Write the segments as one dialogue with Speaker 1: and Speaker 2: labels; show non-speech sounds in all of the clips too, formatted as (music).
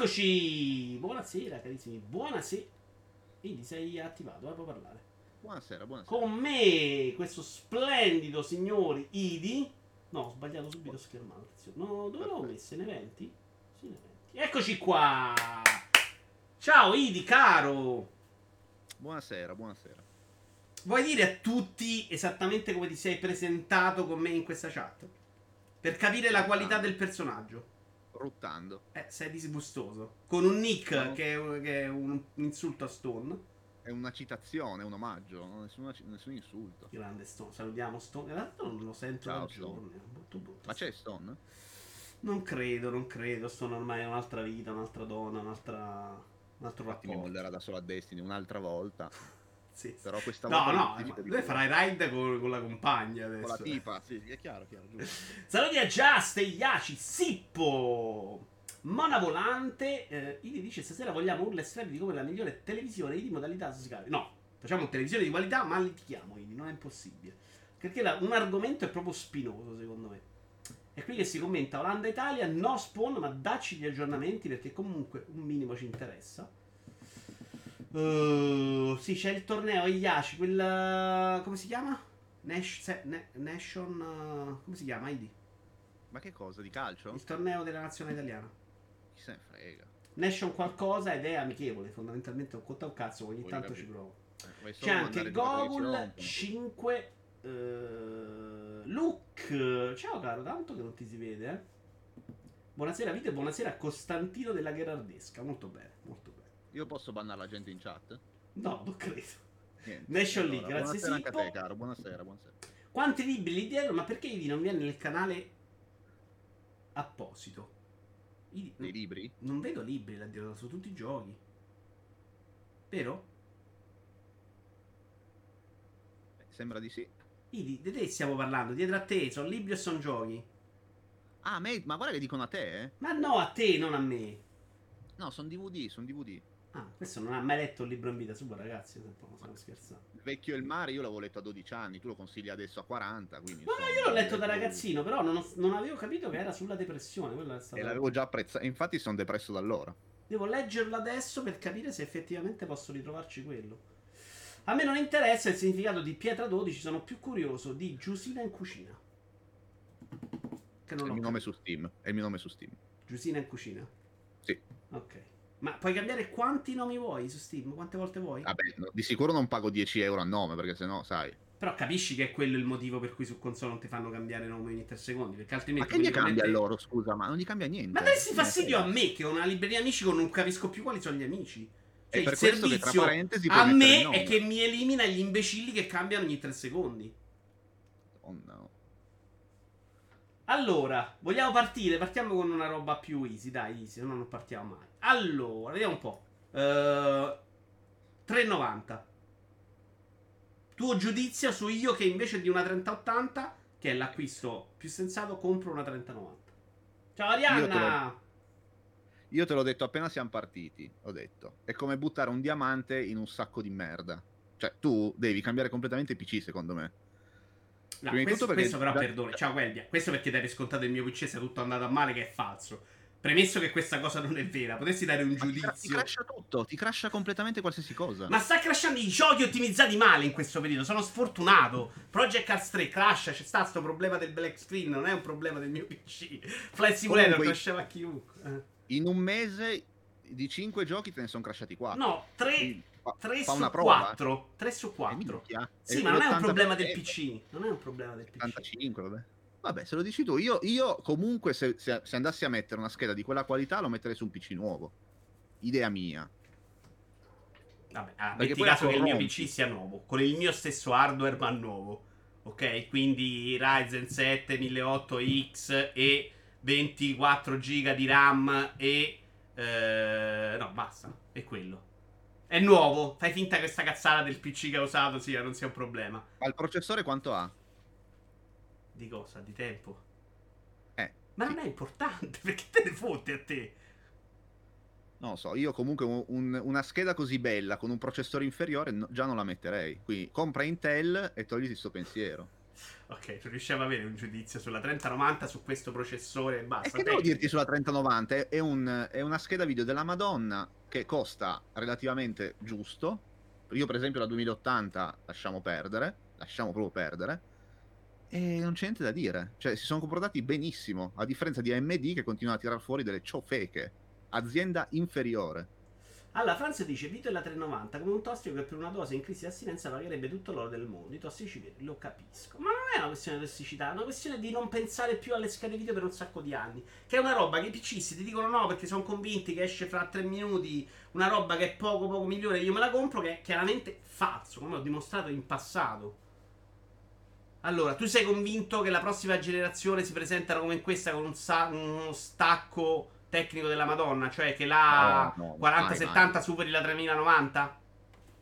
Speaker 1: Eccoci! Buonasera carissimi, buonasera. Quindi sei attivato, eh, puoi parlare.
Speaker 2: Buonasera, buonasera.
Speaker 1: Con me, questo splendido signore Idi. No, ho sbagliato subito attenzione. No, dove l'ho messo? In eventi? Sì, in eventi. Eccoci qua! Ciao Idi, caro!
Speaker 2: Buonasera, buonasera.
Speaker 1: Vuoi dire a tutti esattamente come ti sei presentato con me in questa chat? Per capire la qualità del personaggio.
Speaker 2: Ruttando.
Speaker 1: Eh, sei disgustoso. Con un nick
Speaker 2: No.
Speaker 1: che, è, che è un insulto a Stone.
Speaker 2: È una citazione, un omaggio, nessuna- nessun insulto.
Speaker 1: Grande Stone. Salutiamo Stone. In realtà non lo sento
Speaker 2: Ciao,
Speaker 1: da giorni. Brutto, brutto.
Speaker 2: Ma c'è Stone?
Speaker 1: Non credo, non credo. Stone ormai è un'altra vita, un'altra donna, un'altra... un altro
Speaker 2: Infatti mi
Speaker 1: rapporto.
Speaker 2: mollerà da solo a Destiny un'altra volta.
Speaker 1: Sì.
Speaker 2: Però questa
Speaker 1: No,
Speaker 2: volta
Speaker 1: no,
Speaker 2: di
Speaker 1: lui
Speaker 2: più.
Speaker 1: farai raid con, con la compagna adesso.
Speaker 2: Con la tipa, sì, è chiaro, chiaro. (laughs)
Speaker 1: Saluti a Just, Iaci, Sippo, Mona Volante. Eh, Idi dice stasera vogliamo urla estremi di come la migliore televisione di modalità Sky. No, facciamo televisione di qualità, ma litighiamo, Idi, non è possibile. Perché la- un argomento è proprio spinoso, secondo me. È qui che si commenta Olanda Italia, no spawn, ma dacci gli aggiornamenti perché comunque un minimo ci interessa. Uh, sì, c'è il torneo Iaci, quel... come si chiama? Nash- se- ne- Nation... uh, come si chiama, Idi?
Speaker 2: Ma che cosa, di calcio?
Speaker 1: Il torneo della nazione italiana.
Speaker 2: Chi se ne frega.
Speaker 1: Nation qualcosa ed è amichevole, fondamentalmente non conta un cazzo, ogni
Speaker 2: Voglio
Speaker 1: tanto
Speaker 2: capire.
Speaker 1: ci provo.
Speaker 2: Eh,
Speaker 1: C'è anche Gogol
Speaker 2: televisione.
Speaker 1: 5 eh, Luke. Ciao caro, tanto che non ti si vede, eh. Buonasera Vito e buonasera Costantino della Gherardesca. Molto bene, molto bene.
Speaker 2: Io posso bannare la gente in chat?
Speaker 1: No, non credo.
Speaker 2: Niente.
Speaker 1: Nation League, grazie,
Speaker 2: Buonasera anche a te,
Speaker 1: Sippo.
Speaker 2: caro. Buonasera, buonasera.
Speaker 1: Quanti libri lì dietro? Ma perché Ivi non viene nel canale apposito? Ivi-
Speaker 2: Dei libri?
Speaker 1: Non vedo libri là dietro, sono tutti giochi. Vero?
Speaker 2: Eh, sembra di sì.
Speaker 1: Idi, di te stiamo parlando, dietro a te, sono libri o sono giochi?
Speaker 2: Ah, me- ma guarda che dicono a te, eh?
Speaker 1: Ma no, a te, non a me.
Speaker 2: No, sono DVD, sono DVD.
Speaker 1: Ah, questo non ha mai letto un libro in vita sua, ragazzi, stiamo scherzando.
Speaker 2: Il vecchio e il mare io l'avevo letto a 12 anni, tu lo consigli adesso a 40, quindi...
Speaker 1: No, no,
Speaker 2: insomma,
Speaker 1: io l'ho letto da ragazzino, però non, ho- non avevo capito che era sulla depressione, quello è stato...
Speaker 2: E l'avevo già apprezzato, infatti sono depresso da allora.
Speaker 1: Devo leggerlo adesso per capire se effettivamente posso ritrovarci quello. A me non interessa il significato di Pietra 12, sono più curioso di Giusina in cucina. Che
Speaker 2: È
Speaker 1: non
Speaker 2: il
Speaker 1: ho
Speaker 2: mio nome su Steam. È il mio nome su Steam.
Speaker 1: Giusina in cucina.
Speaker 2: Sì.
Speaker 1: Ok. Ma puoi cambiare quanti nomi vuoi su Steam? Quante volte vuoi?
Speaker 2: Vabbè, no, di sicuro non pago 10 euro a nome, perché sennò, sai.
Speaker 1: Però capisci che è quello il motivo per cui su console non ti fanno cambiare nome ogni 3 secondi. Perché
Speaker 2: Ma
Speaker 1: altrimenti.
Speaker 2: che gli cambia a loro, scusa? Ma non gli cambia niente.
Speaker 1: Ma
Speaker 2: Eh,
Speaker 1: fastidio a me che ho una libreria amici con non capisco più quali sono gli amici. Cioè,
Speaker 2: per
Speaker 1: il
Speaker 2: questo che tra
Speaker 1: servizio
Speaker 2: parentesi
Speaker 1: a me è che mi elimina gli imbecilli che cambiano ogni 3 secondi.
Speaker 2: Oh, no.
Speaker 1: Allora, vogliamo partire? Partiamo con una roba più easy, dai, easy, se no non partiamo mai. Allora, vediamo un po'. Eh, 3,90. Tuo giudizio su io che invece di una 3080, che è l'acquisto più sensato, compro una 3090. Ciao Arianna!
Speaker 2: Io te l'ho detto appena siamo partiti. Ho detto. È come buttare un diamante in un sacco di merda. Cioè, tu devi cambiare completamente PC, secondo me.
Speaker 1: No, questo,
Speaker 2: perché-
Speaker 1: questo però, perdone, ciao Gueldia, questo perché dai per scontato il mio PC sia tutto andato a male, che è falso. Premesso che questa cosa non è vera, potresti dare un
Speaker 2: Ma ti, ti
Speaker 1: giudizio.
Speaker 2: crasha tutto, ti crasha completamente qualsiasi cosa.
Speaker 1: Ma sta crashando i giochi ottimizzati male in questo periodo. Sono sfortunato. Project Cars 3 crasha. C'è stato sto problema del black screen. Non è un problema del mio PC. Flight Simulator
Speaker 2: Comunque-
Speaker 1: crashava chiunque. Eh.
Speaker 2: In un mese di 5 giochi te ne sono crashati 4.
Speaker 1: No, 3,
Speaker 2: Fa,
Speaker 1: 3
Speaker 2: fa
Speaker 1: su
Speaker 2: una prova.
Speaker 1: 4. 3 su
Speaker 2: Eh,
Speaker 1: 4.
Speaker 2: minchia.
Speaker 1: Sì, ma non è un
Speaker 2: l'80%,
Speaker 1: problema del PC. Non è un problema del PC.
Speaker 2: 85, vabbè. Vabbè, se lo dici tu, io, io comunque se, se- se andassi a mettere una scheda di quella qualità lo metterei su un PC nuovo. Idea mia.
Speaker 1: Vabbè, ah, metti caso che il mio. PC sia nuovo, con il mio stesso hardware ma nuovo. Ok? Quindi Ryzen 7 1008X e 24 GB di RAM e... eh, no, basta. È quello. È nuovo. Fai finta che questa cazzata del PC che ho usato sia, non sia un problema.
Speaker 2: Ma il processore quanto ha?
Speaker 1: Di cosa? Di tempo.
Speaker 2: Eh,
Speaker 1: Ma
Speaker 2: sì.
Speaker 1: non è importante, (laughs) perché te ne fotte a te?
Speaker 2: Non lo so, io comunque un- un- una scheda così bella con un processore inferiore no- già non la metterei. Quindi compra Intel e togliti sto pensiero.
Speaker 1: Ok, non riusciamo a avere un giudizio sulla 3090 su questo processore e basta.
Speaker 2: E che devo dirti sulla 3090? È, un, è una scheda video della Madonna che costa relativamente giusto. Io, per esempio, la 2080 lasciamo perdere, lasciamo proprio perdere. E non c'è niente da dire. Cioè, si sono comportati benissimo, a differenza di AMD che continua a tirar fuori delle ciofeche. Azienda inferiore.
Speaker 1: Allora, Franz dice: Vito è la 390 come un tossico che per una dose in crisi di assinenza pagherebbe tutto l'oro del mondo. I tossici lo capisco. Ma non è una questione di tossicità, è una questione di non pensare più alle schede video per un sacco di anni. Che è una roba che i PC ti dicono no perché sono convinti che esce fra 3 minuti una roba che è poco poco migliore, io me la compro, che è chiaramente falso, come ho dimostrato in passato. Allora, tu sei convinto che la prossima generazione si presentano come questa con un sa- uno stacco tecnico della Madonna, cioè che la
Speaker 2: No, no,
Speaker 1: 4070
Speaker 2: mai,
Speaker 1: superi la 3090?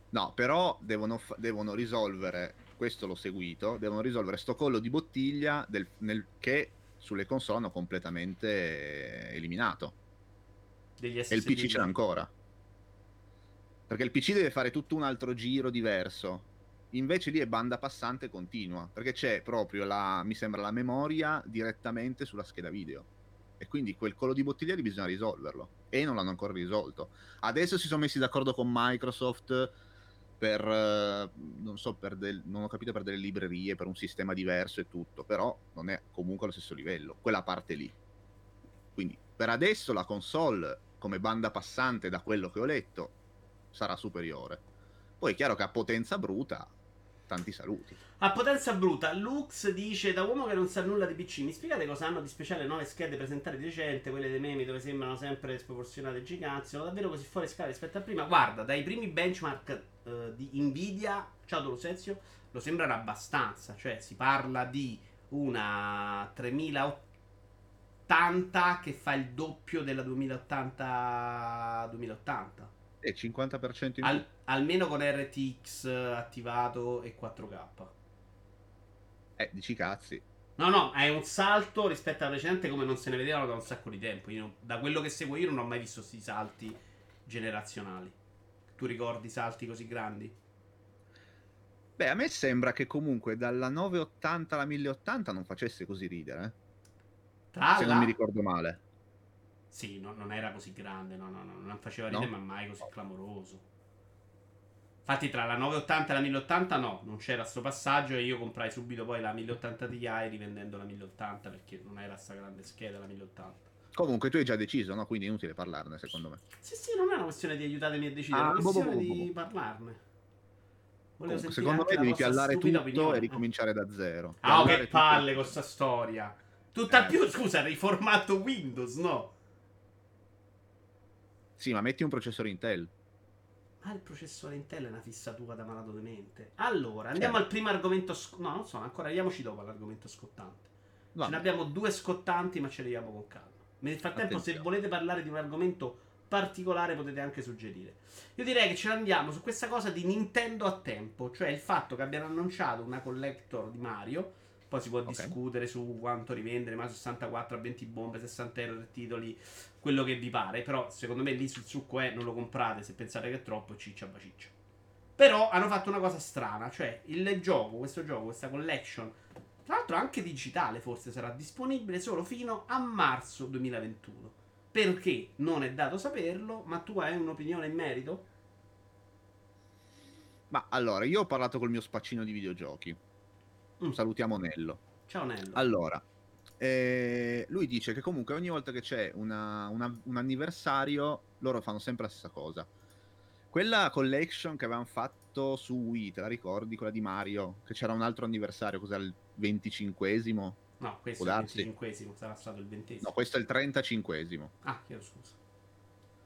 Speaker 2: No, però devono, fa- devono risolvere, questo l'ho seguito, devono risolvere sto collo di bottiglia del- nel- che sulle console hanno completamente eliminato.
Speaker 1: Degli
Speaker 2: E il PC
Speaker 1: SSD.
Speaker 2: ce l'ha ancora. Perché il PC deve fare tutto un altro giro diverso. Invece lì è banda passante continua. Perché c'è proprio la, mi sembra, la memoria direttamente sulla scheda video. E quindi quel collo di bottiglia lì bisogna risolverlo. E non l'hanno ancora risolto. Adesso si sono messi d'accordo con Microsoft per, eh, non so, per del- non ho capito, per delle librerie, per un sistema diverso e tutto. Però non è comunque allo stesso livello. Quella parte lì. Quindi per adesso la console, come banda passante da quello che ho letto, sarà superiore. Poi è chiaro che a potenza bruta, tanti saluti.
Speaker 1: A potenza bruta, Lux dice da uomo che non sa nulla di PC, mi spiegate cosa hanno di speciale nuove schede presentate di recente, quelle dei meme dove sembrano sempre sproporzionate e giganti, sono davvero così fuori scala rispetto a prima? Guarda, dai primi benchmark eh, di Nvidia, ciao Dolosezio, lo sembrano abbastanza, cioè si parla di una 3080 che fa il doppio della 2080 2080.
Speaker 2: E 50% in più.
Speaker 1: Al- almeno con RTX attivato e 4K.
Speaker 2: Eh, dici cazzi.
Speaker 1: No, no, è un salto rispetto alla precedente come non se ne vedevano da un sacco di tempo. Non- da quello che seguo io non ho mai visto questi salti generazionali. Tu ricordi salti così grandi?
Speaker 2: Beh, a me sembra che comunque dalla 980 alla 1080 non facesse così ridere. eh.
Speaker 1: Tra
Speaker 2: Se
Speaker 1: la-
Speaker 2: non mi ricordo male.
Speaker 1: Sì, no, non era così grande, no, no, no, non faceva
Speaker 2: No?
Speaker 1: ridere, ma mai così clamoroso. Infatti, tra la 980 e la 1080 no, non c'era sto passaggio e io comprai subito poi la 1080 Ti rivendendo la 1080 perché non era sta grande scheda la 1080.
Speaker 2: Comunque tu hai già deciso, no? Quindi è inutile parlarne, secondo me.
Speaker 1: Sì, sì, non è una questione di aiutatemi a decidere, è
Speaker 2: Ah,
Speaker 1: una
Speaker 2: boh, boh,
Speaker 1: questione
Speaker 2: boh, boh,
Speaker 1: di
Speaker 2: boh.
Speaker 1: parlarne. Volevo
Speaker 2: Comunque, secondo me devi piallare tutto
Speaker 1: opinione.
Speaker 2: e ricominciare da zero.
Speaker 1: Ah, oh, che
Speaker 2: tutto.
Speaker 1: palle con sta storia. Tutt'al
Speaker 2: Eh.
Speaker 1: più, scusa, riformato Windows, no?
Speaker 2: Sì, ma metti un processore Intel.
Speaker 1: Ah, il processore Intel è una fissatura da malato di mente. Allora, andiamo
Speaker 2: Certo.
Speaker 1: al primo argomento. sc- no, non so, ancora arriviamoci dopo all'argomento scottante.
Speaker 2: Va
Speaker 1: Ce ne abbiamo due scottanti, ma ce li abbiamo con calma. Nel frattempo, se
Speaker 2: Attenzione.
Speaker 1: volete parlare di un argomento particolare, potete anche suggerire. Io direi che ce ne andiamo su questa cosa di Nintendo a tempo, cioè il fatto che abbiano annunciato una collector di Mario. Poi si può
Speaker 2: Ok.
Speaker 1: discutere su quanto rivendere, ma 64 a 20 bombe, 60 euro per titoli, quello che vi pare. Però, secondo me, lì sul succo è non lo comprate se pensate che è troppo, ciccia baciccia. Però hanno fatto una cosa strana, cioè il gioco, questo gioco, questa collection, tra l'altro anche digitale forse sarà disponibile solo fino a marzo 2021. Perché non è dato saperlo, ma tu hai un'opinione in merito?
Speaker 2: Ma allora, io ho parlato col mio spaccino di videogiochi.
Speaker 1: Mm.
Speaker 2: Salutiamo Nello.
Speaker 1: Ciao Nello.
Speaker 2: Allora, eh, lui dice che comunque ogni volta che c'è una- una- un anniversario, loro fanno sempre la stessa cosa. Quella collection che avevano fatto su Wii, te la ricordi? Quella di Mario, che c'era un altro anniversario, cos'era il 25esimo?
Speaker 1: no, questo è il
Speaker 2: darsi.
Speaker 1: 25esimo, sarà stato il 20
Speaker 2: No, questo è il 35esimo.
Speaker 1: Ah, chiedo scusa.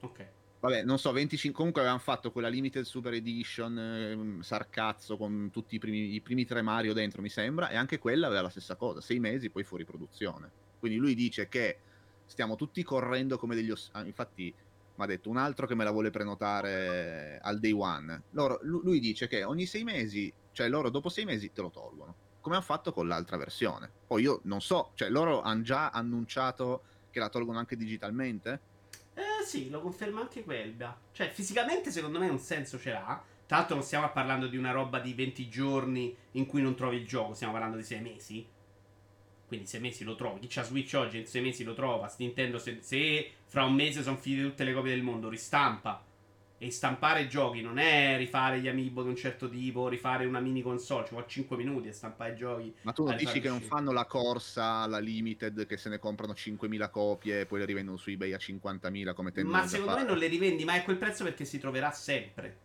Speaker 1: Ok.
Speaker 2: Vabbè, non so, 25 comunque avevano fatto quella limited super edition ehm, sarcazzo con tutti i primi, i primi tre Mario dentro, mi sembra, e anche quella aveva la stessa cosa, sei mesi poi fuori produzione. Quindi lui dice che stiamo tutti correndo come degli oss- ah, infatti mi ha detto un altro che me la vuole prenotare al day one. Loro- lu- lui dice che ogni sei mesi, cioè loro dopo sei mesi te lo tolgono, come hanno fatto con l'altra versione. Poi io non so, cioè loro hanno già annunciato che la tolgono anche digitalmente?
Speaker 1: Eh sì, lo conferma anche Quelbia. Cioè, fisicamente secondo me un senso ce l'ha. Tra l'altro non stiamo parlando di una roba di 20 giorni in cui non trovi il gioco, stiamo parlando di 6 mesi. Quindi 6 mesi lo trovi. Chi c'ha Switch oggi in 6 mesi lo trova. Nintendo se, se fra un mese sono finite tutte le copie del mondo, ristampa. E stampare giochi non è rifare gli amiibo di un certo tipo, rifare una mini console, ci vuole 5 minuti a stampare giochi.
Speaker 2: Ma tu non dici che non fanno la corsa alla limited che se ne comprano 5.000 copie e poi le rivendono su eBay a 50.000 come tendono
Speaker 1: Ma secondo me non le rivendi mai a quel prezzo perché si troverà sempre.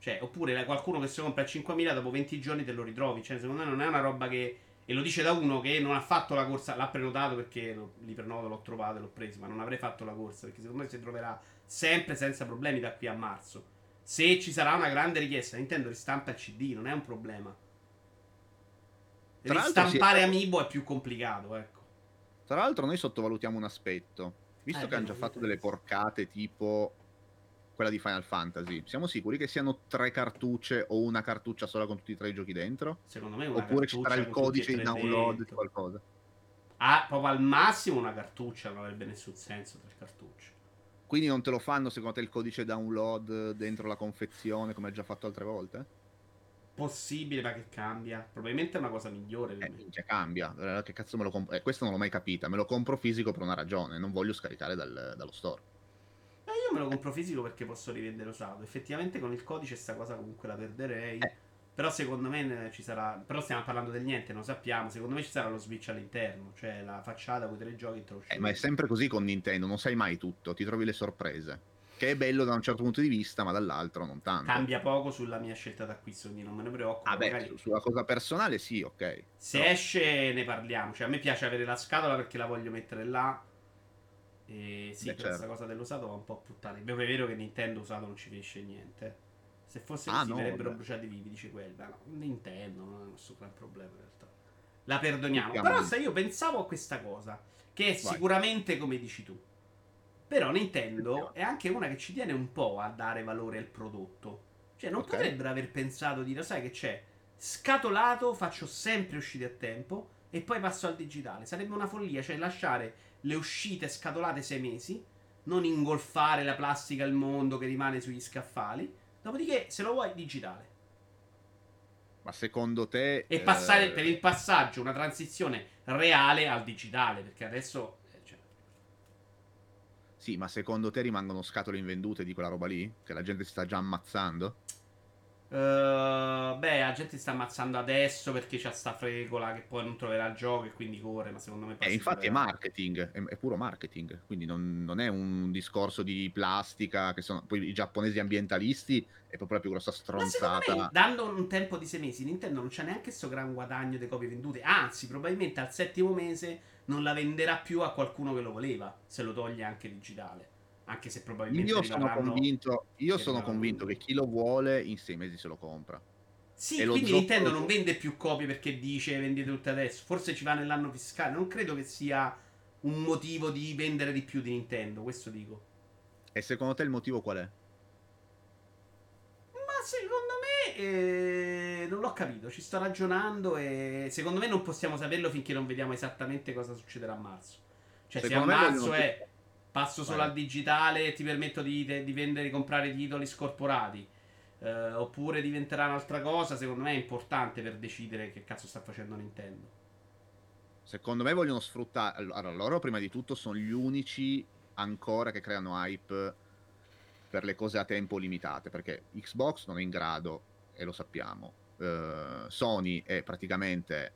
Speaker 1: Cioè, oppure qualcuno che si compra a 5.000 dopo 20 giorni te lo ritrovi. Cioè, secondo me non è una roba che... E lo dice da uno che non ha fatto la corsa, l'ha prenotato perché lo, li prenoto, l'ho trovato e l'ho preso, ma non avrei fatto la corsa perché secondo me si troverà sempre senza problemi da qui a marzo. Se ci sarà una grande richiesta, Nintendo ristampa il CD, non è un problema. Ristampare è... Amiibo è più complicato, ecco.
Speaker 2: Tra l'altro noi sottovalutiamo un aspetto. Visto eh, che hanno già fatto delle porcate tipo quella di Final Fantasy, siamo sicuri che siano tre cartucce o una cartuccia sola con tutti e tre i giochi dentro?
Speaker 1: Secondo me una
Speaker 2: Oppure ci sarà il codice di download di qualcosa?
Speaker 1: Ah, proprio al massimo una cartuccia non avrebbe nessun senso per cartuccia.
Speaker 2: Quindi non te lo fanno secondo te il codice download dentro la confezione come hai già fatto altre volte?
Speaker 1: Possibile, ma che cambia? Probabilmente è una cosa migliore.
Speaker 2: Eh, minchia, cambia. Eh, che cazzo me lo compro? Eh, questo non l'ho mai capita. Me lo compro fisico per una ragione. Non voglio scaricare dal, dallo store.
Speaker 1: Eh, io me lo compro fisico perché posso rivendere usato. Effettivamente con il codice sta cosa comunque la perderei. Eh. Però secondo me ci sarà. Però stiamo parlando del niente, non sappiamo. Secondo me ci sarà lo switch all'interno. Cioè la facciata con i tre giochi
Speaker 2: eh, Ma è sempre così con Nintendo, non sai mai tutto, ti trovi le sorprese. Che è bello da un certo punto di vista, ma dall'altro non tanto.
Speaker 1: Cambia poco sulla mia scelta d'acquisto, quindi non me ne preoccupo.
Speaker 2: Ah, beh, magari... sulla cosa personale sì, ok.
Speaker 1: Se Però... esce ne parliamo. Cioè, a me piace avere la scatola perché la voglio mettere là. E sì, beh, questa certo. cosa dell'usato va un po' a puttane. Beh, è vero che Nintendo usato non ci finisce niente. Se fosse ah, così no, verrebbero vabbè. bruciati vivi, dice quella. No, Nintendo non è nessun gran problema in realtà. La perdoniamo. Però se io pensavo a questa cosa, che è Vai. sicuramente come dici tu. Però Nintendo è anche una che ci tiene un po' a dare valore al prodotto. Cioè, non okay. potrebbero aver pensato di dire, sai che c'è? Scatolato, faccio sempre uscite a tempo e poi passo al digitale. Sarebbe una follia, cioè lasciare le uscite scatolate sei mesi, non ingolfare la plastica al mondo che rimane sugli scaffali Dopodiché, se lo vuoi, digitale.
Speaker 2: Ma secondo te...
Speaker 1: E passare eh... per il passaggio, una transizione reale al digitale, perché adesso... Eh, cioè...
Speaker 2: Sì, ma secondo te rimangono scatole invendute di quella roba lì? Che la gente si sta già ammazzando?
Speaker 1: Uh, beh, la gente sta ammazzando adesso perché c'è sta fregola che poi non troverà il gioco e quindi corre, ma secondo me...
Speaker 2: Eh, infatti è marketing, è, è, puro marketing, quindi non, non, è un discorso di plastica, che sono poi i giapponesi ambientalisti, è proprio la più grossa stronzata.
Speaker 1: Me, dando un tempo di sei mesi, Nintendo non c'è neanche questo gran guadagno di copie vendute, anzi probabilmente al settimo mese non la venderà più a qualcuno che lo voleva, se lo toglie anche digitale. Anche se probabilmente
Speaker 2: io sono convinto, io sono convinto che chi lo vuole in sei mesi se lo compra.
Speaker 1: Sì, e quindi Nintendo non vende più copie perché dice vendete tutte adesso. Forse ci va nell'anno fiscale. Non credo che sia un motivo di vendere di più di Nintendo, questo dico.
Speaker 2: E secondo te il motivo qual è?
Speaker 1: Ma secondo me eh, non l'ho capito, ci sto ragionando e secondo me non possiamo saperlo finché non vediamo esattamente cosa succederà a marzo. Cioè secondo se a marzo è Passo solo Vai. al digitale e ti permetto di, di vendere, di comprare titoli scorporati. Eh, oppure diventerà un'altra cosa, secondo me è importante per decidere che cazzo sta facendo Nintendo.
Speaker 2: Secondo me vogliono sfruttare. Allora, loro prima di tutto sono gli unici ancora che creano hype per le cose a tempo limitate. Perché Xbox non è in grado, e lo sappiamo. Uh, Sony è praticamente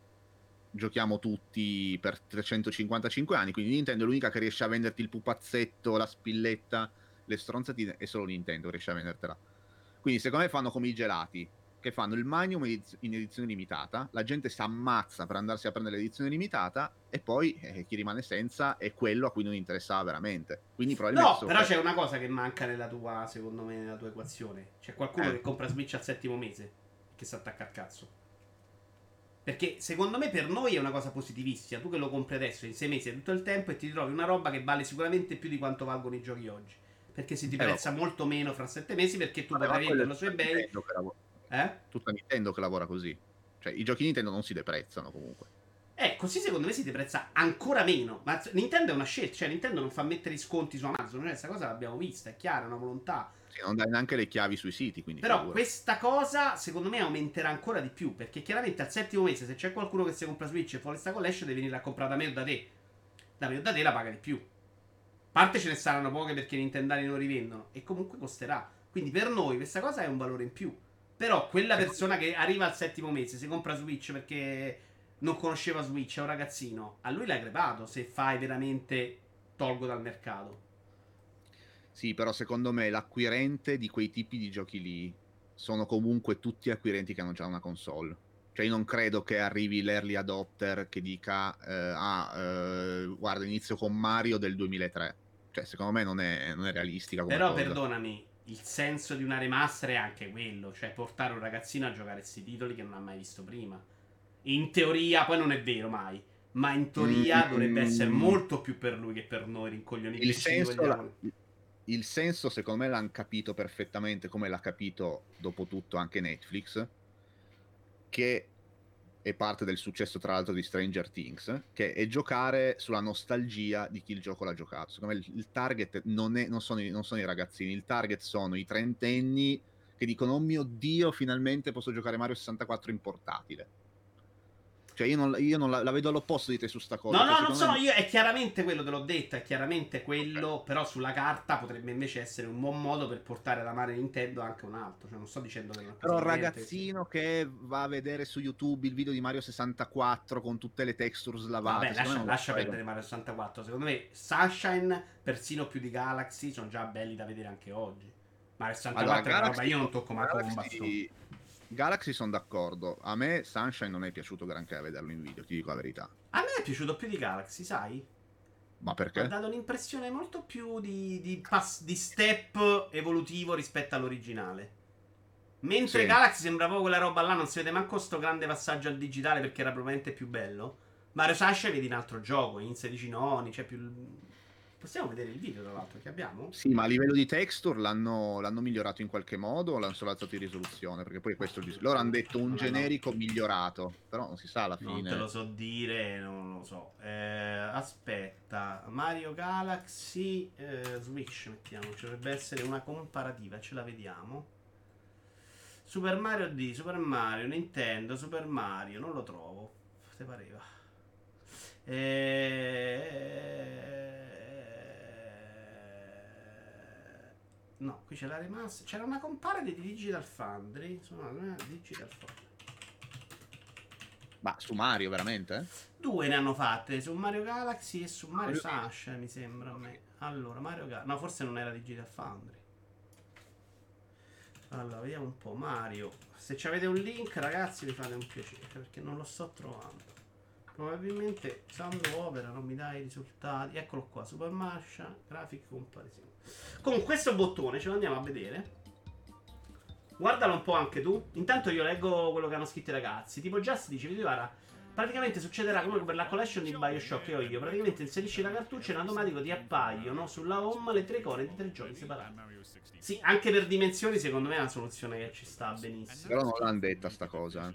Speaker 2: giochiamo tutti per 355 anni, quindi Nintendo è l'unica che riesce a venderti il pupazzetto, la spilletta, le stronzatine, e solo Nintendo riesce a vendertela. Quindi secondo me fanno come i gelati, che fanno il Magnum in edizione limitata, la gente si ammazza per andarsi a prendere l'edizione limitata e poi eh, chi rimane senza è quello a cui non interessava veramente. Quindi probabilmente
Speaker 1: no, però c'è una cosa che manca nella tua, secondo me, nella tua equazione. C'è qualcuno eh. che compra Switch al settimo mese che si attacca al cazzo. Perché secondo me per noi è una cosa positivissima. Tu che lo compri adesso in sei mesi e tutto il tempo e ti trovi una roba che vale sicuramente più di quanto valgono i giochi oggi. Perché si ti eh, prezza molto meno fra sette mesi perché tu potrai venderlo su eBay.
Speaker 2: Eh? Tutta Nintendo che lavora così. Cioè i giochi Nintendo non si deprezzano comunque.
Speaker 1: Eh, così secondo me si deprezza ancora meno. Ma Nintendo è una scelta, cioè Nintendo non fa mettere i sconti su Amazon, cioè questa cosa l'abbiamo vista, è chiara, è una volontà.
Speaker 2: Sì, non dai neanche le chiavi sui siti, quindi
Speaker 1: Però
Speaker 2: figura.
Speaker 1: questa cosa secondo me aumenterà ancora di più, perché chiaramente al settimo mese se c'è qualcuno che si compra Switch e fuori sta collection deve venire a comprare da me o da te. Da me o da te la paga di più. A parte ce ne saranno poche perché Nintendani non rivendono e comunque costerà. Quindi per noi questa cosa è un valore in più. Però quella persona che arriva al settimo mese, si compra Switch perché non conosceva Switch, è un ragazzino, a lui l'hai crepato se fai veramente tolgo dal mercato.
Speaker 2: Sì, però secondo me l'acquirente di quei tipi di giochi lì sono comunque tutti acquirenti che hanno già una console. Cioè io non credo che arrivi l'early adopter che dica eh, ah, eh, guarda inizio con Mario del 2003. Cioè secondo me non è, non è realistica
Speaker 1: Però
Speaker 2: cosa.
Speaker 1: perdonami, il senso di una remaster è anche quello, cioè portare un ragazzino a giocare questi titoli che non ha mai visto prima. In teoria, poi non è vero mai, ma in teoria
Speaker 2: Mm.
Speaker 1: dovrebbe essere molto più per lui che per noi rincoglioniti.
Speaker 2: il senso, la- il senso, secondo me, l'hanno capito perfettamente, come l'ha capito dopo tutto anche Netflix, che è parte del successo, tra l'altro, di Stranger Things, che è giocare sulla nostalgia di chi il gioco l'ha giocato. Secondo me il, target non, è- non sono non sono i ragazzini, il target sono i trentenni che dicono, oh mio Dio, finalmente posso giocare Mario 64 in portatile. Cioè io, non, io non la, la vedo all'opposto di te su sta cosa.
Speaker 1: No,
Speaker 2: cioè,
Speaker 1: no, non sono
Speaker 2: me-
Speaker 1: io, è chiaramente quello, te l'ho detto, è chiaramente quello, però sulla carta potrebbe invece essere un buon modo per portare ad amare Nintendo anche un altro, cioè non sto dicendo che non
Speaker 2: Però
Speaker 1: niente,
Speaker 2: ragazzino che va a vedere su YouTube il video di Mario 64 con tutte le texture slavate.
Speaker 1: Vabbè, lascia, lascia perdere Mario 64. Secondo me, Sunshine, persino più di Galaxy, sono già belli da vedere anche oggi. Mario 64
Speaker 2: Allora,
Speaker 1: una roba,
Speaker 2: Galaxy-
Speaker 1: io non tocco manco con un bastone.
Speaker 2: Galaxy, sono d'accordo. A me Sunshine non è piaciuto granché a vederlo in video, ti dico la verità.
Speaker 1: A me è piaciuto più di Galaxy, sai?
Speaker 2: Ma
Speaker 1: Ha
Speaker 2: perché?
Speaker 1: dato un'impressione molto più di, di, pass- di step evolutivo rispetto all'originale. Mentre
Speaker 2: Sì.
Speaker 1: Galaxy sembrava quella roba là, non si vede manco sto grande passaggio al digitale perché era probabilmente più bello. Mario Sunshine vedi un altro gioco, in 16 noni, c'è più... Possiamo vedere il video tra l'altro che abbiamo?
Speaker 2: Sì, ma a livello di texture l'hanno, l'hanno migliorato in qualche modo o l'hanno solo alzato di risoluzione? Perché poi questo Loro hanno detto un generico migliorato, però non si sa alla
Speaker 1: Non
Speaker 2: fine.
Speaker 1: te lo so dire, non lo so. Eh, aspetta, Mario Galaxy eh, Switch, mettiamo, ci dovrebbe essere una comparativa, ce la vediamo. Super Mario D, Super Mario, Nintendo, Super Mario, non lo trovo. Te pareva. Eh... No, qui c'è la remaster. C'era una comparativa di Digital Foundry. Sono Digital Foundry.
Speaker 2: Ma su Mario, veramente? eh?
Speaker 1: Due ne hanno fatte su Mario Galaxy e su Mario
Speaker 2: Mario-
Speaker 1: Sunshine, mi sembra a me. Allora, Mario Galaxy. No, forse non era Digital Foundry. Allora, vediamo un po'. Mario. Se ci avete un link, ragazzi, mi fate un piacere perché non lo sto trovando. Probabilmente usando Opera non mi dà i risultati. Eccolo qua, Super Masha, Graphic Comparison. Con questo bottone ce lo andiamo a vedere. Guardalo un po' anche tu. Intanto io leggo quello che hanno scritto i ragazzi. Tipo Just dice, vedi guarda, praticamente succederà come per la collection di Bioshock che ho io. Praticamente inserisci la cartuccia e in automatico ti appaiono sulla home le tre icone di tre giochi separati. Sì, anche per dimensioni secondo me è una soluzione che ci sta benissimo.
Speaker 2: Però non l'hanno detta sta cosa.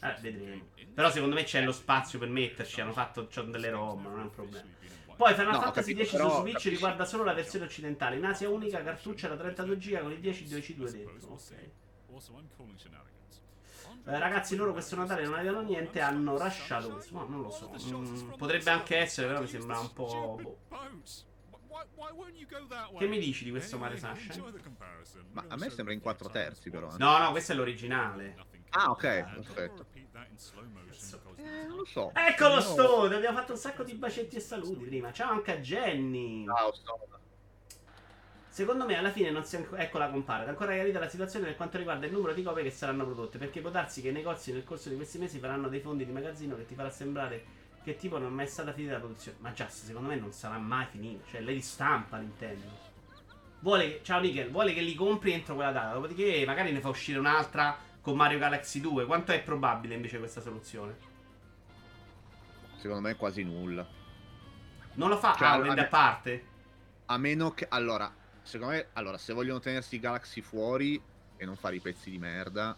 Speaker 1: Eh, vedremo. Però secondo me c'è lo spazio per metterci. Hanno fatto delle ROM, non è un problema. Poi Final
Speaker 2: No,
Speaker 1: Fantasy X su Switch
Speaker 2: capisci-
Speaker 1: riguarda solo la versione occidentale. In Asia unica cartuccia da 32 GB con i 10 2C2 dentro. Ok. Eh, ragazzi, loro questo Natale non avevano niente, hanno rasciato questo. Ma non lo so. Mm, potrebbe anche essere, però mi sembra un po'. boh. Che mi dici di questo Mario Sunshine?
Speaker 2: Ma a me sembra in 4 terzi, però. eh.
Speaker 1: No, no, questo è l'originale.
Speaker 2: Ah, ok, perfetto. Eh, non lo so.
Speaker 1: Eccolo
Speaker 2: No.
Speaker 1: Stone! Abbiamo fatto un sacco di bacetti e saluti prima. Ciao anche a Jenny.
Speaker 2: Ciao, Stone.
Speaker 1: Secondo me alla fine non si è anco- eccola compare, è ancora chiarita la situazione per quanto riguarda il numero di copie che saranno prodotte, perché può darsi che i negozi nel corso di questi mesi faranno dei fondi di magazzino che ti farà sembrare che tipo non è mai stata finita la produzione. Ma già, secondo me non sarà mai finita, cioè lei ristampa Nintendo. Vuole che, ciao Nickel, vuole che li compri entro quella data, dopodiché magari ne fa uscire un'altra con Mario Galaxy 2. Quanto è probabile invece questa soluzione?
Speaker 2: Secondo me quasi nulla.
Speaker 1: Non lo fa?
Speaker 2: Cioè,
Speaker 1: ah, lo
Speaker 2: allora,
Speaker 1: a
Speaker 2: ne-
Speaker 1: parte?
Speaker 2: A meno che. Allora, secondo me. Allora, se vogliono tenersi i Galaxy fuori e non fare i pezzi di merda.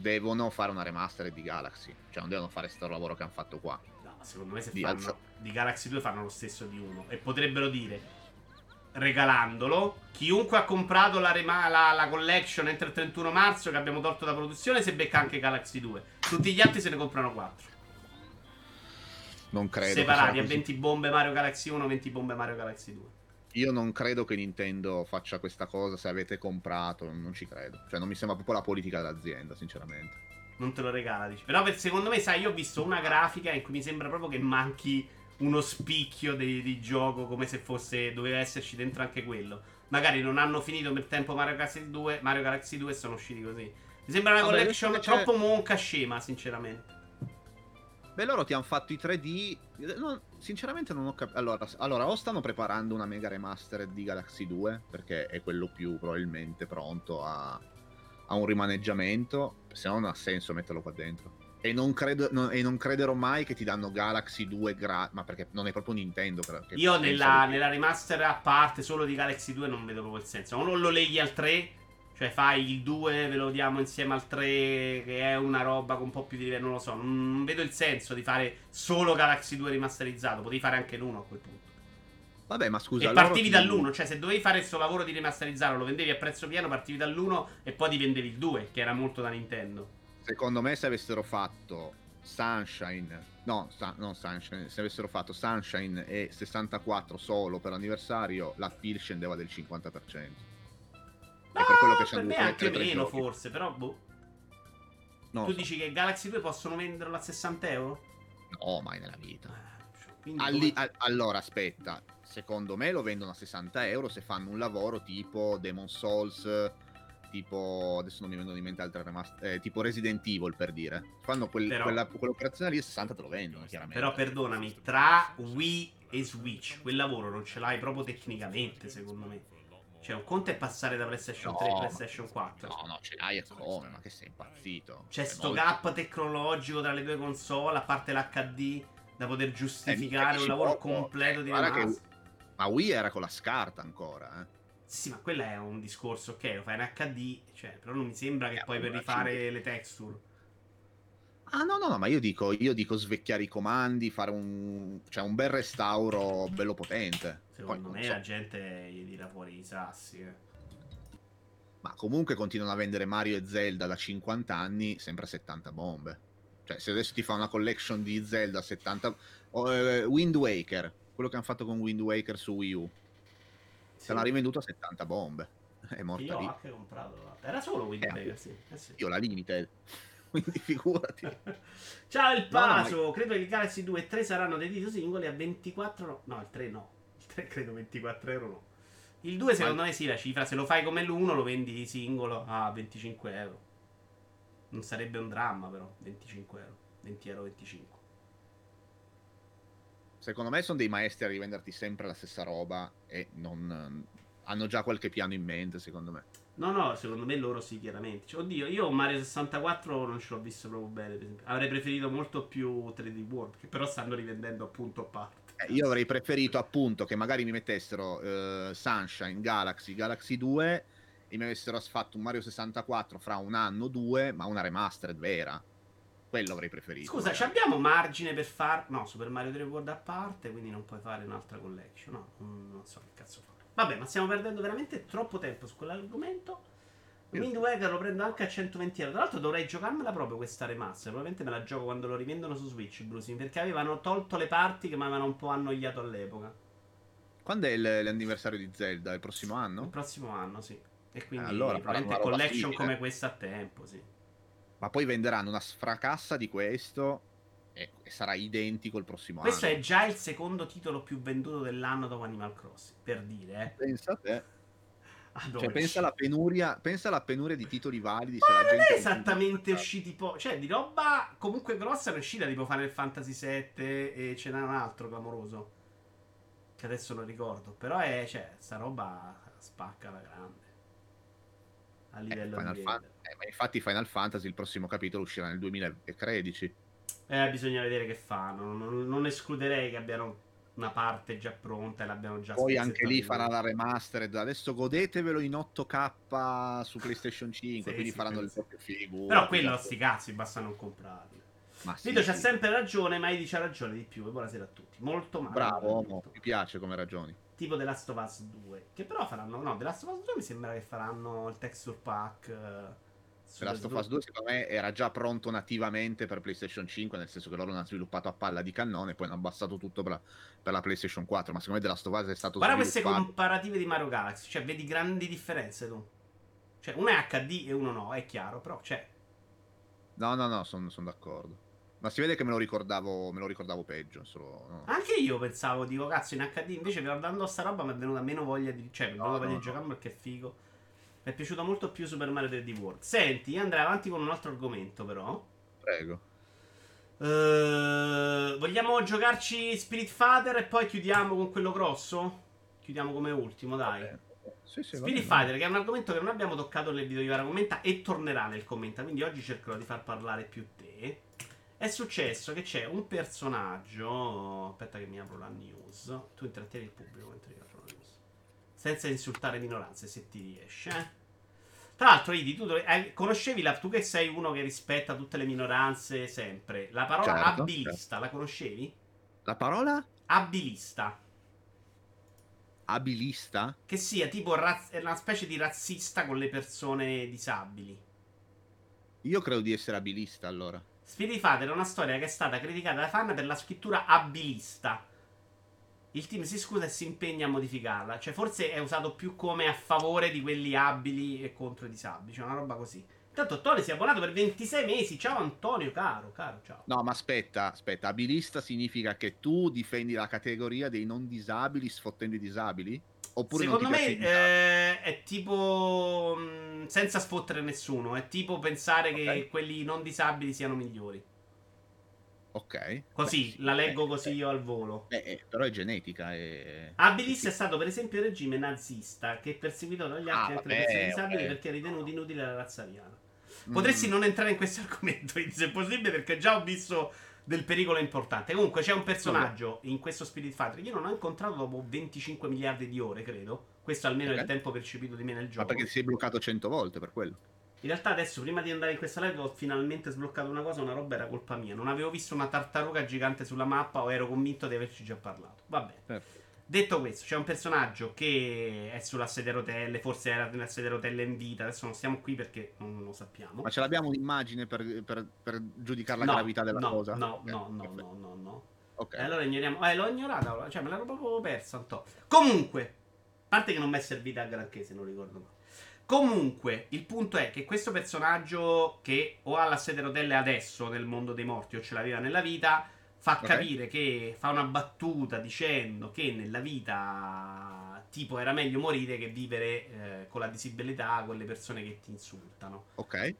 Speaker 2: Devono fare una remaster di Galaxy. Cioè, non devono fare questo lavoro che hanno fatto qua.
Speaker 1: No, secondo me se
Speaker 2: Di
Speaker 1: fanno
Speaker 2: alza-
Speaker 1: di Galaxy 2 fanno lo stesso di uno. E potrebbero dire, regalandolo, chiunque ha comprato la, rema- la, la collection entro il 31 marzo che abbiamo tolto da produzione, se becca anche Galaxy 2. Tutti gli altri se ne comprano 4.
Speaker 2: Non credo.
Speaker 1: Separati a
Speaker 2: così.
Speaker 1: 20 bombe Mario Galaxy 1, 20 bombe Mario Galaxy 2.
Speaker 2: Io non credo che Nintendo faccia questa cosa se avete comprato, non ci credo. Cioè, non mi sembra proprio la politica dell'azienda, sinceramente.
Speaker 1: Non te lo regala, dici. Però per- secondo me, sai, io ho visto una grafica in cui mi sembra proprio che manchi uno spicchio di, di gioco come se fosse doveva esserci dentro anche quello. Magari non hanno finito per tempo Mario Galaxy 2, Mario Galaxy 2 e sono usciti così. Mi sembra una
Speaker 2: Vabbè,
Speaker 1: collection troppo monca scema, sinceramente.
Speaker 2: Beh, loro ti hanno fatto i 3D. no, sinceramente non ho capito. Allora, allora, o stanno preparando una mega remaster di Galaxy 2, perché è quello più probabilmente pronto a, a un rimaneggiamento. Se no, non ha senso metterlo qua dentro. E non, credo, no- e non crederò mai che ti danno Galaxy 2 gratis. Ma perché non è proprio Nintendo.
Speaker 1: Io nella, nella remaster a parte solo di Galaxy 2 non vedo proprio il senso. O non lo leghi al 3, cioè fai il 2, ve lo diamo insieme al 3, che è una roba con un po' più di livello, non lo so. Non, vedo il senso di fare solo Galaxy 2 remasterizzato. Potevi fare anche l'1 a quel punto.
Speaker 2: Vabbè, ma scusa.
Speaker 1: e partivi
Speaker 2: ti-
Speaker 1: dall'1, cioè se dovevi fare questo lavoro di remasterizzarlo, lo vendevi a prezzo pieno, partivi dall'1 e poi ti vendevi il 2, che era molto da Nintendo.
Speaker 2: Secondo me, se avessero fatto Sunshine, no, Sun- non Sunshine, se avessero fatto Sunshine e 64 solo per l'anniversario, la PIL scendeva del 50%.
Speaker 1: No,
Speaker 2: per quello che
Speaker 1: per
Speaker 2: hanno
Speaker 1: me anche meno
Speaker 2: giochi.
Speaker 1: forse, però boh.
Speaker 2: No,
Speaker 1: tu dici che Galaxy 2 possono venderlo a 60 euro?
Speaker 2: no, mai nella vita.
Speaker 1: Eh, Quindi
Speaker 2: Alli-
Speaker 1: come-
Speaker 2: a- allora, aspetta, secondo me lo vendono a 60 euro se fanno un lavoro tipo Demon Souls, tipo, adesso non mi vengono in mente altre remaster, eh, tipo Resident Evil per dire. Fanno quel-
Speaker 1: Però-
Speaker 2: quella- quell'operazione lì a 60 te lo vendono, chiaramente.
Speaker 1: Però perdonami, tra Wii e Switch, quel lavoro non ce l'hai proprio tecnicamente, secondo me. Cioè, un conto è passare da PlayStation 3 a
Speaker 2: No,
Speaker 1: PlayStation 4.
Speaker 2: No, no, ce l'hai e come? Ma che sei impazzito?
Speaker 1: C'è
Speaker 2: È
Speaker 1: sto
Speaker 2: molto-
Speaker 1: gap tecnologico tra le due console, a parte l'HD, da poter giustificare
Speaker 2: Eh,
Speaker 1: un lavoro
Speaker 2: poco.
Speaker 1: completo di
Speaker 2: Guarda che-
Speaker 1: remaster.
Speaker 2: Ma Wii era con la scarta ancora, eh.
Speaker 1: Sì, ma quello è un discorso, ok, lo fai in HD, cioè, però non mi sembra che
Speaker 2: Eh,
Speaker 1: poi per rifare le texture.
Speaker 2: Ah no, no, no, ma io dico, io dico svecchiare i comandi, fare un, cioè un bel restauro bello potente. Poi,
Speaker 1: Secondo
Speaker 2: non
Speaker 1: me
Speaker 2: so,
Speaker 1: la gente gli tira fuori i sassi. eh.
Speaker 2: Ma comunque continuano a vendere Mario e Zelda da 50 anni sempre a 70 bombe. Cioè, se adesso ti fa una collection di Zelda a 70... o, eh, Wind Waker, quello che hanno fatto con Wind Waker su Wii U,
Speaker 1: Sì.
Speaker 2: se l'ha rivenduto a 70 bombe. (laughs) È morta
Speaker 1: Io ho
Speaker 2: lì.
Speaker 1: anche comprato. Era solo Wind
Speaker 2: Eh,
Speaker 1: Waker, sì. Eh, sì.
Speaker 2: Io la Limited. (laughs) Quindi figurati.
Speaker 1: Ciao il
Speaker 2: No, no, ma-
Speaker 1: Paso, credo che Galaxy 2 e 3 saranno dei titoli singoli a 24 no. Il 3 no. Il 3 credo 24 euro no. Il 2 secondo me sì, la cifra, se lo fai come l'1 lo vendi singolo a 25 euro. Non sarebbe un dramma però, 25 euro. 20 euro 25.
Speaker 2: Secondo me sono dei maestri a rivenderti sempre la stessa roba e non... Hanno già qualche piano in mente, secondo me.
Speaker 1: No, no, secondo me loro sì, chiaramente. Cioè, oddio, io Mario 64 non ce l'ho visto proprio bene, per esempio. Avrei preferito molto più 3D World, che però stanno rivendendo appunto a parte.
Speaker 2: Eh, io avrei preferito appunto che magari mi mettessero eh, Sunshine, Galaxy, Galaxy 2 e mi avessero fatto un Mario 64 fra un anno o due, ma una remastered vera. Quello avrei preferito.
Speaker 1: Scusa, ci abbiamo margine per far. No, Super Mario 3 World a parte, quindi non puoi fare un'altra collection. No, non so che cazzo fare. Vabbè, ma stiamo perdendo veramente troppo tempo su quell'argomento. Wind Waker lo prendo anche a 120 euro. Tra l'altro dovrei giocarmela proprio questa remaster. Probabilmente me la gioco quando lo rivendono su Switch, Brusi, perché avevano tolto le parti che mi avevano un po' annoiato all'epoca.
Speaker 2: Quando è il- l'anniversario di Zelda? Il prossimo
Speaker 1: Il
Speaker 2: anno?
Speaker 1: prossimo anno, sì. E quindi
Speaker 2: allora faranno
Speaker 1: probabilmente collection
Speaker 2: simile.
Speaker 1: come questa a tempo, sì.
Speaker 2: Ma poi venderanno una sfracassa di questo e, e sarà identico il prossimo
Speaker 1: Questo
Speaker 2: anno.
Speaker 1: è già il secondo titolo più venduto dell'anno dopo Animal Crossing, per dire, eh.
Speaker 2: Pensa a te. Cioè,
Speaker 1: 12.
Speaker 2: pensa alla penuria, pensa alla penuria di titoli validi.
Speaker 1: Ma
Speaker 2: se la
Speaker 1: non
Speaker 2: gente
Speaker 1: è esattamente
Speaker 2: compra.
Speaker 1: usciti po'. Cioè, di roba comunque grossa è uscita tipo Final Fantasy VII e ce n'era un altro clamoroso. Che adesso non ricordo. Però è, cioè, sta roba spacca la grande. A
Speaker 2: Eh,
Speaker 1: livello
Speaker 2: Final
Speaker 1: di
Speaker 2: Fan- eh, ma infatti Final Fantasy il prossimo capitolo uscirà nel 2013.
Speaker 1: Eh, bisogna vedere che fanno. Non, non escluderei che abbiano una parte già pronta e l'abbiamo già
Speaker 2: Poi anche lì farà la remastered. Adesso godetevelo in 8K su (laughs) PlayStation 5.
Speaker 1: Sì,
Speaker 2: quindi
Speaker 1: sì,
Speaker 2: faranno
Speaker 1: quello
Speaker 2: le proprie figure.
Speaker 1: Però quello, sti cazzi, basta non comprarli.
Speaker 2: Ma sì,
Speaker 1: Vito c'ha
Speaker 2: sì.
Speaker 1: sempre ragione, ma Edi c'ha ragione di più. E buonasera a tutti. Molto male.
Speaker 2: Bravo,
Speaker 1: molto.
Speaker 2: Mi piace come ragioni.
Speaker 1: Tipo The Last of Us 2. Che però faranno. No, The Last of Us 2 mi sembra che faranno il texture pack.
Speaker 2: The Last of Us 2 secondo me era già pronto nativamente per PlayStation 5, nel senso che loro l'hanno sviluppato a palla di cannone, poi hanno abbassato tutto per la, per la PlayStation 4, ma secondo me The Last of Us è stato
Speaker 1: Guarda queste comparative di Mario Galaxy. Cioè, vedi grandi differenze tu. Cioè, uno è HD e uno no, è chiaro, però c'è.
Speaker 2: No, no, no, sono d'accordo. Ma si vede che me lo ricordavo, me lo ricordavo peggio, solo... no.
Speaker 1: Anche io pensavo, dico, cazzo, in HD invece guardando sta roba mi è venuta meno voglia di. Cioè, mi è
Speaker 2: No,
Speaker 1: voglia
Speaker 2: no,
Speaker 1: di giocare perché è figo. Mi è piaciuto molto più Super Mario 3D World. Senti, io andrei avanti con un altro argomento, però.
Speaker 2: Prego.
Speaker 1: Eh, vogliamo giocarci Spirit Fighter e poi chiudiamo con quello grosso? Chiudiamo come ultimo, dai.
Speaker 2: Vabbè. Sì, sì,
Speaker 1: Spirit. Fighter, che è un argomento che non abbiamo toccato nel video di Vara Commenta e tornerà nel commenta, quindi oggi cercherò di far parlare più te. È successo che c'è un personaggio. Aspetta che mi apro la news. Tu intrattieni il pubblico mentre io. Senza insultare minoranze, se ti riesce. eh. Tra l'altro, Idi, tu eh, conoscevi la. Tu che sei uno che rispetta tutte le minoranze sempre. La parola
Speaker 2: Certo,
Speaker 1: abilista, la conoscevi?
Speaker 2: La parola
Speaker 1: Abilista.
Speaker 2: abilista?
Speaker 1: Che sia tipo raz- una specie di razzista con le persone disabili.
Speaker 2: Io credo di essere abilista allora.
Speaker 1: Spirit Fighter è una storia che è stata criticata dai fan per la scrittura abilista. Il team si scusa e si impegna a modificarla. Cioè, forse è usato più come a favore di quelli abili e contro i disabili. Cioè, una roba così. Intanto, Tony si è abbonato per 26 mesi. Ciao, Antonio, caro, caro, ciao.
Speaker 2: No, ma aspetta, aspetta, abilista significa che tu difendi la categoria dei non disabili sfottendo i disabili? Oppure
Speaker 1: Secondo me eh, è tipo. mh, senza sfottere nessuno. È tipo pensare che
Speaker 2: Ok.
Speaker 1: quelli non disabili siano migliori.
Speaker 2: Ok.
Speaker 1: Così,
Speaker 2: Beh,
Speaker 1: la leggo
Speaker 2: eh,
Speaker 1: così
Speaker 2: eh,
Speaker 1: io al volo.
Speaker 2: eh, eh, però è genetica. È...
Speaker 1: Abilis è stato per esempio il regime nazista che perseguitò dagli altri
Speaker 2: Ah,
Speaker 1: le
Speaker 2: vabbè,
Speaker 1: persone disabili
Speaker 2: ok.
Speaker 1: perché ritenuti inutili la razza ariana.
Speaker 2: Mm.
Speaker 1: Potresti non entrare in questo (laughs) argomento, se è possibile, perché già ho visto del pericolo importante. Comunque c'è un personaggio in questo Spirit Fighter che io non ho incontrato dopo 25 miliardi di ore, credo. Questo almeno è
Speaker 2: Ok.
Speaker 1: il tempo percepito di me nel
Speaker 2: Ma
Speaker 1: gioco.
Speaker 2: perché ti sei bloccato 100 volte per quello?
Speaker 1: In realtà adesso, prima di andare in questa live, ho finalmente sbloccato una cosa, una roba era colpa mia. Non avevo visto una tartaruga gigante sulla mappa o ero convinto di averci già parlato. Vabbè.
Speaker 2: Certo.
Speaker 1: Detto questo, c'è un personaggio che è sulla sedia a rotelle, forse era nella sedia a rotelle in vita, adesso non stiamo qui perché non lo sappiamo.
Speaker 2: Ma ce l'abbiamo un'immagine per, per, per giudicare la
Speaker 1: no,
Speaker 2: gravità della
Speaker 1: no,
Speaker 2: cosa?
Speaker 1: No,
Speaker 2: Ok,
Speaker 1: no, no,
Speaker 2: perfetto.
Speaker 1: no, no, no.
Speaker 2: Ok.
Speaker 1: E allora ignoriamo. Eh, l'ho ignorata, cioè me l'ero proprio persa un po'. Comunque, a parte che non mi è servita a granché se non ricordo male. Comunque, il punto è che questo personaggio che o ha la sedia a rotelle adesso nel mondo dei morti o ce l'aveva nella vita, fa
Speaker 2: Ok.
Speaker 1: capire che fa una battuta dicendo che nella vita tipo era meglio morire che vivere eh, con la disabilità con le persone che ti insultano.
Speaker 2: Ok.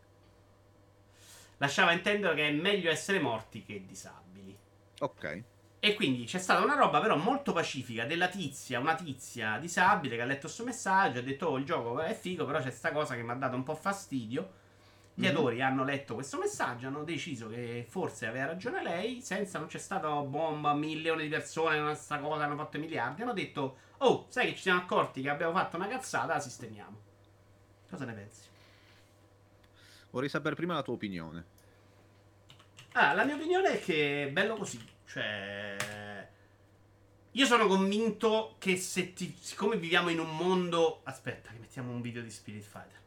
Speaker 1: Lasciava intendere che è meglio essere morti che disabili.
Speaker 2: Ok.
Speaker 1: E quindi c'è stata una roba però molto pacifica della tizia, una tizia disabile che ha letto questo messaggio, ha detto oh il gioco è figo, però c'è sta cosa che mi ha dato un po' fastidio. Gli
Speaker 2: Mhm.
Speaker 1: autori hanno letto questo messaggio, hanno deciso che forse aveva ragione lei, senza non c'è stata bomba, milioni di persone, non sta cosa, hanno fatto i miliardi, hanno detto oh, sai che ci siamo accorti che abbiamo fatto una cazzata, la sistemiamo. Cosa ne pensi?
Speaker 2: Vorrei sapere prima la tua opinione.
Speaker 1: Ah, la mia opinione è che è bello così. Cioè. Io sono convinto che se ti. Siccome viviamo in un mondo. Aspetta, che mettiamo un video di Spirit Fighter.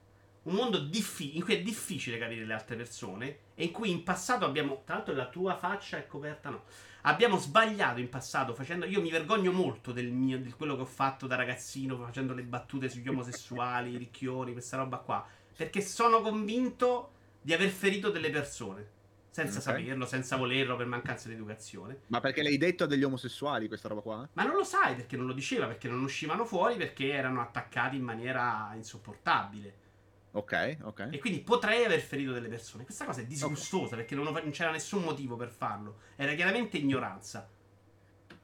Speaker 1: Un mondo diffi- in cui è difficile capire le altre persone. E in cui in passato abbiamo. Tra l'altro la tua faccia è coperta, no. Abbiamo sbagliato in passato facendo. Io mi vergogno molto del mio, di quello che ho fatto da ragazzino, facendo le battute sugli omosessuali, i ricchioni, questa roba qua. Perché sono convinto di aver ferito delle persone. Senza
Speaker 2: Ok.
Speaker 1: saperlo, senza volerlo, per mancanza di educazione.
Speaker 2: Ma perché l'hai detto a degli omosessuali questa roba qua?
Speaker 1: Ma non lo sai perché non lo diceva, perché non uscivano fuori, perché erano attaccati in maniera insopportabile.
Speaker 2: Ok, ok.
Speaker 1: E quindi potrei aver ferito delle persone. Questa cosa è disgustosa perché non, non c'era nessun motivo per farlo. Era chiaramente ignoranza.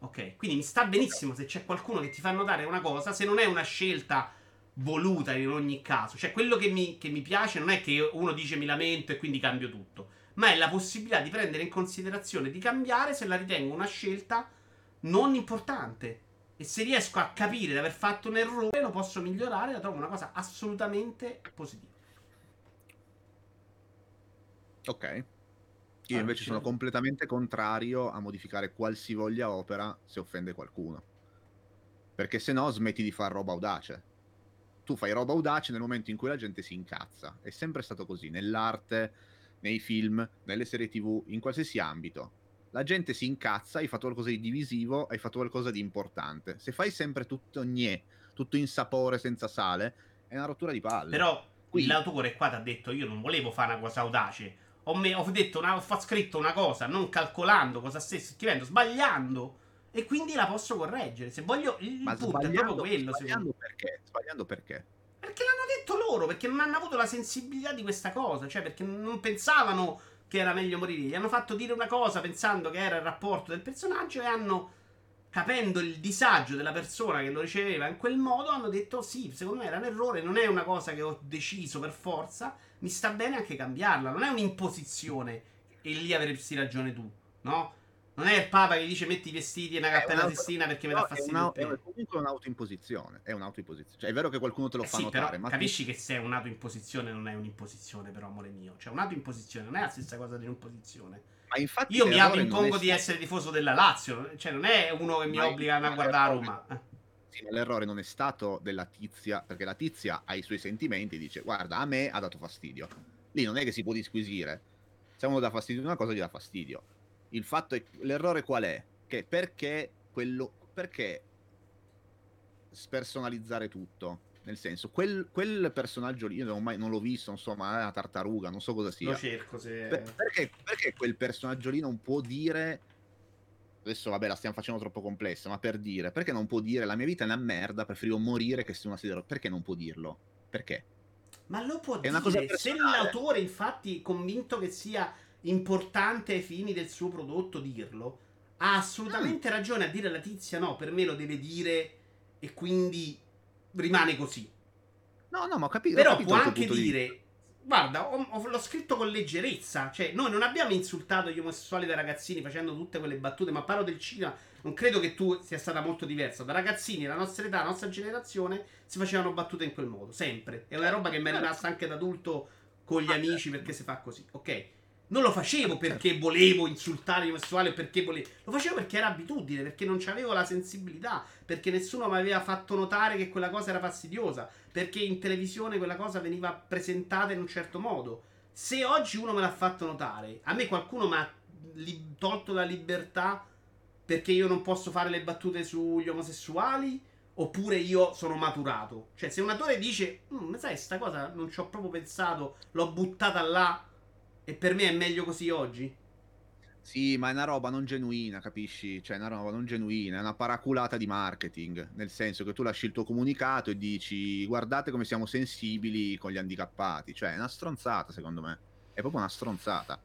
Speaker 1: Ok, quindi mi sta benissimo se c'è qualcuno che ti fa notare una cosa, se non è una scelta voluta in ogni caso. Cioè, quello che mi, che mi piace non è che uno dice mi lamento e quindi cambio tutto, ma è la possibilità di prendere in considerazione di cambiare se la ritengo una scelta non importante. E se riesco a capire di aver fatto un errore, lo posso migliorare, la trovo una cosa assolutamente positiva.
Speaker 2: Ok. Io ah, invece sono completamente contrario a modificare qualsivoglia opera se offende qualcuno. Perché se no smetti di fare roba audace. Tu fai roba audace nel momento in cui la gente si incazza. È sempre stato così, nell'arte, nei film, nelle serie tv, in qualsiasi ambito la gente si incazza, hai fatto qualcosa di divisivo, hai fatto qualcosa di importante. Se fai sempre tutto gne, tutto in sapore senza sale, è una rottura di palle.
Speaker 1: Però Qui... l'autore qua ti ha detto io non volevo fare una cosa audace. Ho, me- ho, detto una, ho scritto una cosa non calcolando cosa stessi scrivendo, sbagliando. E quindi la posso correggere. Se voglio il
Speaker 2: Ma punto è proprio quello. Sbagliando perché? Sbagliando perché?
Speaker 1: Perché l'hanno detto loro, perché non hanno avuto la sensibilità di questa cosa. Cioè, perché non pensavano che era meglio morire. Gli hanno fatto dire una cosa pensando che era il rapporto del personaggio e hanno, capendo il disagio della persona che lo riceveva in quel modo, hanno detto sì, secondo me era un errore, non è una cosa che ho deciso per forza, mi sta bene anche cambiarla, non è un'imposizione e lì avresti ragione tu, no? Non è il Papa che dice metti i vestiti e una cappella testina perché mi dà fastidio.
Speaker 2: È, una, è comunque un'autoimposizione. È un'autoimposizione. Cioè, è vero che qualcuno te lo
Speaker 1: eh
Speaker 2: fa
Speaker 1: sì,
Speaker 2: notare.
Speaker 1: Però,
Speaker 2: ma
Speaker 1: capisci tu... che se è un'autoimposizione non è un'imposizione, però, amore mio. Cioè, un'autoimposizione non è la stessa cosa di un'imposizione.
Speaker 2: Ma infatti
Speaker 1: Io mi autoimpongo di essere tifoso della Lazio. Cioè, non è uno che mi obbliga a guardare Roma. Eh.
Speaker 2: Sì, ma l'errore non è stato della tizia, perché la tizia ha i suoi sentimenti e dice, guarda, a me ha dato fastidio. Lì non è che si può disquisire. Se uno dà fastidio di una cosa, gli dà fastidio il fatto è l'errore qual è? Che perché quello perché spersonalizzare tutto? Nel senso, quel, quel personaggio lì, io non, mai, non l'ho visto, insomma, è una tartaruga, non so cosa sia.
Speaker 1: Lo cerco se...
Speaker 2: Per, perché, perché quel personaggio lì non può dire adesso vabbè la stiamo facendo troppo complessa, ma per dire, perché non può dire la mia vita è una merda, preferivo morire che sia una sedia Perché non può dirlo? Perché?
Speaker 1: Ma lo può è dire, se l'autore infatti è convinto che sia importante ai fini del suo prodotto dirlo, ha assolutamente mm. ragione a dire la tizia no, per me lo deve dire e quindi rimane così.
Speaker 2: No, no, ma ho capito.
Speaker 1: Però
Speaker 2: ho capito
Speaker 1: può anche dire, di... guarda, ho, ho, l'ho scritto con leggerezza, cioè noi non abbiamo insultato gli omosessuali da ragazzini facendo tutte quelle battute, ma parlo del cinema, non credo che tu sia stata molto diversa. Da ragazzini, la nostra età, la nostra generazione, si facevano battute in quel modo, sempre. È una roba che mi è rimasta anche da adulto con gli amici perché si fa così, ok? Non lo facevo perché volevo insultare gli omosessuali, perché volevo. Lo facevo perché era abitudine, perché non avevo la sensibilità, perché nessuno mi aveva fatto notare che quella cosa era fastidiosa, perché in televisione quella cosa veniva presentata in un certo modo. Se oggi uno me l'ha fatto notare, a me qualcuno mi ha li- tolto la libertà perché io non posso fare le battute sugli omosessuali, oppure io sono maturato. Cioè, se un attore dice, mm, sai, sta cosa non ci ho proprio pensato, l'ho buttata là e per me è meglio così oggi?
Speaker 2: Sì, ma è una roba non genuina, capisci? Cioè, è una roba non genuina, è una paraculata di marketing, nel senso che tu lasci il tuo comunicato e dici guardate come siamo sensibili con gli handicappati, cioè è una stronzata secondo me, è proprio una stronzata.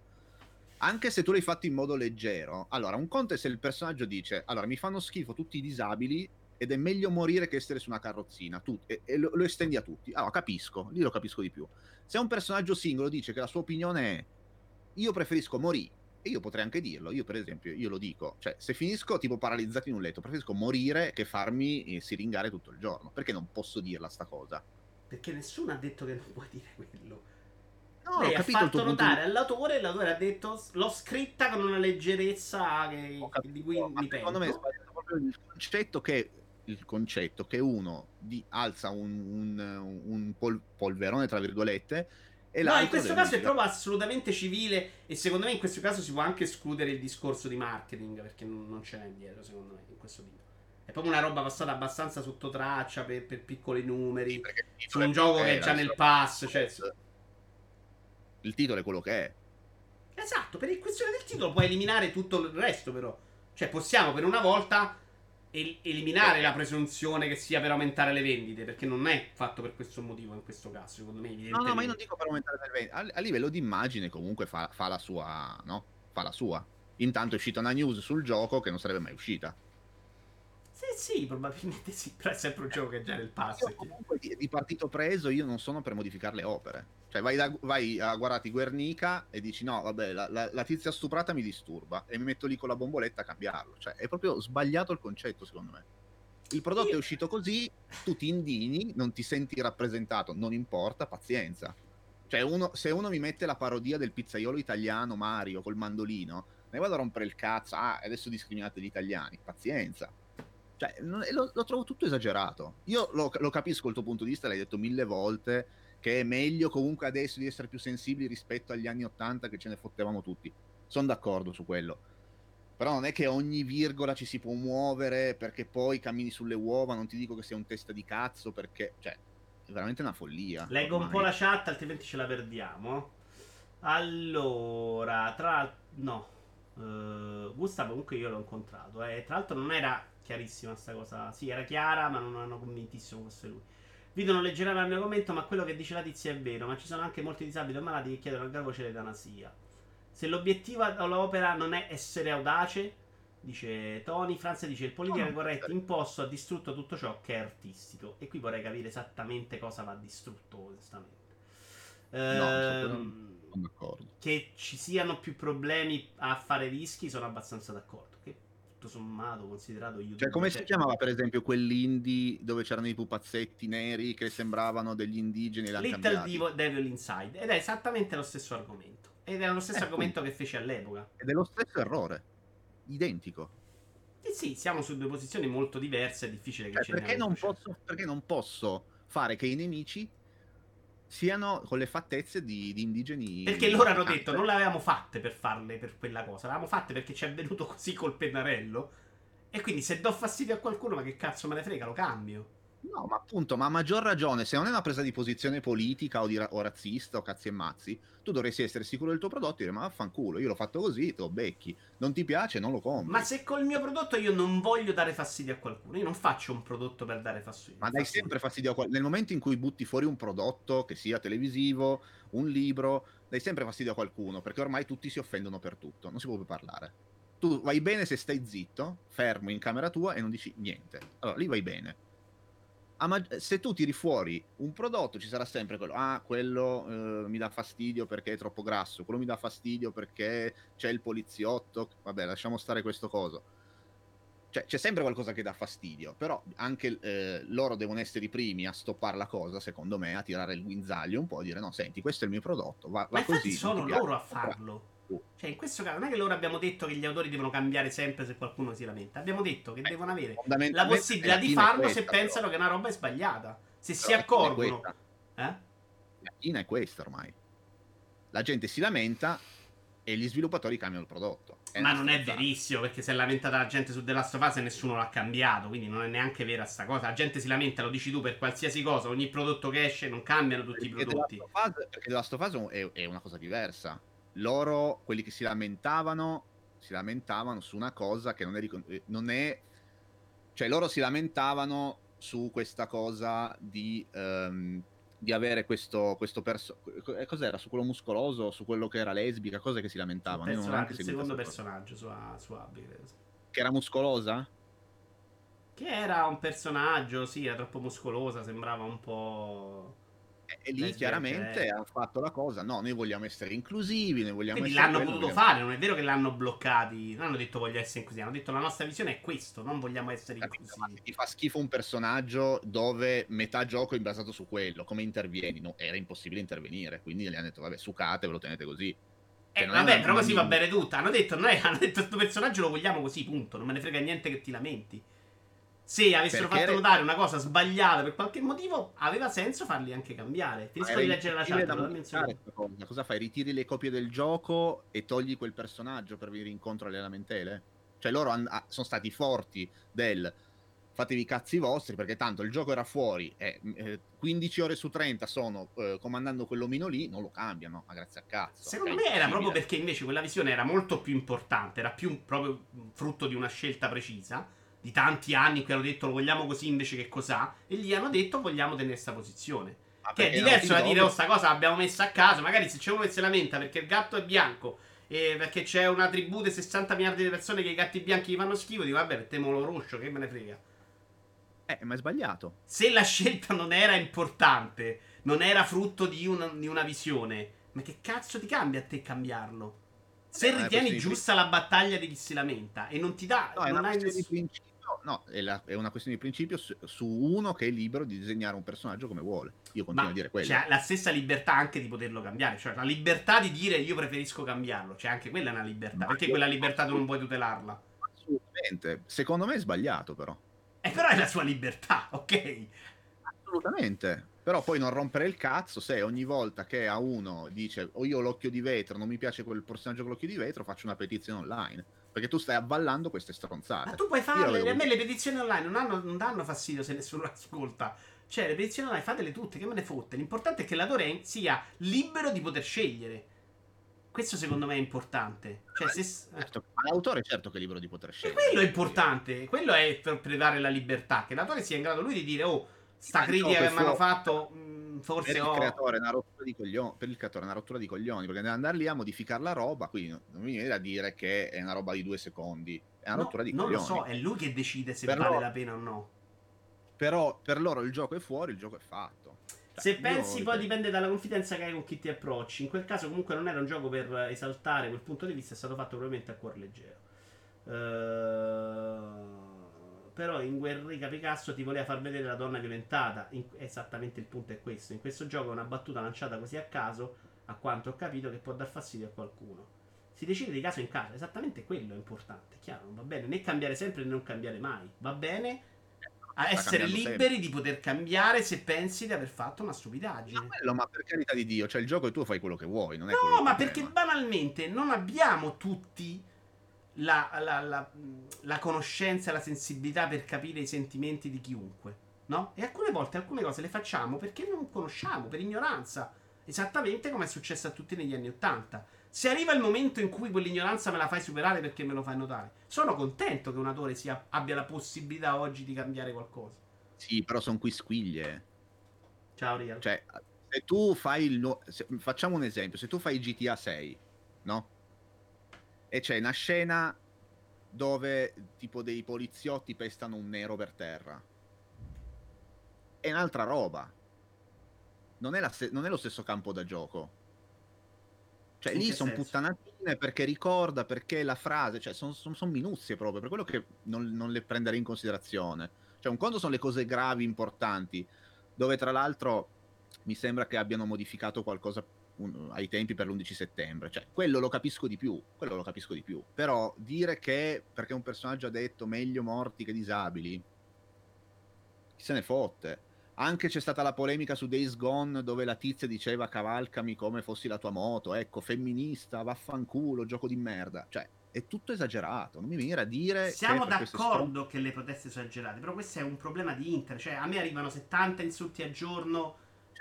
Speaker 2: Anche se tu l'hai fatto in modo leggero, allora un conto è se il personaggio dice allora mi fanno schifo tutti i disabili ed è meglio morire che essere su una carrozzina, tu, e, e lo, lo, estendi a tutti, allora capisco, lì lo capisco di più. Se un personaggio singolo dice che la sua opinione è io preferisco morire. E io potrei anche dirlo, io per esempio, io lo dico, cioè se finisco tipo paralizzato in un letto, preferisco morire che farmi eh, siringare tutto il giorno. Perché non posso dirla sta cosa?
Speaker 1: Perché nessuno ha detto che non puoi dire quello.
Speaker 2: No, Lei ho capito
Speaker 1: ha fatto notare di... all'autore e l'autore ha detto l'ho scritta con una leggerezza che, capito, di cui mi pento. Secondo me è
Speaker 2: sbagliato proprio il concetto che il concetto che uno di, alza un, un, un pol, polverone, tra virgolette,
Speaker 1: no, in questo caso è proprio assolutamente civile e secondo me in questo caso si può anche escludere il discorso di marketing perché non, non ce n'è dietro, secondo me, in questo video. È proprio una roba passata abbastanza sotto traccia per, per piccoli numeri. Sì, su un gioco che è già nel pass. Cioè...
Speaker 2: Il titolo è quello che è.
Speaker 1: Esatto, per il questione del titolo puoi eliminare tutto il resto, però. Cioè, possiamo per una volta el- eliminare la presunzione che sia per aumentare le vendite, perché non è fatto per questo motivo in questo caso, secondo me.
Speaker 2: No, no, ma io non dico per aumentare le vendite. A, a livello di immagine comunque fa, fa, la sua, no? Fa la sua. Intanto è uscita una news sul gioco che non sarebbe mai uscita.
Speaker 1: Sì, Sì, probabilmente sì, però è sempre un gioco che è già nel passo.
Speaker 2: comunque di, partito preso io non sono per modificare le opere. Cioè vai, da, vai a guardarti Guernica e dici no, vabbè, la, la, la, tizia stuprata mi disturba e mi metto lì con la bomboletta a cambiarlo. Cioè è proprio sbagliato il concetto secondo me. Il prodotto io... è uscito così, tu ti indigni, non ti senti rappresentato, non importa, pazienza. Cioè uno, se uno mi mette la parodia del pizzaiolo italiano Mario col mandolino, ne vado a rompere il cazzo, ah, adesso discriminate gli italiani, pazienza cioè, lo, lo, trovo tutto esagerato. Io lo, lo, capisco il tuo punto di vista, l'hai detto mille volte, che è meglio comunque adesso di essere più sensibili rispetto agli anni Ottanta che ce ne fottevamo tutti. Sono d'accordo su quello. Però non è che ogni virgola ci si può muovere perché poi cammini sulle uova, non ti dico che sei un testa di cazzo perché, cioè, è veramente una follia.
Speaker 1: Leggo ormai. un po' la chat, altrimenti ce la perdiamo. Allora, tra no. Uh, Gustavo comunque io l'ho incontrato, eh. tra l'altro non era chiarissima sta cosa. Sì, era chiara, ma non hanno convintissimo fosse lui. Vito non leggerà il mio commento, ma quello che dice la tizia è vero. Ma ci sono anche molti disabili o malati che chiedono al garvoce l'eutanasia. Se l'obiettivo dell'opera non è essere audace, dice Tony, Franz dice il politica corretto imposto ha distrutto tutto ciò che è artistico. E qui vorrei capire esattamente cosa va distrutto, onestamente. Ehm, no, d'accordo. Che ci siano più problemi a fare rischi, sono abbastanza d'accordo tutto sommato considerato YouTube.
Speaker 2: Cioè, come cioè... si chiamava per esempio quell'indie dove c'erano i pupazzetti neri che sembravano degli indigeni?
Speaker 1: Little Divo, Devil Inside. Ed è esattamente lo stesso argomento. Ed era lo stesso eh, argomento quindi. che fece all'epoca.
Speaker 2: Ed è lo stesso errore. Identico.
Speaker 1: Eh sì, siamo su due posizioni molto diverse. È difficile che
Speaker 2: cioè, ce perché non, posso, perché non posso fare che i nemici siano con le fattezze di, di indigeni.
Speaker 1: Perché loro hanno detto non le avevamo fatte per farle per quella cosa, le avevamo fatte perché ci è venuto (laughs) così col pennarello. E quindi se do fastidio a qualcuno, ma che cazzo me ne frega, lo cambio.
Speaker 2: No, ma appunto, ma a maggior ragione, se non è una presa di posizione politica o, di, o razzista o cazzi e mazzi, tu dovresti essere sicuro del tuo prodotto e dire ma vaffanculo, io l'ho fatto così, te lo becchi. Non ti piace, non lo compri.
Speaker 1: Ma se col mio prodotto io non voglio dare fastidio a qualcuno, io non faccio un prodotto per dare fastidio.
Speaker 2: Ma dai sempre fastidio a qualcuno. Nel momento in cui butti fuori un prodotto, che sia televisivo, un libro, dai sempre fastidio a qualcuno, perché ormai tutti si offendono per tutto, non si può più parlare. Tu vai bene se stai zitto, fermo in camera tua e non dici niente. Allora, lì vai bene ma- se tu tiri fuori un prodotto ci sarà sempre quello, ah quello eh, mi dà fastidio perché è troppo grasso, quello mi dà fastidio perché c'è il poliziotto, vabbè lasciamo stare questo coso. Cioè, c'è sempre qualcosa che dà fastidio, però anche eh, loro devono essere i primi a stoppare la cosa, secondo me, a tirare il guinzaglio un po' e dire no, senti, questo è il mio prodotto, va, va così.
Speaker 1: sono loro a farlo. Cioè, in questo caso non è che loro abbiamo detto che gli autori devono cambiare sempre se qualcuno si lamenta. Abbiamo detto che eh, devono avere la possibilità di farlo se pensano che una roba è sbagliata. Se però si accorgono.
Speaker 2: Eh? La China è questa ormai. La gente si lamenta e gli sviluppatori cambiano il prodotto.
Speaker 1: È Ma non è verissimo, perché si è lamentata la gente su The Last of Us e nessuno l'ha cambiato, quindi non è neanche vera sta cosa. La gente si lamenta, lo dici tu, per qualsiasi cosa, ogni prodotto che esce non cambiano tutti perché i prodotti. The
Speaker 2: perché The Last of Us è, è una cosa diversa loro, quelli che si lamentavano, si lamentavano su una cosa che non è, eh, non è cioè loro si lamentavano su questa cosa di, um, di avere questo, questo perso- eh, cos'era? Su quello muscoloso su quello che era lesbica cose che si lamentavano.
Speaker 1: Il, il secondo personaggio su, su Abby
Speaker 2: che era muscolosa?
Speaker 1: Che era un personaggio sì era troppo muscolosa sembrava un po'
Speaker 2: E lì chiaramente hanno fatto la cosa, no, noi vogliamo essere inclusivi, noi vogliamo
Speaker 1: Quindi
Speaker 2: essere...
Speaker 1: l'hanno potuto vogliamo... fare, non è vero che l'hanno bloccati, non hanno detto voglio essere inclusivi, hanno detto la nostra visione è questo, non vogliamo essere inclusivi.
Speaker 2: Ti fa schifo un personaggio dove metà gioco è basato su quello, come intervieni? No, era impossibile intervenire, quindi gli hanno detto vabbè, sucate, ve lo tenete così.
Speaker 1: Cioè, eh, vabbè, però così va bene tutto. Hanno detto, noi (laughs) hanno detto questo personaggio lo vogliamo così, punto. Non me ne frega niente che ti lamenti se avessero Perché fatto notare una cosa sbagliata per qualche motivo, aveva senso farli anche cambiare. Finisco di leggere la chat.
Speaker 2: Cosa fai? Ritiri le copie del gioco e togli quel personaggio per venire incontro alle lamentele? Cioè, loro han- sono stati forti del fatevi i cazzi vostri perché tanto il gioco era fuori e eh, 15 ore su 30 sono eh, comandando quell'omino lì, non lo cambiano, ma grazie a cazzo.
Speaker 1: Secondo me era proprio perché invece quella visione era molto più importante, era più proprio frutto di una scelta precisa di tanti anni in cui hanno detto lo vogliamo così invece che cos'ha e gli hanno detto vogliamo tenere questa posizione. Ah, che è diverso da dire oh sta cosa l'abbiamo messa a caso, magari se c'è uno che si lamenta perché il gatto è bianco e perché c'è una tribù di 60 miliardi di persone che i gatti bianchi gli fanno schifo, dico vabbè mettiamolo rosso che me ne frega.
Speaker 2: Eh, ma è sbagliato.
Speaker 1: Se la scelta non era importante, non era frutto di una, di una visione, ma che cazzo ti cambia a te cambiarlo? Se
Speaker 2: Eh,
Speaker 1: ritieni giusta la battaglia di chi si lamenta e non ti dà...
Speaker 2: No,
Speaker 1: non hai
Speaker 2: questione di
Speaker 1: nessun-
Speaker 2: principio. No, è, la- è una questione di principio su, su uno che è libero di disegnare un personaggio come vuole. Io continuo
Speaker 1: Ma
Speaker 2: a dire quello.
Speaker 1: c'è la stessa libertà anche di poterlo cambiare. Cioè, la libertà di dire io preferisco cambiarlo. C'è anche quella è una libertà.
Speaker 2: Ma
Speaker 1: Perché
Speaker 2: io-
Speaker 1: quella libertà tu non puoi tutelarla?
Speaker 2: Assolutamente. Secondo me è sbagliato, però.
Speaker 1: E però è la sua libertà, (laughs) ok?
Speaker 2: Assolutamente. Però poi non rompere il cazzo se ogni volta che a uno dice o io ho l'occhio di vetro, non mi piace quel personaggio con l'occhio di vetro, faccio una petizione online. Perché tu stai avvallando queste stronzate.
Speaker 1: Ma tu puoi farle.
Speaker 2: l'avevo
Speaker 1: A me le petizioni online non, hanno- non danno fastidio se nessuno (laughs) ascolta. Cioè, le petizioni online fatele tutte, che me ne fotte. L'importante è che l'autore sia libero di poter scegliere. Questo secondo me è importante. Cioè, se. eh.
Speaker 2: Certo, l'autore certo che è libero di poter
Speaker 1: E
Speaker 2: scegliere.
Speaker 1: quello è importante. Quello è per, dare la libertà. Che l'autore sia in grado lui di dire: Oh, sta
Speaker 2: no,
Speaker 1: critica che mi hanno fatto. mh, forse
Speaker 2: per il,
Speaker 1: ho.
Speaker 2: creatore una rottura di coglioni, per il creatore è una rottura di coglioni, perché deve andare lì a modificare la roba, quindi non non mi viene da dire che è una roba di due secondi, è una
Speaker 1: No,
Speaker 2: rottura di
Speaker 1: non
Speaker 2: coglioni.
Speaker 1: lo so, è lui che decide se
Speaker 2: Per
Speaker 1: vale la pena o no.
Speaker 2: Però per loro il gioco è fuori, il gioco è fatto. Cioè,
Speaker 1: Se pensi, poi dipende dalla confidenza che hai con chi ti approcci. In quel caso, comunque, non era un gioco per esaltare quel punto di vista, è stato fatto probabilmente a cuor leggero. Ehm, Però in Guerrica Picasso ti voleva far vedere la donna violentata. In- esattamente il punto è questo. In questo gioco è una battuta lanciata così a caso, a quanto ho capito, che può dar fastidio a qualcuno. Si decide di caso in caso, esattamente quello è importante. Chiaro, non va bene né cambiare sempre né non cambiare mai. Va bene a essere liberi
Speaker 2: sempre.
Speaker 1: di poter cambiare se pensi di aver fatto una stupidaggine.
Speaker 2: Ma, quello, ma per carità di Dio, cioè il gioco è tuo, fai quello che vuoi,
Speaker 1: No, ma perché banalmente non abbiamo tutti la, la- la- la conoscenza e la sensibilità per capire i sentimenti di chiunque, no? E alcune volte alcune cose le facciamo perché non conosciamo, per ignoranza, esattamente come è successo a tutti negli anni Ottanta. Se arriva il momento in cui quell'ignoranza me la fai superare perché me lo fai notare, sono contento che un autore sia- abbia la possibilità oggi di cambiare qualcosa.
Speaker 2: Sì, però sono quisquiglie.
Speaker 1: Ciao Real.
Speaker 2: Cioè, se tu fai il... nu- se- facciamo un esempio, se tu fai GTA 6, no? E c'è una scena dove tipo dei poliziotti pestano un nero per terra. È un'altra roba. Non è, la ste- non è lo stesso campo da gioco. Cioè,
Speaker 1: In
Speaker 2: lì sono puttanatine perché ricorda, perché la frase, cioè, sono minuzie proprio, per quello che non, non le prenderei in considerazione. Cioè, un conto sono le cose gravi, importanti, dove tra l'altro mi sembra che abbiano modificato qualcosa un- ai tempi per l'11 settembre. Cioè, quello lo capisco di più, quello lo capisco di più. Però dire che perché un personaggio ha detto meglio morti che disabili, chi se ne fotte. Anche c'è stata la polemica su Days Gone dove la tizia diceva cavalcami come fossi la tua moto, ecco, femminista, vaffanculo, gioco di merda. Cioè, è tutto esagerato, non mi venire a dire
Speaker 1: Siamo
Speaker 2: che
Speaker 1: d'accordo che le proteste sono esagerate, però questo è un problema di internet. Cioè, a me arrivano 70 insulti al giorno.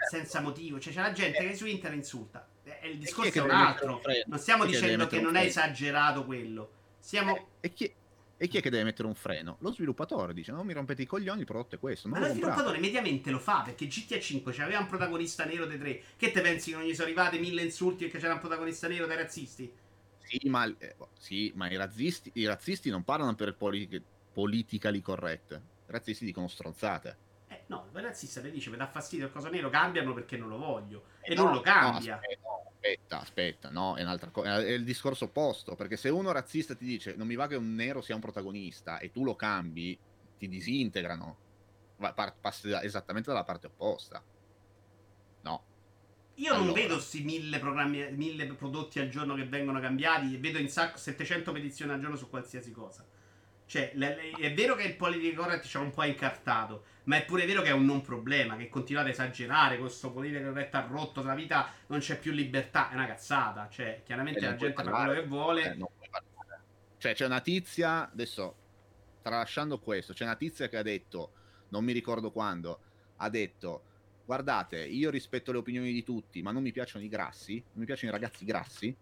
Speaker 1: Senza motivo. Cioè, c'è la gente che su internet insulta. E il discorso
Speaker 2: è
Speaker 1: è un altro.
Speaker 2: un?
Speaker 1: Non stiamo
Speaker 2: Chi
Speaker 1: dicendo che non è esagerato quello. Siamo.
Speaker 2: E chi, e chi è che deve mettere un freno? Lo sviluppatore dice: Non mi rompete i coglioni, il prodotto è questo.
Speaker 1: Ma
Speaker 2: lo
Speaker 1: sviluppatore mediamente lo fa perché GTA 5 c'aveva un protagonista nero dei tre. Che te pensi che non gli sono arrivati mille insulti perché c'era un protagonista nero dai razzisti?
Speaker 2: Sì, ma, eh, sì, ma i, razzisti, i razzisti non parlano per politiche, politically correct. I razzisti dicono stronzate.
Speaker 1: No, il razzista le dice: Mi dà fastidio il coso nero, cambiano perché non lo voglio. E
Speaker 2: Eh, no,
Speaker 1: non lo cambia.
Speaker 2: no, aspetta, aspetta, no, è un'altra cosa. È il discorso opposto. Perché se uno razzista ti dice non mi va che un nero sia un protagonista e tu lo cambi, ti disintegrano. Par- passi esattamente dalla parte opposta. No.
Speaker 1: Io non
Speaker 2: Allora.
Speaker 1: vedo questi mille, programmi, mille prodotti al giorno che vengono cambiati, vedo in sacco 700 petizioni al giorno su qualsiasi cosa. Cioè, le- le- è vero che il politically correct ci ha un po' incartato, ma è pure vero che è un non problema, che continuate a esagerare, questo politically correct ha rotto la vita, non c'è più libertà, è una cazzata. Cioè, chiaramente
Speaker 2: Eh,
Speaker 1: la gente fa quello che vuole.
Speaker 2: Eh. Cioè, c'è una tizia, adesso, tralasciando questo, c'è una tizia che ha detto, non mi ricordo quando, ha detto, guardate, io rispetto le opinioni di tutti, ma non mi piacciono i grassi, non mi piacciono i ragazzi grassi,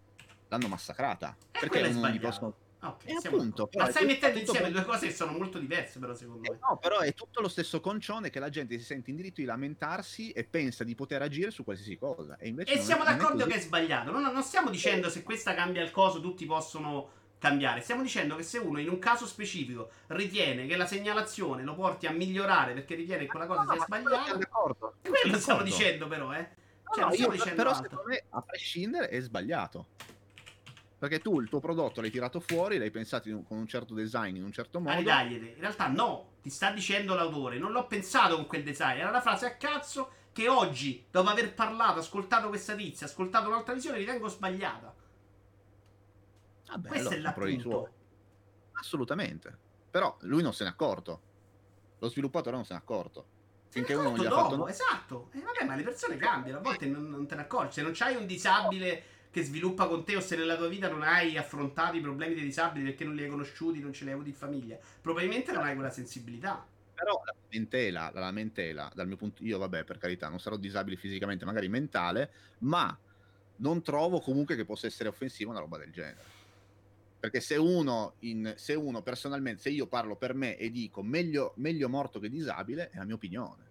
Speaker 2: l'hanno massacrata.
Speaker 1: Eh,
Speaker 2: perché non gli possono...
Speaker 1: Ok,
Speaker 2: Eh,
Speaker 1: siamo
Speaker 2: appunto,
Speaker 1: d'accordo.
Speaker 2: però
Speaker 1: Ma
Speaker 2: è
Speaker 1: stai
Speaker 2: tutto-
Speaker 1: mettendo
Speaker 2: tutto
Speaker 1: insieme
Speaker 2: con-
Speaker 1: due cose che sono molto diverse, però, secondo
Speaker 2: Eh,
Speaker 1: me.
Speaker 2: no, però è tutto lo stesso concione che la gente si sente in diritto di lamentarsi e pensa di poter agire su qualsiasi cosa. E, invece
Speaker 1: E
Speaker 2: è-
Speaker 1: siamo
Speaker 2: è
Speaker 1: d'accordo
Speaker 2: così.
Speaker 1: che è sbagliato. Non, non stiamo dicendo se questa cambia il coso, tutti possono cambiare. Stiamo dicendo che se uno in un caso specifico ritiene che la segnalazione lo porti a migliorare perché ritiene che quella cosa
Speaker 2: No,
Speaker 1: sia sbagliata,
Speaker 2: d'accordo.
Speaker 1: quello
Speaker 2: Sono
Speaker 1: stiamo
Speaker 2: d'accordo.
Speaker 1: dicendo però, eh.
Speaker 2: No,
Speaker 1: Cioè,
Speaker 2: no,
Speaker 1: stiamo
Speaker 2: io- però
Speaker 1: altro.
Speaker 2: secondo me a prescindere è sbagliato. Perché tu il tuo prodotto l'hai tirato fuori, l'hai pensato un- con un certo design, in un certo modo.
Speaker 1: Aridagliete. In realtà no, ti sta dicendo l'autore, non l'ho pensato con quel design, era una frase a cazzo che oggi, dopo aver parlato, ascoltato questa tizia, ascoltato un'altra visione, ritengo sbagliata.
Speaker 2: Vabbè,
Speaker 1: Questo
Speaker 2: allora,
Speaker 1: è l'appunto.
Speaker 2: Assolutamente. Però lui non se n'è accorto. Lo sviluppatore non se n'è accorto. Finché uno non gli ha
Speaker 1: dopo,
Speaker 2: fatto no-
Speaker 1: esatto. E vabbè, ma le persone cambiano, a volte non, non te ne accorgi. Se non c'hai un disabile che sviluppa con te o se nella tua vita non hai affrontato i problemi dei disabili perché non li hai conosciuti, non ce li hai avuti in famiglia, probabilmente non hai quella sensibilità.
Speaker 2: Però la lamentela, la lamentela, dal mio punto io vabbè, per carità, non sarò disabile fisicamente, magari mentale, ma non trovo comunque che possa essere offensiva una roba del genere. Perché se uno, in, se uno personalmente, se io parlo per me e dico meglio, meglio morto che disabile, è la mia opinione.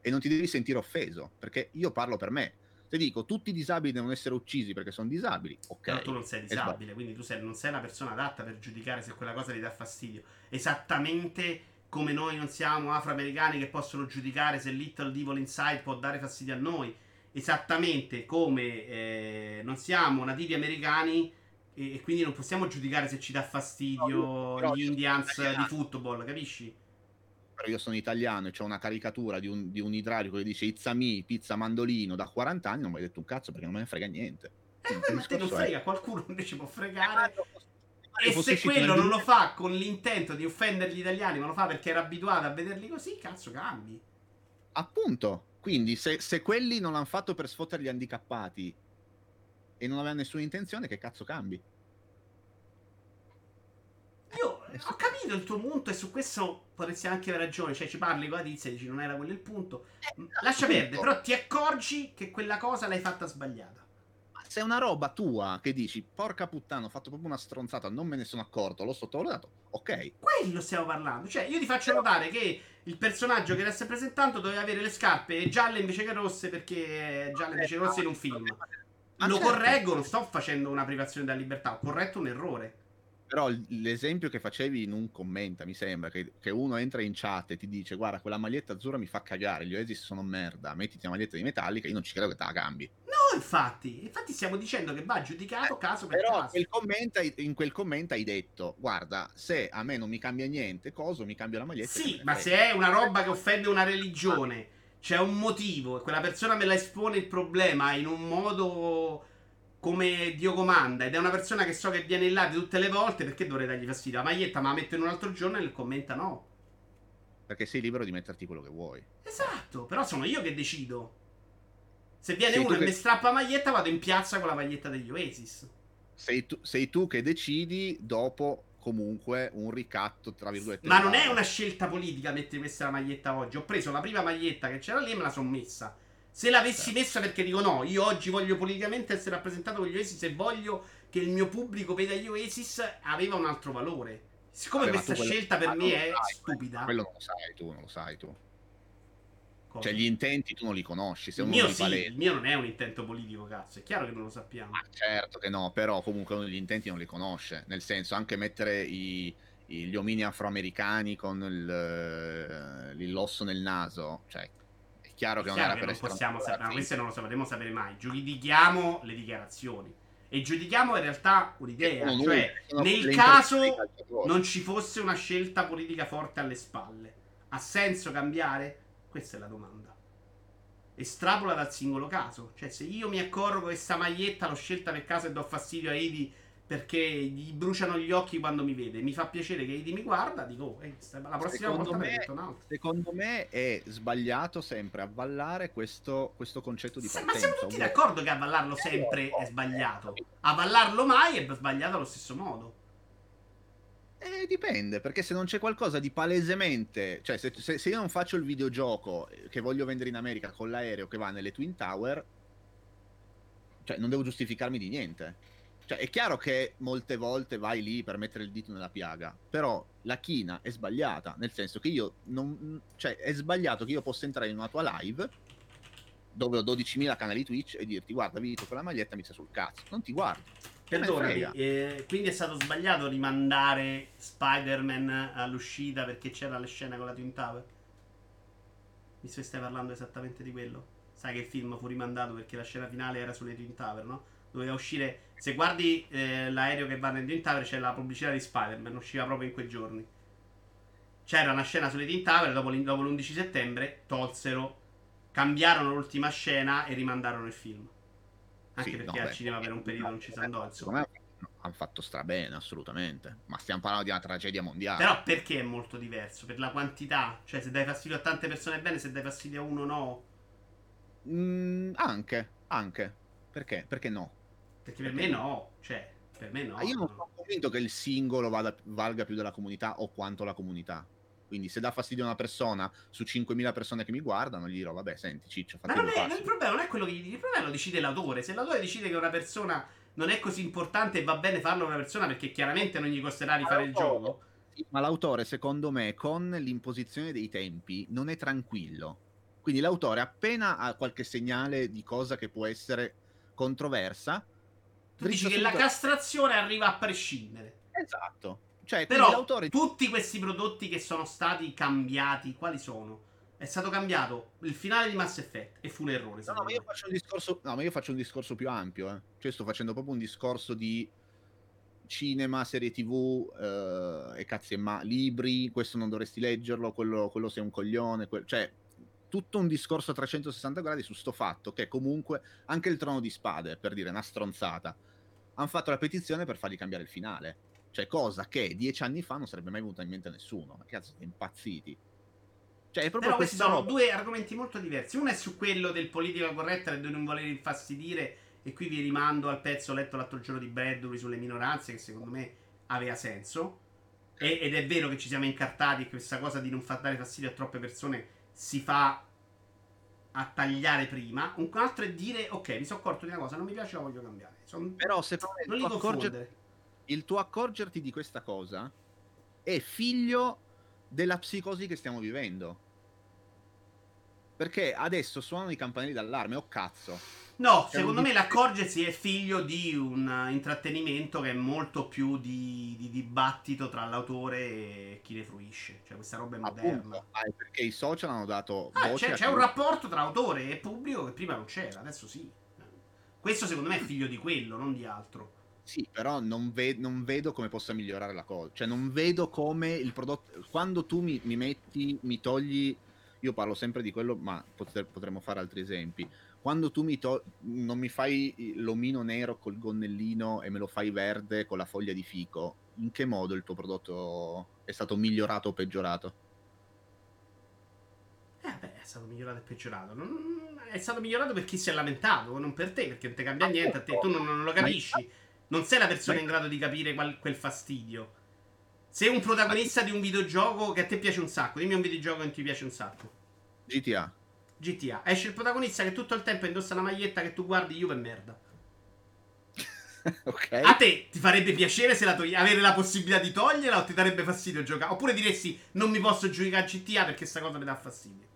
Speaker 2: E non ti devi sentire offeso, perché io parlo per me. Se dico tutti i disabili devono essere uccisi perché sono disabili, ok.
Speaker 1: Però tu non sei disabile, quindi tu sei- non sei una persona adatta per giudicare se quella cosa ti dà fastidio. Esattamente come noi non siamo afroamericani che possono giudicare se Little Devil Inside può dare fastidio a noi. Esattamente come eh, non siamo nativi americani e, e quindi non possiamo giudicare se ci dà fastidio
Speaker 2: No,
Speaker 1: gli Indians di football, capisci?
Speaker 2: Però io sono italiano e c'è una caricatura di un, di un idraulico che dice It's a me, pizza mandolino da 40 anni, non mi hai detto un cazzo perché non me ne frega niente.
Speaker 1: Eh, beh, ma te non
Speaker 2: discorso è-
Speaker 1: frega, qualcuno invece può
Speaker 2: Eh,
Speaker 1: fregare.
Speaker 2: ma-
Speaker 1: E se quello non lo fa con l'intento di offendere gli italiani, ma lo fa perché era abituato a vederli così, cazzo cambi.
Speaker 2: Appunto, quindi se, se quelli non l'hanno fatto per sfottere gli handicappati e non avevano nessuna intenzione, che cazzo cambi?
Speaker 1: Io
Speaker 2: Eh,
Speaker 1: ho capito il tuo punto e su questo potresti anche avere ragione. Cioè, ci parli con la tizia e dici non era quello il punto. Lascia
Speaker 2: appunto.
Speaker 1: perdere, però ti accorgi che quella cosa l'hai fatta sbagliata.
Speaker 2: Ma se è una roba tua che dici, porca puttana, ho fatto proprio una stronzata, non me ne sono accorto, l'ho sottovalutato, ok.
Speaker 1: Quello stiamo parlando. Cioè, io ti faccio notare che il personaggio che stai presentando doveva avere le scarpe gialle invece che rosse perché gialle invece che rosse in un film.
Speaker 2: Ma
Speaker 1: Lo
Speaker 2: certo.
Speaker 1: correggo, non sto facendo una privazione della libertà, ho corretto un errore.
Speaker 2: Però l'esempio che facevi in un commenta, mi sembra, che, che uno entra in chat e ti dice guarda quella maglietta azzurra mi fa cagare, gli Oasis sono merda, mettiti una maglietta di metallica, io non ci credo che te la cambi.
Speaker 1: No, infatti, infatti stiamo dicendo che va giudicato caso per
Speaker 2: Però
Speaker 1: caso.
Speaker 2: hai- in quel commento hai detto guarda se a me non mi cambia niente, cosa mi cambio la maglietta.
Speaker 1: Sì, ma se è una roba che offende una religione, c'è un motivo e quella persona me la espone il problema in un modo come Dio comanda ed è una persona che so che viene in live tutte le volte, perché dovrei dargli fastidio? La maglietta me la metto in un altro giorno e il commenta no.
Speaker 2: Perché sei libero di metterti quello che vuoi.
Speaker 1: Esatto, però sono io che decido. Se viene
Speaker 2: Sei
Speaker 1: uno e
Speaker 2: che-
Speaker 1: mi strappa la maglietta, vado in piazza con la maglietta degli Oasis.
Speaker 2: Sei tu, sei tu che decidi dopo comunque un ricatto, tra virgolette.
Speaker 1: Ma non è una scelta politica mettere questa maglietta oggi. Ho preso la prima maglietta che c'era lì e me la sono messa. Se l'avessi
Speaker 2: Certo.
Speaker 1: messa perché dico no, io oggi voglio politicamente essere rappresentato con gli Oasis e voglio che il mio pubblico veda gli Oasis, aveva un altro valore. Siccome
Speaker 2: Vabbè,
Speaker 1: questa
Speaker 2: tu quello-
Speaker 1: scelta per me è
Speaker 2: sai,
Speaker 1: stupida.
Speaker 2: Quello non lo sai tu, non lo sai tu.
Speaker 1: cosa?
Speaker 2: Cioè, gli intenti tu non li conosci. Se
Speaker 1: il
Speaker 2: uno
Speaker 1: mio sì,
Speaker 2: palesa.
Speaker 1: il mio non è un intento politico, cazzo. È chiaro che non lo sappiamo.
Speaker 2: Ma certo che no, però comunque uno gli intenti non li conosce. Nel senso, anche mettere i- gli omini afroamericani con il, eh, l'osso nel naso, cioè, chiaro che non
Speaker 1: Chiaro
Speaker 2: era
Speaker 1: che
Speaker 2: per
Speaker 1: non possiamo sapere,
Speaker 2: razzista.
Speaker 1: questo non lo sapremo sapere mai. Giudichiamo le dichiarazioni. E giudichiamo in realtà un'idea.
Speaker 2: Sono
Speaker 1: Cioè,
Speaker 2: sono
Speaker 1: nel caso non ci fosse una scelta politica forte alle spalle, ha senso cambiare? Questa è la domanda. Estrapola dal singolo caso. Cioè, se io mi accorgo che questa maglietta l'ho scelta per caso e do fastidio a Eddie perché gli bruciano gli occhi quando mi vede, mi fa piacere che Eddie mi guarda, dico, oh, la prossima
Speaker 2: Secondo
Speaker 1: volta me metto un'altra.
Speaker 2: Secondo me è sbagliato sempre avvallare questo, questo concetto di
Speaker 1: Sì, ma
Speaker 2: partenza.
Speaker 1: siamo tutti
Speaker 2: ovvero-
Speaker 1: d'accordo che avallarlo sempre è sbagliato. Avallarlo mai è sbagliato allo stesso modo.
Speaker 2: Eh, dipende, perché se non c'è qualcosa di palesemente, cioè se, se- se io non faccio il videogioco eh, che voglio vendere in America con l'aereo che va nelle Twin Tower, cioè non devo giustificarmi di niente. Cioè è chiaro che molte volte vai lì per mettere il dito nella piaga, però la china è sbagliata, nel senso che io non... cioè è sbagliato che io possa entrare in una tua live dove ho 12.000 canali Twitch e dirti guarda, vi dico quella maglietta mi sta sul cazzo, non ti guardo.
Speaker 1: Perdonami, eh, quindi è stato sbagliato rimandare Spider-Man all'uscita perché c'era la scena con la Twin Tower? Visto che stai parlando esattamente di quello? Sai che il film fu rimandato perché la scena finale era sulle Twin Tower, no? Doveva uscire. Se guardi eh, l'aereo che va nel Twin Tower, c'è la pubblicità di Spider-Man, usciva proprio in quei giorni. C'era una scena sulle Twin Tower, dopo, dopo l'11 settembre tolsero, cambiarono l'ultima scena e rimandarono il film. Anche sì, perché no, al beh, cinema per un periodo non ci si andò.
Speaker 2: Secondo me hanno fatto strabene, assolutamente. Ma stiamo parlando di una tragedia mondiale.
Speaker 1: Però perché è molto diverso? Per la quantità? Cioè, se dai fastidio a tante persone bene, se dai fastidio a uno no.
Speaker 2: Mm, anche, anche. Perché? Perché no?
Speaker 1: Perché per me no. Cioè, per me no.
Speaker 2: Ma io non sono convinto che il singolo vada, valga più della comunità o quanto la comunità. Quindi se dà fastidio a una persona su 5.000 persone che mi guardano, gli dirò, vabbè, senti, ciccio,
Speaker 1: fatti Ma non è, il problema non è quello che gli dici, il problema lo decide l'autore. Se l'autore decide che una persona non è così importante e va bene farlo a una persona perché chiaramente non gli costerà rifare il gioco.
Speaker 2: ma l'autore, secondo me, con l'imposizione dei tempi, non è tranquillo. Quindi l'autore, appena ha qualche segnale di cosa che può essere controversa,
Speaker 1: tu dici che la castrazione arriva a prescindere.
Speaker 2: Esatto. Cioè,
Speaker 1: Però tutti questi prodotti che sono stati cambiati, quali sono? È stato cambiato il finale di Mass Effect e fu un errore.
Speaker 2: No, no, ma io faccio un discorso, no, ma io faccio un discorso più ampio. Eh. Cioè, sto facendo proprio un discorso di cinema, serie tv eh, e cazzi e ma libri. Questo non dovresti leggerlo, quello, quello sei un coglione. Que- cioè, tutto un discorso a 360 gradi su sto fatto che comunque anche il trono di spade, per dire una stronzata, hanno fatto la petizione per fargli cambiare il finale cioè, cosa che dieci anni fa non sarebbe mai venuta in mente a nessuno. Ma cazzo, siete impazziti.
Speaker 1: Cioè, è proprio Però questi sono roba. due argomenti molto diversi. Uno è su quello del politica corretta e di non voler infastidire. E qui vi rimando al pezzo letto l'altro giorno di Bradbury sulle minoranze, che secondo me aveva senso. E, ed è vero che ci siamo incartati questa cosa di non far dare fastidio a troppe persone si fa a tagliare prima. Un altro è dire: Ok, mi sono accorto di una cosa, non mi piace, la voglio cambiare. Son...
Speaker 2: Però se non li confondere il tuo accorgerti di questa cosa è figlio della psicosi che stiamo vivendo. Perché adesso suonano i campanelli d'allarme, oh cazzo.
Speaker 1: No, C'è secondo me l'accorgersi è figlio di un intrattenimento che è molto più di, di dibattito tra l'autore e chi ne fruisce. Cioè, questa roba è moderna.
Speaker 2: Ah, perché i social hanno dato.
Speaker 1: Ah, c'è, c'è un rapporto tra autore e pubblico che prima non c'era, adesso sì. Questo secondo me è figlio di quello, non di altro.
Speaker 2: Sì, però non, ve- non, vedo come possa migliorare la cosa. Cioè, non vedo come il prodotto. Quando tu mi, mi metti, mi togli. Io parlo sempre di quello, ma potre- potremmo fare altri esempi. Quando tu mi to- non mi fai l'omino nero col gonnellino e me lo fai verde con la foglia di fico, in che modo il tuo prodotto è stato migliorato o peggiorato?
Speaker 1: Eh beh, è stato migliorato e peggiorato. Non... È stato migliorato per chi si è lamentato, non per te, perché non ti cambia niente a te, tu non, non lo capisci. Non sei la persona in grado di capire qual, quel fastidio. Sei un protagonista di un videogioco che a te piace un sacco. Dimmi un videogioco che ti piace un sacco.
Speaker 2: GTA.
Speaker 1: GTA. Esce il protagonista che tutto il tempo indossa la maglietta che tu guardi Juve e merda. (laughs)
Speaker 2: ok.
Speaker 1: A te ti farebbe piacere se la togli- avere la possibilità di toglierla o ti darebbe fastidio giocare? Oppure diresti non mi posso giocare a GTA perché questa cosa mi dà fastidio?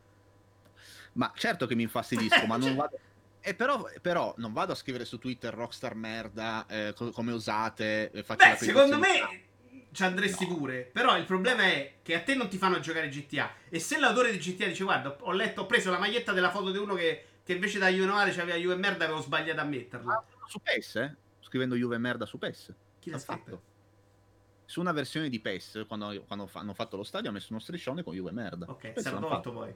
Speaker 2: Ma certo che mi infastidisco, ma non vado e però, però, non vado a scrivere su Twitter rockstar merda, eh, co- come usate.
Speaker 1: Eh, Beh, secondo me ci andresti no. pure. Però il problema è che a te non ti fanno giocare GTA. E se l'autore di GTA dice: Guarda, ho letto, ho preso la maglietta della foto di uno che, che invece da Juve c'aveva Juve merda, avevo sbagliato a metterla. Ah,
Speaker 2: su PES, eh? Scrivendo Juve merda su PES.
Speaker 1: Chi l'ha fatto?
Speaker 2: Su una versione di PES, quando, quando hanno fatto lo stadio, ha messo uno striscione con Juve merda.
Speaker 1: Ok, è stato tolto poi.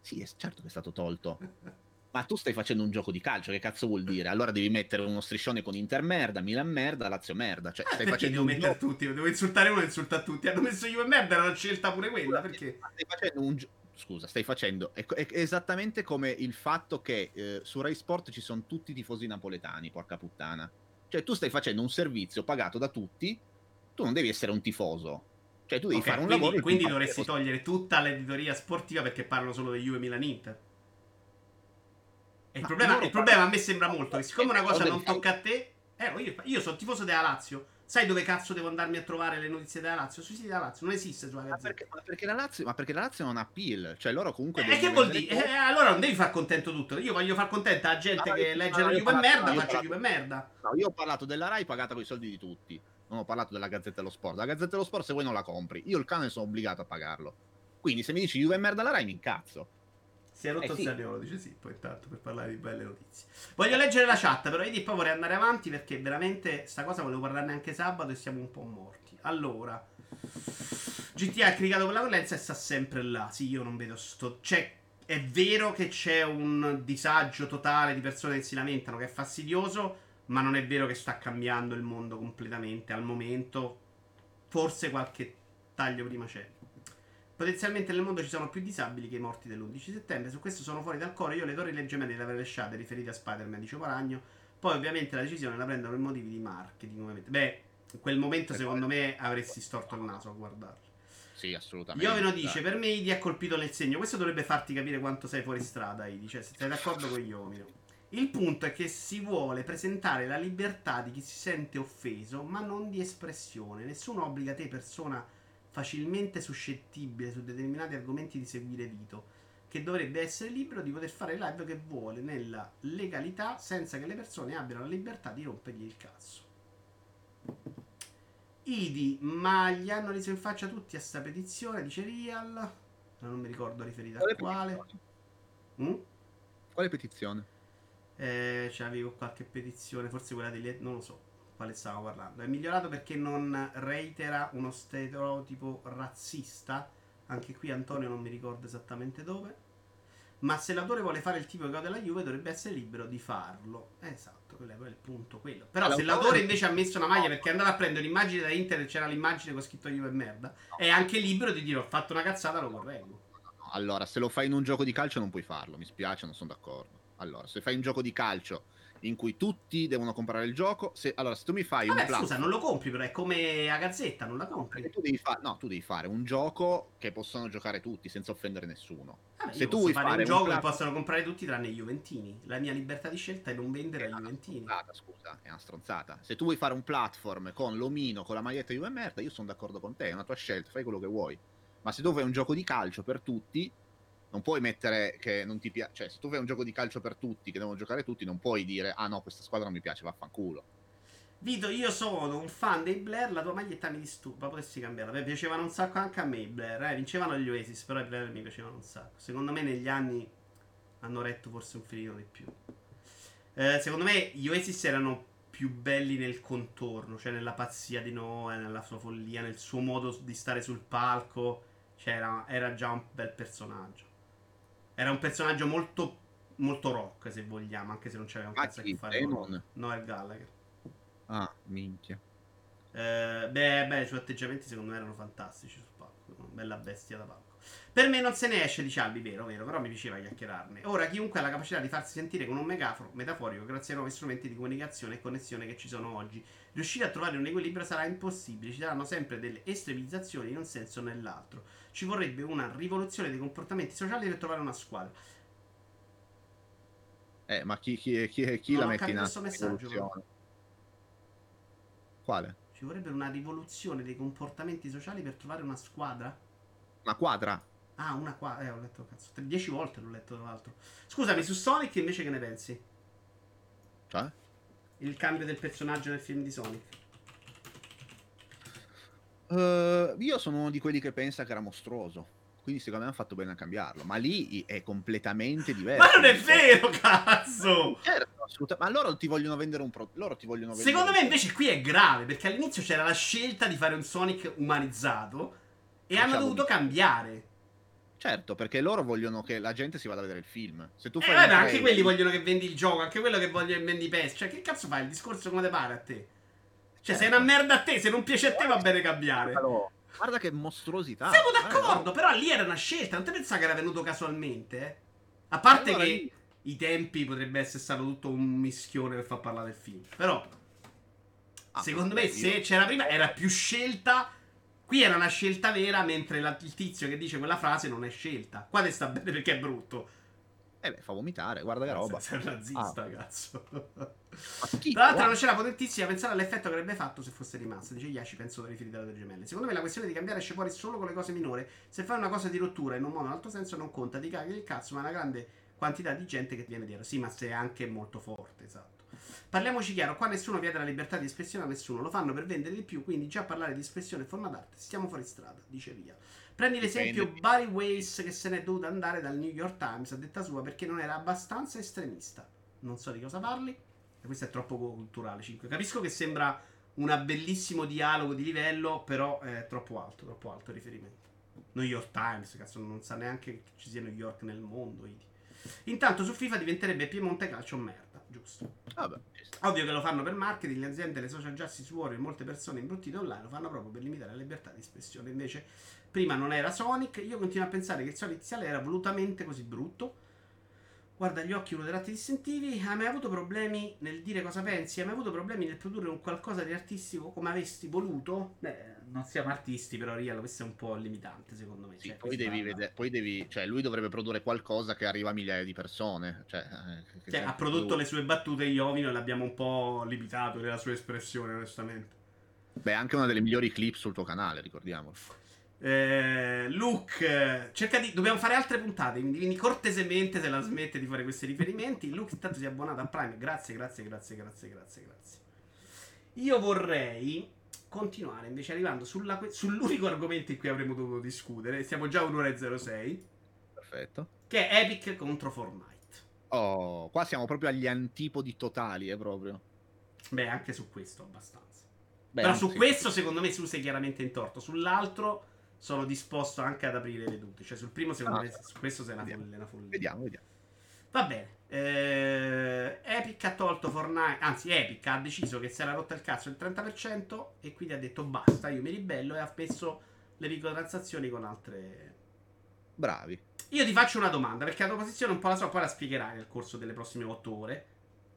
Speaker 2: Sì, è certo che è stato tolto. (laughs) ma tu stai facendo un gioco di calcio, che cazzo vuol dire? Allora devi mettere uno striscione con Inter merda, Milan merda, Lazio merda. Cioè,
Speaker 1: ah,
Speaker 2: stai
Speaker 1: facendo devo mettere gioco... tutti, devo insultare uno e insultare tutti. Hanno messo io e merda, era una scelta pure quella, perché?
Speaker 2: Stai facendo un gioco scusa, stai facendo è, è, esattamente come il fatto che eh, su Rai Sport ci sono tutti i tifosi napoletani, porca puttana. Cioè, tu stai facendo un servizio pagato da tutti, tu non devi essere un tifoso. Cioè, tu devi okay, fare un
Speaker 1: quindi,
Speaker 2: lavoro.
Speaker 1: Quindi dovresti togliere tutta l'editoria sportiva perché parlano solo di Juve Milan Inter. Il problema, il problema, a me sembra molto che siccome una cosa non tocca a te, eh, io, io sono tifoso della Lazio, Sai dove cazzo devo andarmi a trovare le notizie della Lazio? Sui siti della Lazio, non esiste sulla
Speaker 2: Ma perché, ma perché la Lazio, ma perché la Lazio non ha appeal? Cioè loro comunque...
Speaker 1: E
Speaker 2: devono
Speaker 1: che vuol dire? Eh, allora non devi far contento tutto. Io voglio far contenta la gente
Speaker 2: Ah,
Speaker 1: che legge
Speaker 2: ah,
Speaker 1: la Juve merda, faccio
Speaker 2: parlo-
Speaker 1: Juve merda.
Speaker 2: No, io ho parlato della Rai pagata con i soldi di tutti. Non ho parlato della Gazzetta dello Sport. La Gazzetta dello Sport se vuoi non la compri. Io il cane sono obbligato a pagarlo. Quindi se mi dici Juve merda la Rai mi incazzo.
Speaker 1: Si è rotto
Speaker 2: Eh,
Speaker 1: il
Speaker 2: sì.
Speaker 1: Zaniolo, dice sì, poi intanto per parlare di belle notizie. Voglio leggere la chat, però vedi, poi vorrei andare avanti perché veramente sta cosa volevo parlarne anche sabato e siamo un po' morti. Allora, GTA ha criticato per la violenza e sta sempre là. Sì, io non vedo sto... Cioè, è vero che c'è un disagio totale di persone che si lamentano, che è fastidioso, ma non è vero che sta cambiando il mondo completamente al momento. Forse qualche taglio prima c'è. Potenzialmente nel mondo ci sono più disabili che i morti dell'11 settembre. Su questo sono fuori dal coro. Io le torri le gemelle le avrei lasciate riferite a Spider-Man, dice Paragno. Poi, ovviamente, la decisione la prendono per motivi di marketing. Ovviamente. Beh, in quel momento, secondo me, avresti storto il naso a guardarlo.
Speaker 2: Sì, assolutamente.
Speaker 1: Iovino dice: Per me Idi ha colpito nel segno. Questo dovrebbe farti capire quanto sei fuori strada, Idi. Cioè, se sei d'accordo con Iovino. Il punto è che si vuole presentare la libertà di chi si sente offeso, ma non di espressione. Nessuno obbliga te, persona facilmente suscettibile su determinati argomenti, di seguire Vito, che dovrebbe essere libero di poter fare il live che vuole nella legalità senza che le persone abbiano la libertà di rompergli il cazzo. Idi, ma gli hanno riso in faccia tutti a sta petizione, dice Real. Non mi ricordo riferita a quale.
Speaker 2: petizione?
Speaker 1: Mm?
Speaker 2: Quale petizione?
Speaker 1: Eh, c'avevo qualche petizione, forse quella degli... non lo so quale stavamo parlando. È migliorato perché non reitera uno stereotipo razzista. Anche qui Antonio non mi ricordo esattamente dove. Ma se l'autore vuole fare il tipo che gode della Juve dovrebbe essere libero di farlo. Esatto, quello è il punto quello. Però se
Speaker 2: L'autore-
Speaker 1: invece ha messo una maglia perché è andato a prendere un'immagine da internet c'era l'immagine con scritto Juve è merda, è anche libero di dire ho fatto una cazzata, lo correggo.
Speaker 2: Allora, se lo fai in un gioco di calcio non puoi farlo, mi spiace, non sono d'accordo. Allora, se fai un gioco di calcio in cui tutti devono comprare il gioco, se, allora se tu mi fai un
Speaker 1: Vabbè,
Speaker 2: platform-
Speaker 1: scusa, non lo compri, però è come a Gazzetta, non la compri.
Speaker 2: tu fare no, tu devi fare un gioco che possono giocare tutti senza offendere nessuno.
Speaker 1: Vabbè,
Speaker 2: Se tu vuoi
Speaker 1: fare,
Speaker 2: fare
Speaker 1: un
Speaker 2: un
Speaker 1: gioco che
Speaker 2: plat-
Speaker 1: possono comprare tutti tranne i Juventini. La mia libertà di scelta è non vendere ai
Speaker 2: una
Speaker 1: Juventini.
Speaker 2: scusa, è una stronzata. Se tu vuoi fare un platform con l'omino, con la maglietta di merda, io sono d'accordo con te, è una tua scelta, fai quello che vuoi. Ma se tu fai un gioco di calcio per tutti, non puoi mettere che non ti piace. Cioè, se tu fai un gioco di calcio per tutti, che devono giocare tutti, non puoi dire, ah no, questa squadra non mi piace, vaffanculo.
Speaker 1: Vito, io sono un fan dei Blair, la tua maglietta mi disturba, potresti cambiarla. Beh, piacevano un sacco anche a me i Blair, eh. Vincevano gli Oasis, però i Blair mi piacevano un sacco. Secondo me negli anni hanno retto forse un filino di più. Eh, secondo me gli Oasis erano più belli nel contorno, cioè nella pazzia di Noah, nella sua follia, nel suo modo di stare sul palco. Cioè, era, era già un bel personaggio. Era un personaggio molto, molto rock, se vogliamo, anche se non c'aveva un
Speaker 2: Ah,
Speaker 1: cazzo a che fare con. No, è Gallagher.
Speaker 2: Ah, minchia.
Speaker 1: Eh, beh, beh, i suoi atteggiamenti secondo me erano fantastici sul palco. Bella bestia da palco. Per me non se ne esce, dice Albi, vero, vero, però mi piaceva chiacchierarne. Ora, chiunque ha la capacità di farsi sentire con un megafono metaforico grazie ai nuovi strumenti di comunicazione e connessione che ci sono oggi, riuscire a trovare un equilibrio sarà impossibile. Ci saranno sempre delle estremizzazioni in un senso o nell'altro. Ci vorrebbe una rivoluzione dei comportamenti sociali per trovare una squadra.
Speaker 2: Eh, ma chi, chi, chi, chi la mette in atto?
Speaker 1: messaggio?
Speaker 2: Quale?
Speaker 1: Ci vorrebbe una rivoluzione dei comportamenti sociali per trovare una squadra?
Speaker 2: Una quadra?
Speaker 1: Ah, una qua. Eh, ho letto cazzo. Dieci volte l'ho letto, tra l'altro. Scusami, su Sonic invece che ne pensi?
Speaker 2: Cioè?
Speaker 1: Il cambio del personaggio nel film di Sonic.
Speaker 2: Eh, io sono uno di quelli che pensa che era mostruoso. Quindi secondo me hanno fatto bene a cambiarlo. Ma lì è completamente diverso.
Speaker 1: Ma non è vero, cazzo!
Speaker 2: Certo, assolutamente. Ma loro ti vogliono vendere un pro... Loro ti vogliono vendere
Speaker 1: Secondo me invece qui è grave, perché all'inizio c'era la scelta di fare un Sonic umanizzato e hanno
Speaker 2: Facciamo
Speaker 1: dovuto
Speaker 2: di-
Speaker 1: cambiare.
Speaker 2: Certo, perché loro vogliono che la gente si vada a vedere il film. Se tu
Speaker 1: Eh,
Speaker 2: fai
Speaker 1: vabbè,
Speaker 2: un
Speaker 1: anche quelli vogliono che vendi il gioco, anche quello che vogliono che vendi PES. Cioè, che cazzo fai? Il discorso come te pare a te? Cioè, sei
Speaker 2: Certo.
Speaker 1: una merda a te, se non piace a te va bene cambiare.
Speaker 2: Guardalo. Guarda che mostruosità.
Speaker 1: Siamo
Speaker 2: Guarda,
Speaker 1: d'accordo, però lì era una scelta, non ti pensare che era venuto casualmente, eh? A parte
Speaker 2: Allora
Speaker 1: che
Speaker 2: lì-
Speaker 1: i tempi potrebbe essere stato tutto un mischione per far parlare del film. Però,
Speaker 2: Ah,
Speaker 1: secondo me, se
Speaker 2: io-
Speaker 1: c'era prima, era più scelta. Qui era una scelta vera, mentre la- il tizio che dice quella frase non è scelta. Qua te sta bene perché è brutto.
Speaker 2: Eh beh, fa vomitare, guarda che roba.
Speaker 1: Sei un razzista,
Speaker 2: Ah.
Speaker 1: cazzo. (laughs) Tra l'altro non c'era potentissima pensare all'effetto che avrebbe fatto se fosse rimasto. Dice Yashi, penso da riferire alle gemelle. Secondo me la questione di cambiare esce fuori solo con le cose minori. Se fai una cosa di rottura in un modo o in un altro senso non conta, ti caghi il cazzo, ma è una grande quantità di gente che ti viene dietro. Sì, ma sei anche molto forte, esatto. Parliamoci chiaro, qua nessuno vieta la libertà di espressione a nessuno, lo fanno per vendere di più, quindi già parlare di espressione e forma d'arte, stiamo fuori strada, dice via. Prendi l'esempio Barry Weiss che se n'è dovuto andare dal New York Times a detta sua perché non era abbastanza estremista. Non so di cosa parli, e questo è troppo culturale. 5. Capisco che sembra un bellissimo dialogo di livello, però è troppo alto, troppo alto il riferimento. New York Times, cazzo, non sa neanche che ci sia New York nel mondo. Intanto su FIFA diventerebbe Piemonte Calcio merda giusto. Vabbè. Ovvio che lo fanno per marketing, le aziende, le social justice warrior, molte persone imbruttite online lo fanno proprio per limitare la libertà di espressione. Invece, prima non era Sonic, io continuo a pensare che il Sonic iniziale era volutamente così brutto. Guarda gli occhi, uno dei ratti distintivi. Hai mai avuto problemi nel dire cosa pensi? Hai mai avuto problemi nel produrre un qualcosa di artistico come avresti voluto? Beh, non siamo artisti, però Riel, questo è un po' limitante, secondo me.
Speaker 2: Sì, cioè, poi, devi vedere, poi devi, cioè, lui dovrebbe produrre qualcosa che arriva a migliaia di persone. Cioè,
Speaker 1: eh, cioè, ha prodotto lui. le sue battute Iovino e l'abbiamo un po' limitato nella sua espressione, onestamente.
Speaker 2: Beh, anche una delle migliori clip sul tuo canale, ricordiamolo.
Speaker 1: Eh, Luke, cerca di. Dobbiamo fare altre puntate. Quindi, cortesemente, se la smette di fare questi riferimenti. Luke, intanto si è abbonato a Prime. Grazie, grazie, grazie, grazie, grazie, grazie. Io vorrei continuare invece arrivando sulla, sull'unico argomento in cui avremmo dovuto discutere. Siamo già a un'ora e 06.
Speaker 2: Perfetto.
Speaker 1: Che è Epic contro Fortnite.
Speaker 2: Oh, qua siamo proprio agli antipodi totali, eh, proprio.
Speaker 1: Beh, anche su questo abbastanza. Beh, Però su questo, secondo me, su sei chiaramente in torto. Sull'altro sono disposto anche ad aprire le vedute. Cioè, sul primo, secondo ah, me, su questo sei una, folle, una follia.
Speaker 2: Vediamo, vediamo.
Speaker 1: Va bene. Eh, Epic ha tolto Fortnite, anzi Epic ha deciso che si era rotto il cazzo il 30% e quindi ha detto basta, io mi ribello e ha messo le microtransazioni con altre...
Speaker 2: Bravi.
Speaker 1: Io ti faccio una domanda perché la tua posizione un po' la so, poi la spiegherai nel corso delle prossime 8 ore.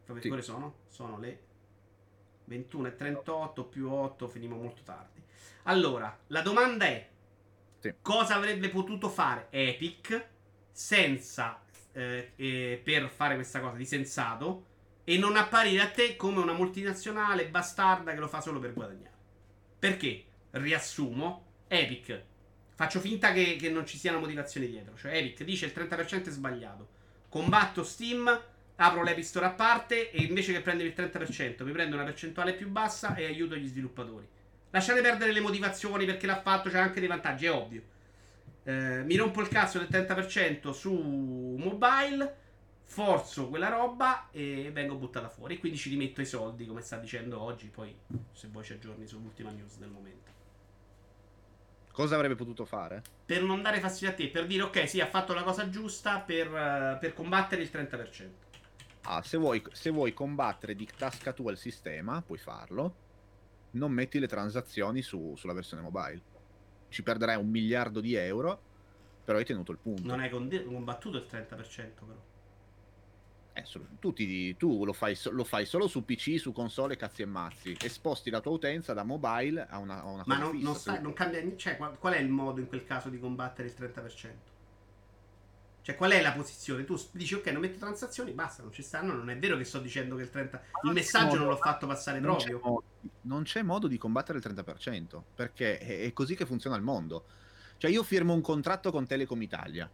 Speaker 1: Che sì. ore sono? Sono le 21.38 più 8, finimo molto tardi. Allora, la domanda è sì. cosa avrebbe potuto fare Epic senza eh, eh, per fare questa cosa di sensato e non apparire a te come una multinazionale bastarda che lo fa solo per guadagnare. Perché? Riassumo, Epic. Faccio finta che, che non ci sia una motivazione dietro. Cioè, Epic dice il 30% è sbagliato. Combatto Steam, apro l'Epic Store a parte e invece che prendere il 30% mi prendo una percentuale più bassa e aiuto gli sviluppatori. Lasciate perdere le motivazioni perché l'ha fatto, c'è anche dei vantaggi, è ovvio. Eh, mi rompo il cazzo del 30% su mobile, forzo quella roba e vengo buttata fuori. Quindi ci rimetto i soldi, come sta dicendo oggi. Poi, se vuoi, ci aggiorni sull'ultima news del momento.
Speaker 2: Cosa avrebbe potuto fare?
Speaker 1: Per non dare fastidio a te, per dire ok, sì, ha fatto la cosa giusta per, uh, per combattere il 30%.
Speaker 2: Ah, se vuoi, se vuoi combattere di tasca tua il sistema, puoi farlo. Non metti le transazioni su, sulla versione mobile ci perderai un miliardo di euro, però hai tenuto il punto.
Speaker 1: Non hai combattuto il 30% però.
Speaker 2: Eh, tu, ti, tu lo, fai, lo, fai, solo su PC, su console, cazzi e mazzi, e sposti la tua utenza da mobile a una, a una
Speaker 1: Ma non, non, non, cambia niente. Cioè, qual, qual, è il modo in quel caso di combattere il 30%? Cioè, qual è la posizione? Tu dici, ok, non metto transazioni, basta, non ci stanno. Non è vero che sto dicendo che il 30%. Il messaggio non l'ho fatto passare
Speaker 2: non
Speaker 1: proprio.
Speaker 2: C'è modo, non c'è modo di combattere il 30%, perché è, così che funziona il mondo. Cioè, io firmo un contratto con Telecom Italia.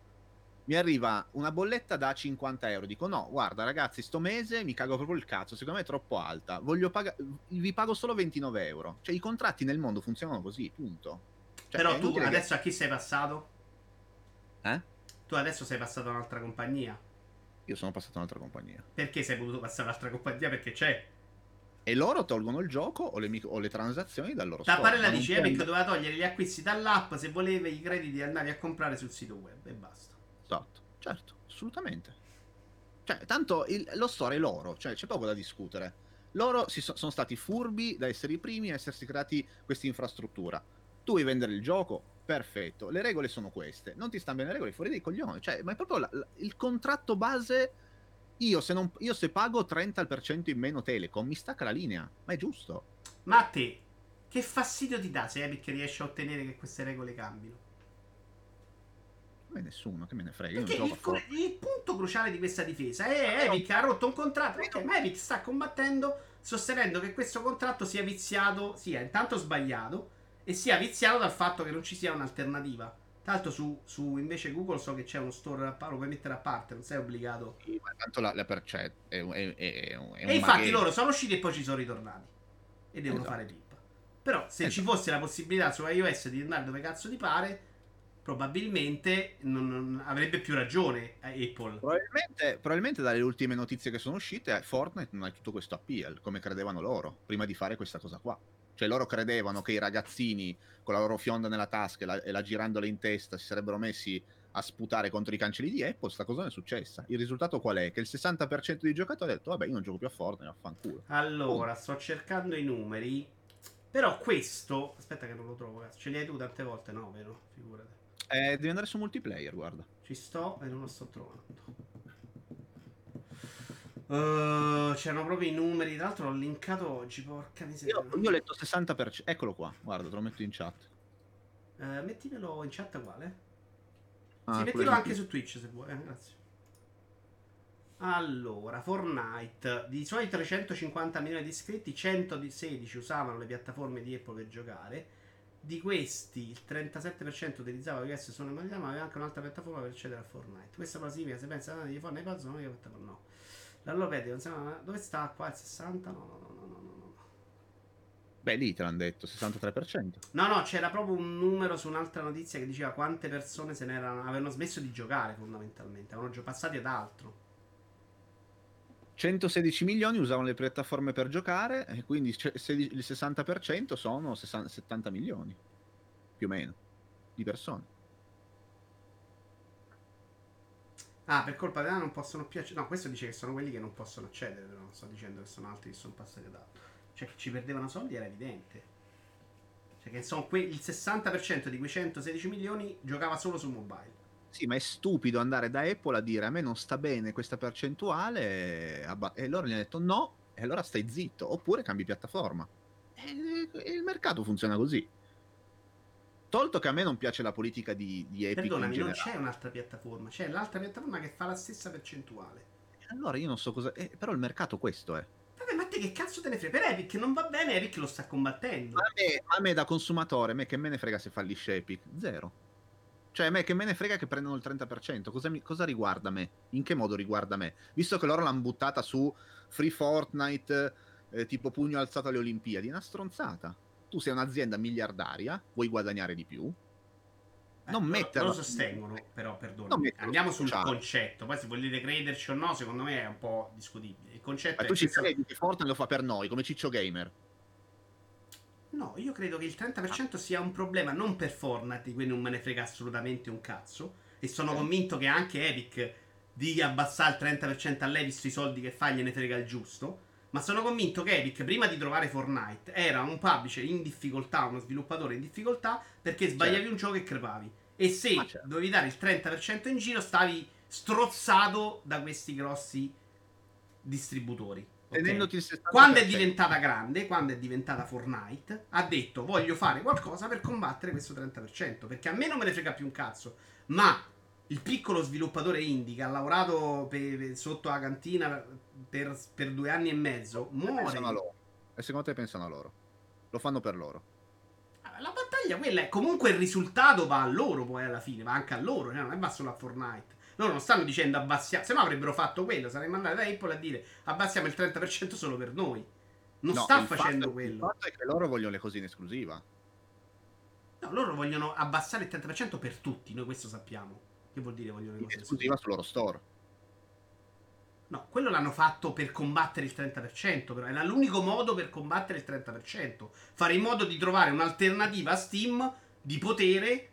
Speaker 2: Mi arriva una bolletta da 50 euro. Dico: No, guarda, ragazzi, sto mese mi cago proprio il cazzo. Secondo me è troppo alta. Voglio pagare. Vi pago solo 29 euro. Cioè, i contratti nel mondo funzionano così, punto.
Speaker 1: Cioè, Però tu adesso che... a chi sei passato?
Speaker 2: Eh?
Speaker 1: Tu adesso sei passato a un'altra compagnia.
Speaker 2: Io sono passato a un'altra compagnia.
Speaker 1: Perché sei potuto passare a un'altra compagnia? Perché c'è.
Speaker 2: E loro tolgono il gioco o le, o le transazioni dal loro
Speaker 1: store. Da parella dice Epic prende... doveva togliere gli acquisti dall'app se volevi i crediti andavi a comprare sul sito web e basta.
Speaker 2: Esatto, certo, assolutamente. Cioè, tanto il, lo store è loro, cioè c'è poco da discutere. Loro so, sono stati furbi da essere i primi a essersi creati questa infrastruttura. Tu vuoi vendere il gioco? Perfetto, le regole sono queste. Non ti stanno bene le regole, fuori dei coglioni. Cioè, ma è proprio la, la, il contratto base. Io se, non, io se pago 30% in meno Telecom, mi stacca la linea. Ma è giusto.
Speaker 1: Ma a te, che fastidio ti dà se Epic riesce a ottenere che queste regole cambino?
Speaker 2: me nessuno, che me ne frega.
Speaker 1: Perché il, cru- il, punto cruciale di questa difesa è Epic ha rotto un contratto. Ok, ma Epic sta combattendo sostenendo che questo contratto sia viziato, sia intanto sbagliato e sia viziato dal fatto che non ci sia un'alternativa. Tra l'altro su, su, invece Google so che c'è uno store, lo puoi mettere a parte, non sei obbligato.
Speaker 2: Sì, ma tanto la, la per, cioè, è, è, è, è
Speaker 1: E infatti loro sono usciti e poi ci sono ritornati. E devono esatto. fare pippa. Però se esatto. ci fosse la possibilità su iOS di andare dove cazzo ti pare, probabilmente non, non avrebbe più ragione Apple.
Speaker 2: Probabilmente, probabilmente, dalle ultime notizie che sono uscite, Fortnite non ha tutto questo appeal, come credevano loro, prima di fare questa cosa qua. Cioè loro credevano che i ragazzini con la loro fionda nella tasca e la, e la girandola in testa si sarebbero messi a sputare contro i cancelli di Apple, sta cosa non è successa. Il risultato qual è? Che il 60% dei giocatori ha detto vabbè io non gioco più a Fortnite, affanculo.
Speaker 1: Allora, oh. sto cercando i numeri. Però questo, aspetta che non lo trovo, cazzo. Ce li hai tu tante volte? No, vero? Figurati.
Speaker 2: Eh, devi andare su multiplayer, guarda.
Speaker 1: Ci sto e non lo sto trovando. Uh, c'erano proprio i numeri. Tra l'altro l'ho linkato oggi. Porca miseria.
Speaker 2: Io, io ho letto 60%. Eccolo qua. Guarda, te lo metto in chat.
Speaker 1: Uh, mettimelo in chat uguale. Ah, sì, mettilo anche su Twitch se vuoi. Eh, grazie. Allora, Fortnite. Di suoi 350 milioni di iscritti, 116 usavano le piattaforme di Apple per giocare. Di questi, il 37% utilizzava iOS solo in modalità, ma aveva anche un'altra piattaforma per accedere a Fortnite. Questa cosa significa, se pensa di Fortnite e Puzzle, non è che no. L'allopedico, insomma, dove sta qua il 60? No, no, no, no, no, no.
Speaker 2: Beh, lì te l'hanno detto, 63%.
Speaker 1: No, no, c'era proprio un numero su un'altra notizia che diceva quante persone se n'erano, avevano smesso di giocare fondamentalmente, avevano già passati ad altro.
Speaker 2: 116 milioni usavano le piattaforme per giocare e quindi il 60% sono 70 milioni, più o meno, di persone.
Speaker 1: Ah, per colpa della non possono più accedere. No, questo dice che sono quelli che non possono accedere, però non sto dicendo che sono altri che sono passati da. Cioè che ci perdevano soldi era evidente. Cioè che sono que- il 60% di quei 116 milioni giocava solo su mobile.
Speaker 2: Sì, ma è stupido andare da Apple a dire a me non sta bene questa percentuale e loro gli hanno detto no, e allora stai zitto, oppure cambi piattaforma. E il mercato funziona così. Tolto che a me non piace la politica di, di Epic
Speaker 1: Perdonami, non c'è un'altra piattaforma, c'è l'altra piattaforma che fa la stessa percentuale.
Speaker 2: Allora io non so cosa... Eh, però il mercato questo è.
Speaker 1: Vabbè, ma te che cazzo te ne frega? Per Epic non va bene, Epic lo sta combattendo.
Speaker 2: A me, a me da consumatore, a me che me ne frega se fallisce Epic? Zero. Cioè, a me che me ne frega che prendono il 30%. Cosa, mi, cosa riguarda me? In che modo riguarda me? Visto che loro l'hanno buttata su Free Fortnite, eh, tipo pugno alzato alle Olimpiadi, una stronzata tu sei un'azienda miliardaria, vuoi guadagnare di più,
Speaker 1: eh, non metterlo. lo sostengono, però, perdono. Andiamo sul sociale. concetto. Poi, se volete crederci o no, secondo me è un po' discutibile. Il concetto
Speaker 2: Ma tu ci credi che Fortnite lo fa per noi, come Ciccio Gamer?
Speaker 1: No, io credo che il 30% ah. sia un problema non per Fortnite, quindi non me ne frega assolutamente un cazzo. E sono eh. convinto che anche Epic di abbassare il 30% a lei, visto i soldi che fa, gliene frega il giusto. Ma sono convinto che Epic, prima di trovare Fortnite, era un publisher in difficoltà, uno sviluppatore in difficoltà, perché sbagliavi certo. un gioco e crepavi. E se certo. dovevi dare il 30% in giro, stavi strozzato da questi grossi distributori. Okay? Quando è diventata grande, quando è diventata Fortnite, ha detto voglio fare qualcosa per combattere questo 30%. Perché a me non me ne frega più un cazzo. Ma il piccolo sviluppatore indie che ha lavorato per, per, sotto la cantina per, per, due anni e mezzo muore.
Speaker 2: E secondo te pensano a loro? Lo fanno per loro?
Speaker 1: Ah, la battaglia quella è. Comunque il risultato va a loro poi alla fine, va anche a loro, cioè non è va solo a Fortnite. Loro non stanno dicendo abbassiamo, se no avrebbero fatto quello, saremmo andati da Apple a dire abbassiamo il 30% solo per noi. Non no, sta facendo
Speaker 2: fatto,
Speaker 1: quello. Il
Speaker 2: fatto è che loro vogliono le cose in esclusiva.
Speaker 1: No, loro vogliono abbassare il 30% per tutti, noi questo sappiamo. Che vuol dire vogliono le
Speaker 2: cose esclusiva sul loro store.
Speaker 1: No, quello l'hanno fatto per combattere il 30%, però era l'unico modo per combattere il 30%. Fare in modo di trovare un'alternativa a Steam di potere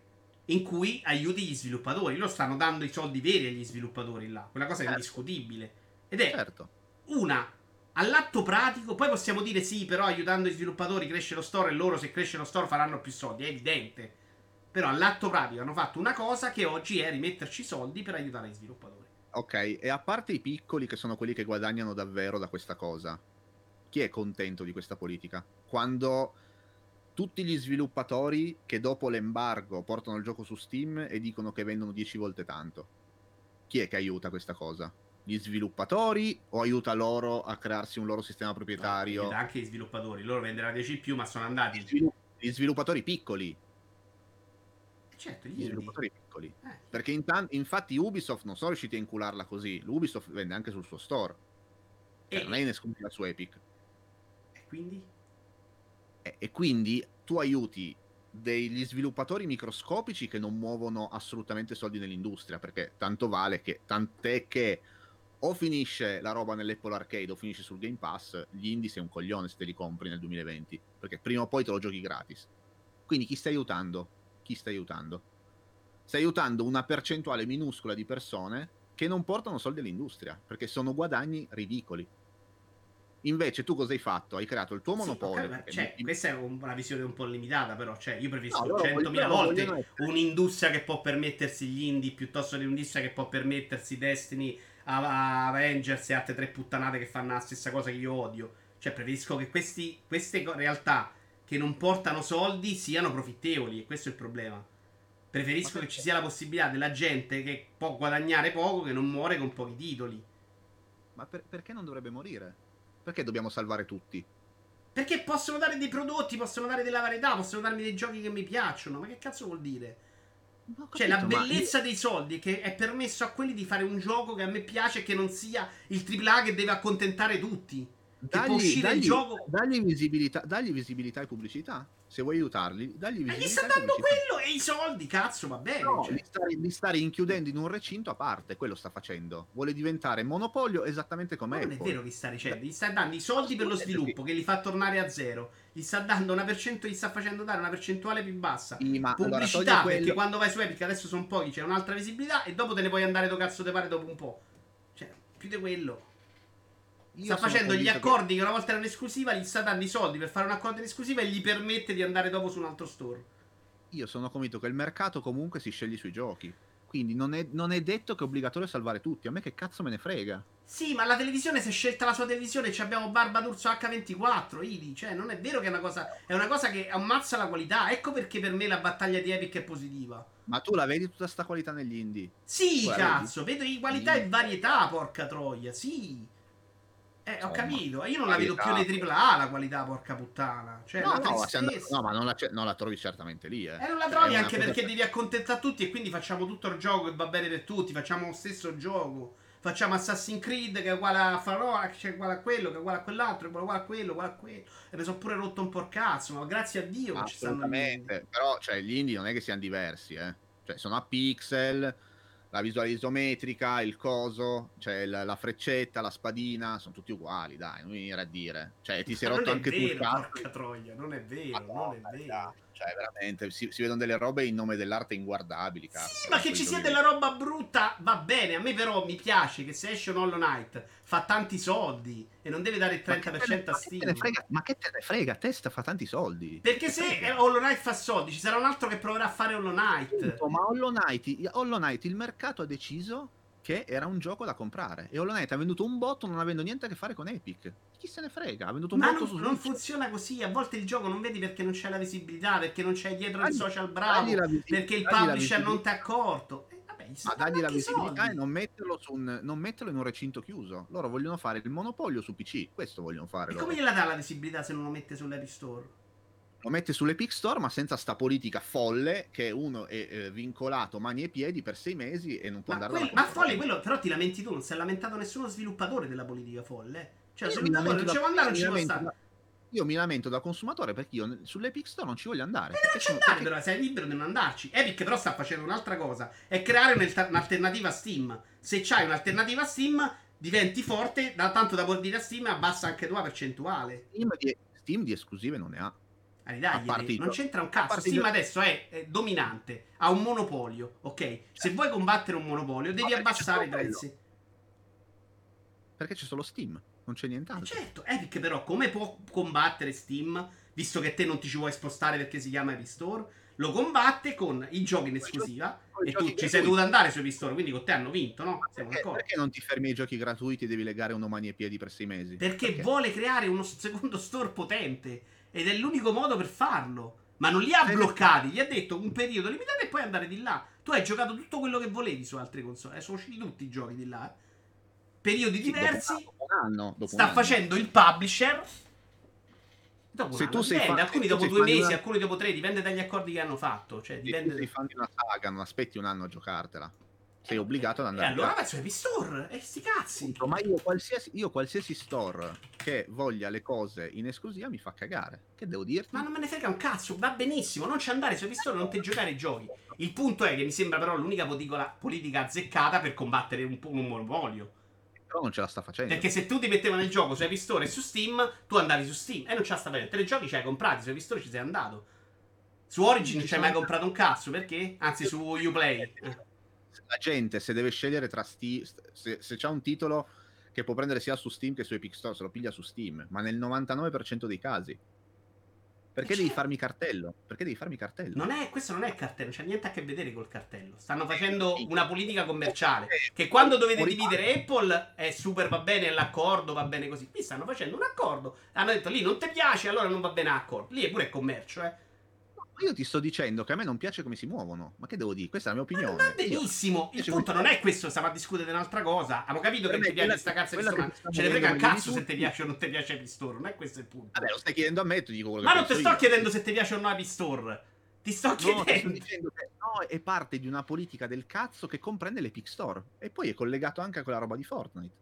Speaker 1: in cui aiuti gli sviluppatori. Loro stanno dando i soldi veri agli sviluppatori là. Quella cosa è certo. indiscutibile. Ed è certo. una all'atto pratico. Poi possiamo dire sì, però aiutando gli sviluppatori cresce lo store e loro se cresce lo store faranno più soldi. È evidente. Però all'atto pratico hanno fatto una cosa che oggi è rimetterci soldi per aiutare gli sviluppatori.
Speaker 2: Ok, e a parte i piccoli che sono quelli che guadagnano davvero da questa cosa, chi è contento di questa politica? Quando tutti gli sviluppatori che dopo l'embargo portano il gioco su Steam e dicono che vendono 10 volte tanto. Chi è che aiuta questa cosa? Gli sviluppatori o aiuta loro a crearsi un loro sistema proprietario?
Speaker 1: No, anche gli sviluppatori, loro venderanno 10 più, ma sono andati.
Speaker 2: Gli, svilupp- gli sviluppatori piccoli.
Speaker 1: Certo,
Speaker 2: gli sviluppatori piccoli. Eh. Perché intan- infatti Ubisoft non sono riusciti a incularla così. L'Ubisoft vende anche sul suo store. Cioè, e... non è in esclusiva su Epic.
Speaker 1: E quindi?
Speaker 2: E, e quindi tu aiuti degli sviluppatori microscopici che non muovono assolutamente soldi nell'industria, perché tanto vale che tant'è che o finisce la roba nell'Apple Arcade o finisce sul Game Pass, gli indie sei un coglione se te li compri nel 2020, perché prima o poi te lo giochi gratis. Quindi chi stai aiutando? Chi stai aiutando? Stai aiutando una percentuale minuscola di persone che non portano soldi all'industria, perché sono guadagni ridicoli. Invece tu cosa hai fatto? Hai creato il tuo monopolio.
Speaker 1: Okay, cioè, mi... Questa è una visione un po' limitata, però. Cioè, io preferisco no, 100.000 volte un'industria che può permettersi gli indie piuttosto che un'industria che può permettersi Destiny, Avengers e altre tre puttanate che fanno la stessa cosa che io odio. Cioè, preferisco che questi, queste realtà che non portano soldi siano profittevoli. E questo è il problema. Preferisco che ci sia la possibilità della gente che può guadagnare poco che non muore con pochi titoli.
Speaker 2: Ma per, perché non dovrebbe morire? Perché dobbiamo salvare tutti?
Speaker 1: Perché possono dare dei prodotti, possono dare della varietà, possono darmi dei giochi che mi piacciono. Ma che cazzo vuol dire? Capito, cioè, la bellezza io... dei soldi è che è permesso a quelli di fare un gioco che a me piace e che non sia il AAA che deve accontentare tutti.
Speaker 2: Dagli, dagli, dagli, visibilità, dagli visibilità e pubblicità se vuoi aiutarli, dagli visibilità.
Speaker 1: Ma gli sta dando quello e i soldi, cazzo, va bene. No,
Speaker 2: cioè. li, sta, li, sta, rinchiudendo in un recinto a parte, quello sta facendo. Vuole diventare monopolio esattamente come
Speaker 1: Non è vero che sta dicendo, gli sta dando i soldi per lo sviluppo che li fa tornare a zero. Gli sta dando una percentuale, gli sta facendo dare una percentuale più bassa.
Speaker 2: Sì, ma
Speaker 1: Pubblicità,
Speaker 2: allora,
Speaker 1: perché quello... quando vai su Epic adesso sono pochi, c'è un'altra visibilità e dopo te ne puoi andare do cazzo te pare dopo un po'. Cioè, più di quello. Io sta facendo gli accordi che... che una volta erano esclusiva, gli sta dando i soldi per fare un accordo in esclusiva e gli permette di andare dopo su un altro store.
Speaker 2: Io sono convinto che il mercato comunque si sceglie sui giochi. Quindi non è, non è, detto che è obbligatorio salvare tutti. A me che cazzo me ne frega.
Speaker 1: Sì, ma la televisione si è scelta la sua televisione. Ci abbiamo Barba d'Urso H24, Idi. Cioè, non è vero che è una cosa. È una cosa che ammazza la qualità. Ecco perché per me la battaglia di Epic è positiva.
Speaker 2: Ma tu la vedi tutta sta qualità negli indie?
Speaker 1: Sì, cazzo, vedo qualità e varietà, porca troia, sì. Eh, ho capito. Io non la vedo più nei AAA la qualità, porca puttana. Cioè,
Speaker 2: no, no, andato, no, ma non la, non la, trovi certamente lì. Eh,
Speaker 1: eh non la trovi cioè, anche perché devi accontentare tutti e quindi facciamo tutto il gioco che va bene per tutti. Facciamo lo stesso gioco. Facciamo Assassin's Creed che è uguale a Farroa, che è uguale a quello, che è uguale a quell'altro, che è uguale a quello, uguale a quello. E mi sono pure rotto un po' il cazzo, ma grazie a Dio
Speaker 2: che ci stanno. Però, cioè, gli indie non è che siano diversi, eh. Cioè, sono a pixel la visuale isometrica, il coso, cioè la, la, freccetta, la spadina, sono tutti uguali, dai, non mi venire a dire. Cioè, ti sei rotto anche
Speaker 1: vero,
Speaker 2: tu il
Speaker 1: cazzo. Non è vero, Madonna, non è vero.
Speaker 2: Cioè, veramente, si, si, vedono delle robe in nome dell'arte inguardabili, cazzo.
Speaker 1: Sì, ma che ci sia della roba brutta va bene. A me però mi piace che se esce un Hollow Knight fa tanti soldi e non deve dare il 30% a Steam.
Speaker 2: Ma che te ne frega? Testa fa tanti soldi.
Speaker 1: Perché se Hollow Knight fa soldi, ci sarà un altro che proverà a fare Hollow Knight.
Speaker 2: ma Hollow Knight, Hollow Knight, il mercato ha deciso che era un gioco da comprare. E Hollow Knight ha venduto un botto non avendo niente a che fare con Epic. Chi se ne frega? Ha venduto un
Speaker 1: Ma
Speaker 2: botto
Speaker 1: non, su non funziona così. A volte il gioco non vedi perché non c'è la visibilità, perché non c'è dietro dagli, il social bravo, perché il publisher non ti ha accorto. Eh, vabbè,
Speaker 2: Ma dagli la visibilità soldi. e non metterlo, un, non metterlo, in un recinto chiuso. Loro vogliono fare il monopolio su PC. Questo vogliono fare.
Speaker 1: E
Speaker 2: loro.
Speaker 1: come gliela dà la visibilità se non lo mette sull'Epic Store?
Speaker 2: Lo mette sull'Epic Store, ma senza sta politica folle che uno è eh, vincolato mani e piedi per sei mesi e non può
Speaker 1: ma
Speaker 2: andare
Speaker 1: quel, Ma folle, quello però ti lamenti tu, non si è lamentato nessuno sviluppatore della politica folle. Cioè, lo sviluppatore non ci vuole andare, non ci può stare.
Speaker 2: Io mi lamento da consumatore perché io sull'Epic Store non ci voglio andare.
Speaker 1: Eh, non ci andare, perché... sei libero di non andarci. Epic però sta facendo un'altra cosa, è creare un'alternativa a Steam. Se c'hai un'alternativa a Steam, diventi forte, da tanto da poter dire a Steam abbassa anche tua percentuale.
Speaker 2: Steam di, Steam di esclusive non ne ha.
Speaker 1: Dai, non c'entra un cazzo. Steam adesso è, è, dominante, ha un monopolio, ok? Se vuoi combattere un monopolio, devi no, abbassare i prezzi.
Speaker 2: Perché c'è solo Steam, non c'è nient'altro.
Speaker 1: Eh certo, Epic però come può combattere Steam, visto che te non ti ci vuoi spostare perché si chiama Epic Store? Lo combatte con i giochi in esclusiva e tu ci sei dovuto andare su Epic Store, quindi con te hanno vinto, no?
Speaker 2: Siamo perché, perché non ti fermi ai giochi gratuiti e devi legare uno mani e piedi per sei mesi?
Speaker 1: Perché, perché? vuole creare uno secondo store potente ed è l'unico modo per farlo. Ma non li ha bloccati, gli ha detto un periodo limitato e poi andare di là. Tu hai giocato tutto quello che volevi su altre console, eh, sono usciti tutti i giochi di là. Eh. Periodi diversi.
Speaker 2: Dopo un anno, dopo
Speaker 1: sta
Speaker 2: un
Speaker 1: facendo il publisher.
Speaker 2: Dopo se tu sei
Speaker 1: fan, alcuni dopo due mesi, una... alcuni dopo tre, dipende dagli accordi che hanno fatto. Cioè, dipende... Se
Speaker 2: tu sei fan di una saga, non aspetti un anno a giocartela sei obbligato ad andare.
Speaker 1: E allora vai su Epic Store e sti cazzi.
Speaker 2: Ma io qualsiasi, io qualsiasi, store che voglia le cose in esclusiva mi fa cagare. Che devo dirti?
Speaker 1: Ma non me ne frega un cazzo, va benissimo. Non ci andare su Epic Store, non te giocare i giochi. Il punto è che mi sembra però l'unica politica azzeccata per combattere un, un monopolio.
Speaker 2: Però non ce la sta facendo.
Speaker 1: Perché se tu ti mettevano il gioco su Epic Store e su Steam, tu andavi su Steam e non ce la sta facendo. I giochi ci hai comprati, su Epic Store ci sei andato. Su Origin non ci hai mai comprato un cazzo, perché? Anzi, su Uplay. Eh
Speaker 2: la gente se deve scegliere tra Steam, se, se c'è un titolo che può prendere sia su Steam che su Epic Store, se lo piglia su Steam, ma nel 99% dei casi. Perché devi farmi cartello? Perché devi farmi cartello?
Speaker 1: Non è, questo non è cartello, non c'è niente a che vedere col cartello. Stanno facendo una politica commerciale. Che quando dovete dividere Apple è super, va bene l'accordo, va bene così. Qui stanno facendo un accordo. Hanno detto lì non ti piace, allora non va bene l'accordo. Lì è pure commercio, eh.
Speaker 2: Io ti sto dicendo che a me non piace come si muovono. Ma che devo dire? Questa è la mia opinione.
Speaker 1: Ma benissimo. Il punto non è questo, stiamo a discutere di un'altra cosa. Abbiamo capito che ti piace questa cazzo di Store. Ce ne frega un cazzo se ti piace o non ti piace Store. Non è questo il punto.
Speaker 2: Vabbè, lo stai chiedendo a me, ti dico quello
Speaker 1: Ma non ti sto io. chiedendo se ti piace o no Store. Ti sto chiedendo. No, ti sto
Speaker 2: dicendo che no, è parte di una politica del cazzo che comprende l'Epic Store. E poi è collegato anche a quella roba di Fortnite.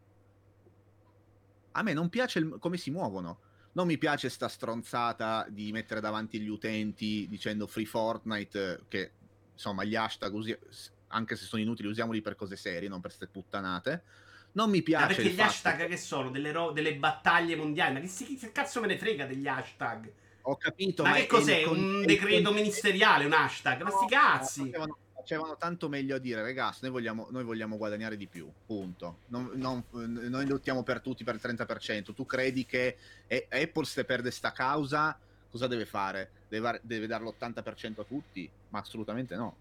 Speaker 2: A me non piace il, come si muovono non mi piace sta stronzata di mettere davanti gli utenti dicendo free Fortnite, che insomma gli hashtag, usi- anche se sono inutili, usiamoli per cose serie, non per queste puttanate. Non mi piace. Ma
Speaker 1: perché gli hashtag che... che sono? Delle, ro- delle, battaglie mondiali? Ma che, si- che cazzo me ne frega degli hashtag?
Speaker 2: Ho capito.
Speaker 1: Ma, ma che cos'è? Con... Un decreto ministeriale, un hashtag? Ma sti cazzi!
Speaker 2: No, facevano tanto meglio a dire, ragazzi, noi vogliamo, noi vogliamo guadagnare di più, punto. Non, non, noi lottiamo per tutti per il 30%. Tu credi che Apple se perde sta causa, cosa deve fare? Deve, deve dare l'80% a tutti? Ma assolutamente no.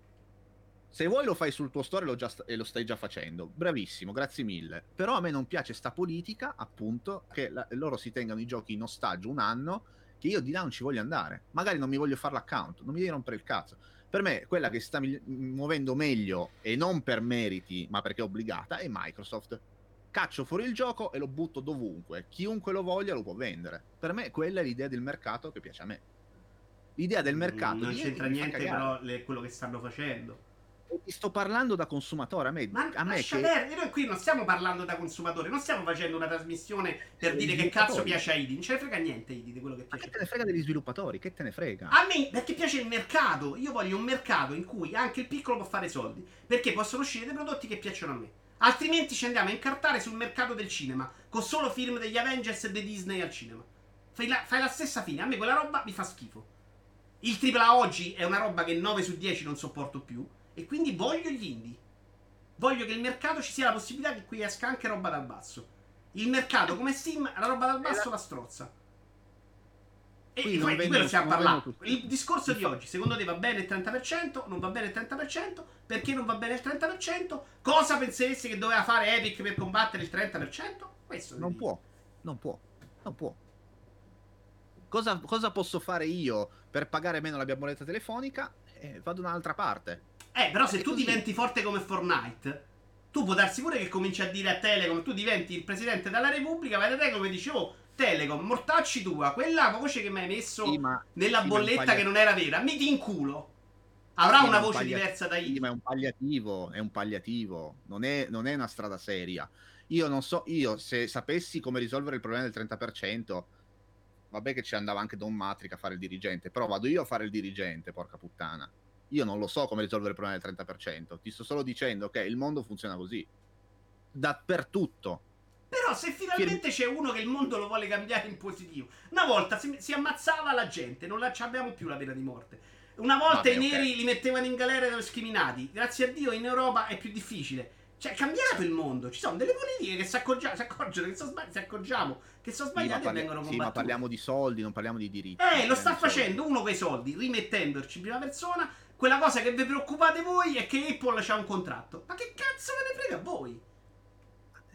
Speaker 2: Se vuoi lo fai sul tuo store lo già, e lo stai già facendo, bravissimo, grazie mille. Però a me non piace sta politica, appunto, che la, loro si tengano i giochi in ostaggio un anno, che io di là non ci voglio andare. Magari non mi voglio fare l'account, non mi devi rompere il cazzo per me quella che sta mi- muovendo meglio e non per meriti, ma perché è obbligata, è Microsoft. Caccio fuori il gioco e lo butto dovunque. Chiunque lo voglia lo può vendere. Per me quella è l'idea del mercato che piace a me. L'idea del mercato...
Speaker 1: Non c'entra niente però le, quello che stanno facendo
Speaker 2: ti sto parlando da consumatore. A me,
Speaker 1: Ma
Speaker 2: a me
Speaker 1: che... perdere, noi qui non stiamo parlando da consumatore, non stiamo facendo una trasmissione per dire che cazzo piace a Idi. Non ce ne frega niente Idi di quello che piace.
Speaker 2: Ma che te ne frega degli sviluppatori? Che te ne frega?
Speaker 1: A me perché piace il mercato. Io voglio un mercato in cui anche il piccolo può fare soldi. Perché possono uscire dei prodotti che piacciono a me. Altrimenti ci andiamo a incartare sul mercato del cinema. Con solo film degli Avengers e dei Disney al cinema. Fai la, fai la stessa fine. A me quella roba mi fa schifo. Il AAA oggi è una roba che 9 su 10 non sopporto più. E quindi voglio gli indie. Voglio che il mercato ci sia la possibilità che qui esca anche roba dal basso. Il mercato come Steam, la roba dal basso la strozza. E di quello stiamo parlando. Il discorso di oggi, secondo te va bene il 30%? Non va bene il 30%? Perché non va bene il 30%? Cosa penseresti che doveva fare Epic per combattere il 30%? Questo
Speaker 2: non può, non può, non può. Cosa, cosa, posso fare io per pagare meno la mia bolletta telefonica? Eh, vado da un'altra parte.
Speaker 1: Eh, però se tu così. diventi forte come Fortnite, tu puoi darsi pure che cominci a dire a Telecom, tu diventi il presidente della Repubblica, vai da Telecom e dici, oh, Telecom, mortacci tua, quella voce che mi hai messo sì, nella sì, bolletta che non era vera, mi ti inculo. Avrà sì, una voce un diversa da io.
Speaker 2: ma è un palliativo, è un palliativo, non è, non è una strada seria. Io non so, io se sapessi come risolvere il problema del 30%, vabbè che ci andava anche Don Matrica a fare il dirigente, però vado io a fare il dirigente, porca puttana. Io non lo so come risolvere il problema del 30%, ti sto solo dicendo che il mondo funziona così. Dappertutto.
Speaker 1: Però se finalmente c'è uno che il mondo lo vuole cambiare in positivo. Una volta si, si ammazzava la gente, non la, abbiamo più la pena di morte. Una volta Vabbè, i neri okay. li mettevano in galera dai scriminati. Grazie a Dio in Europa è più difficile. Cioè, è cambiato il mondo. Ci sono delle politiche che si, accorgia- si accorgono che sono sbagliate, si accorgiamo che sono sbagliate sì, parli- e vengono combattute.
Speaker 2: Sì, ma parliamo di soldi, non parliamo di diritti.
Speaker 1: Eh, lo sta facendo uno quei soldi, rimettendoci in prima persona quella cosa che vi preoccupate voi è che Apple c'ha un contratto. Ma che cazzo ve ne frega a voi?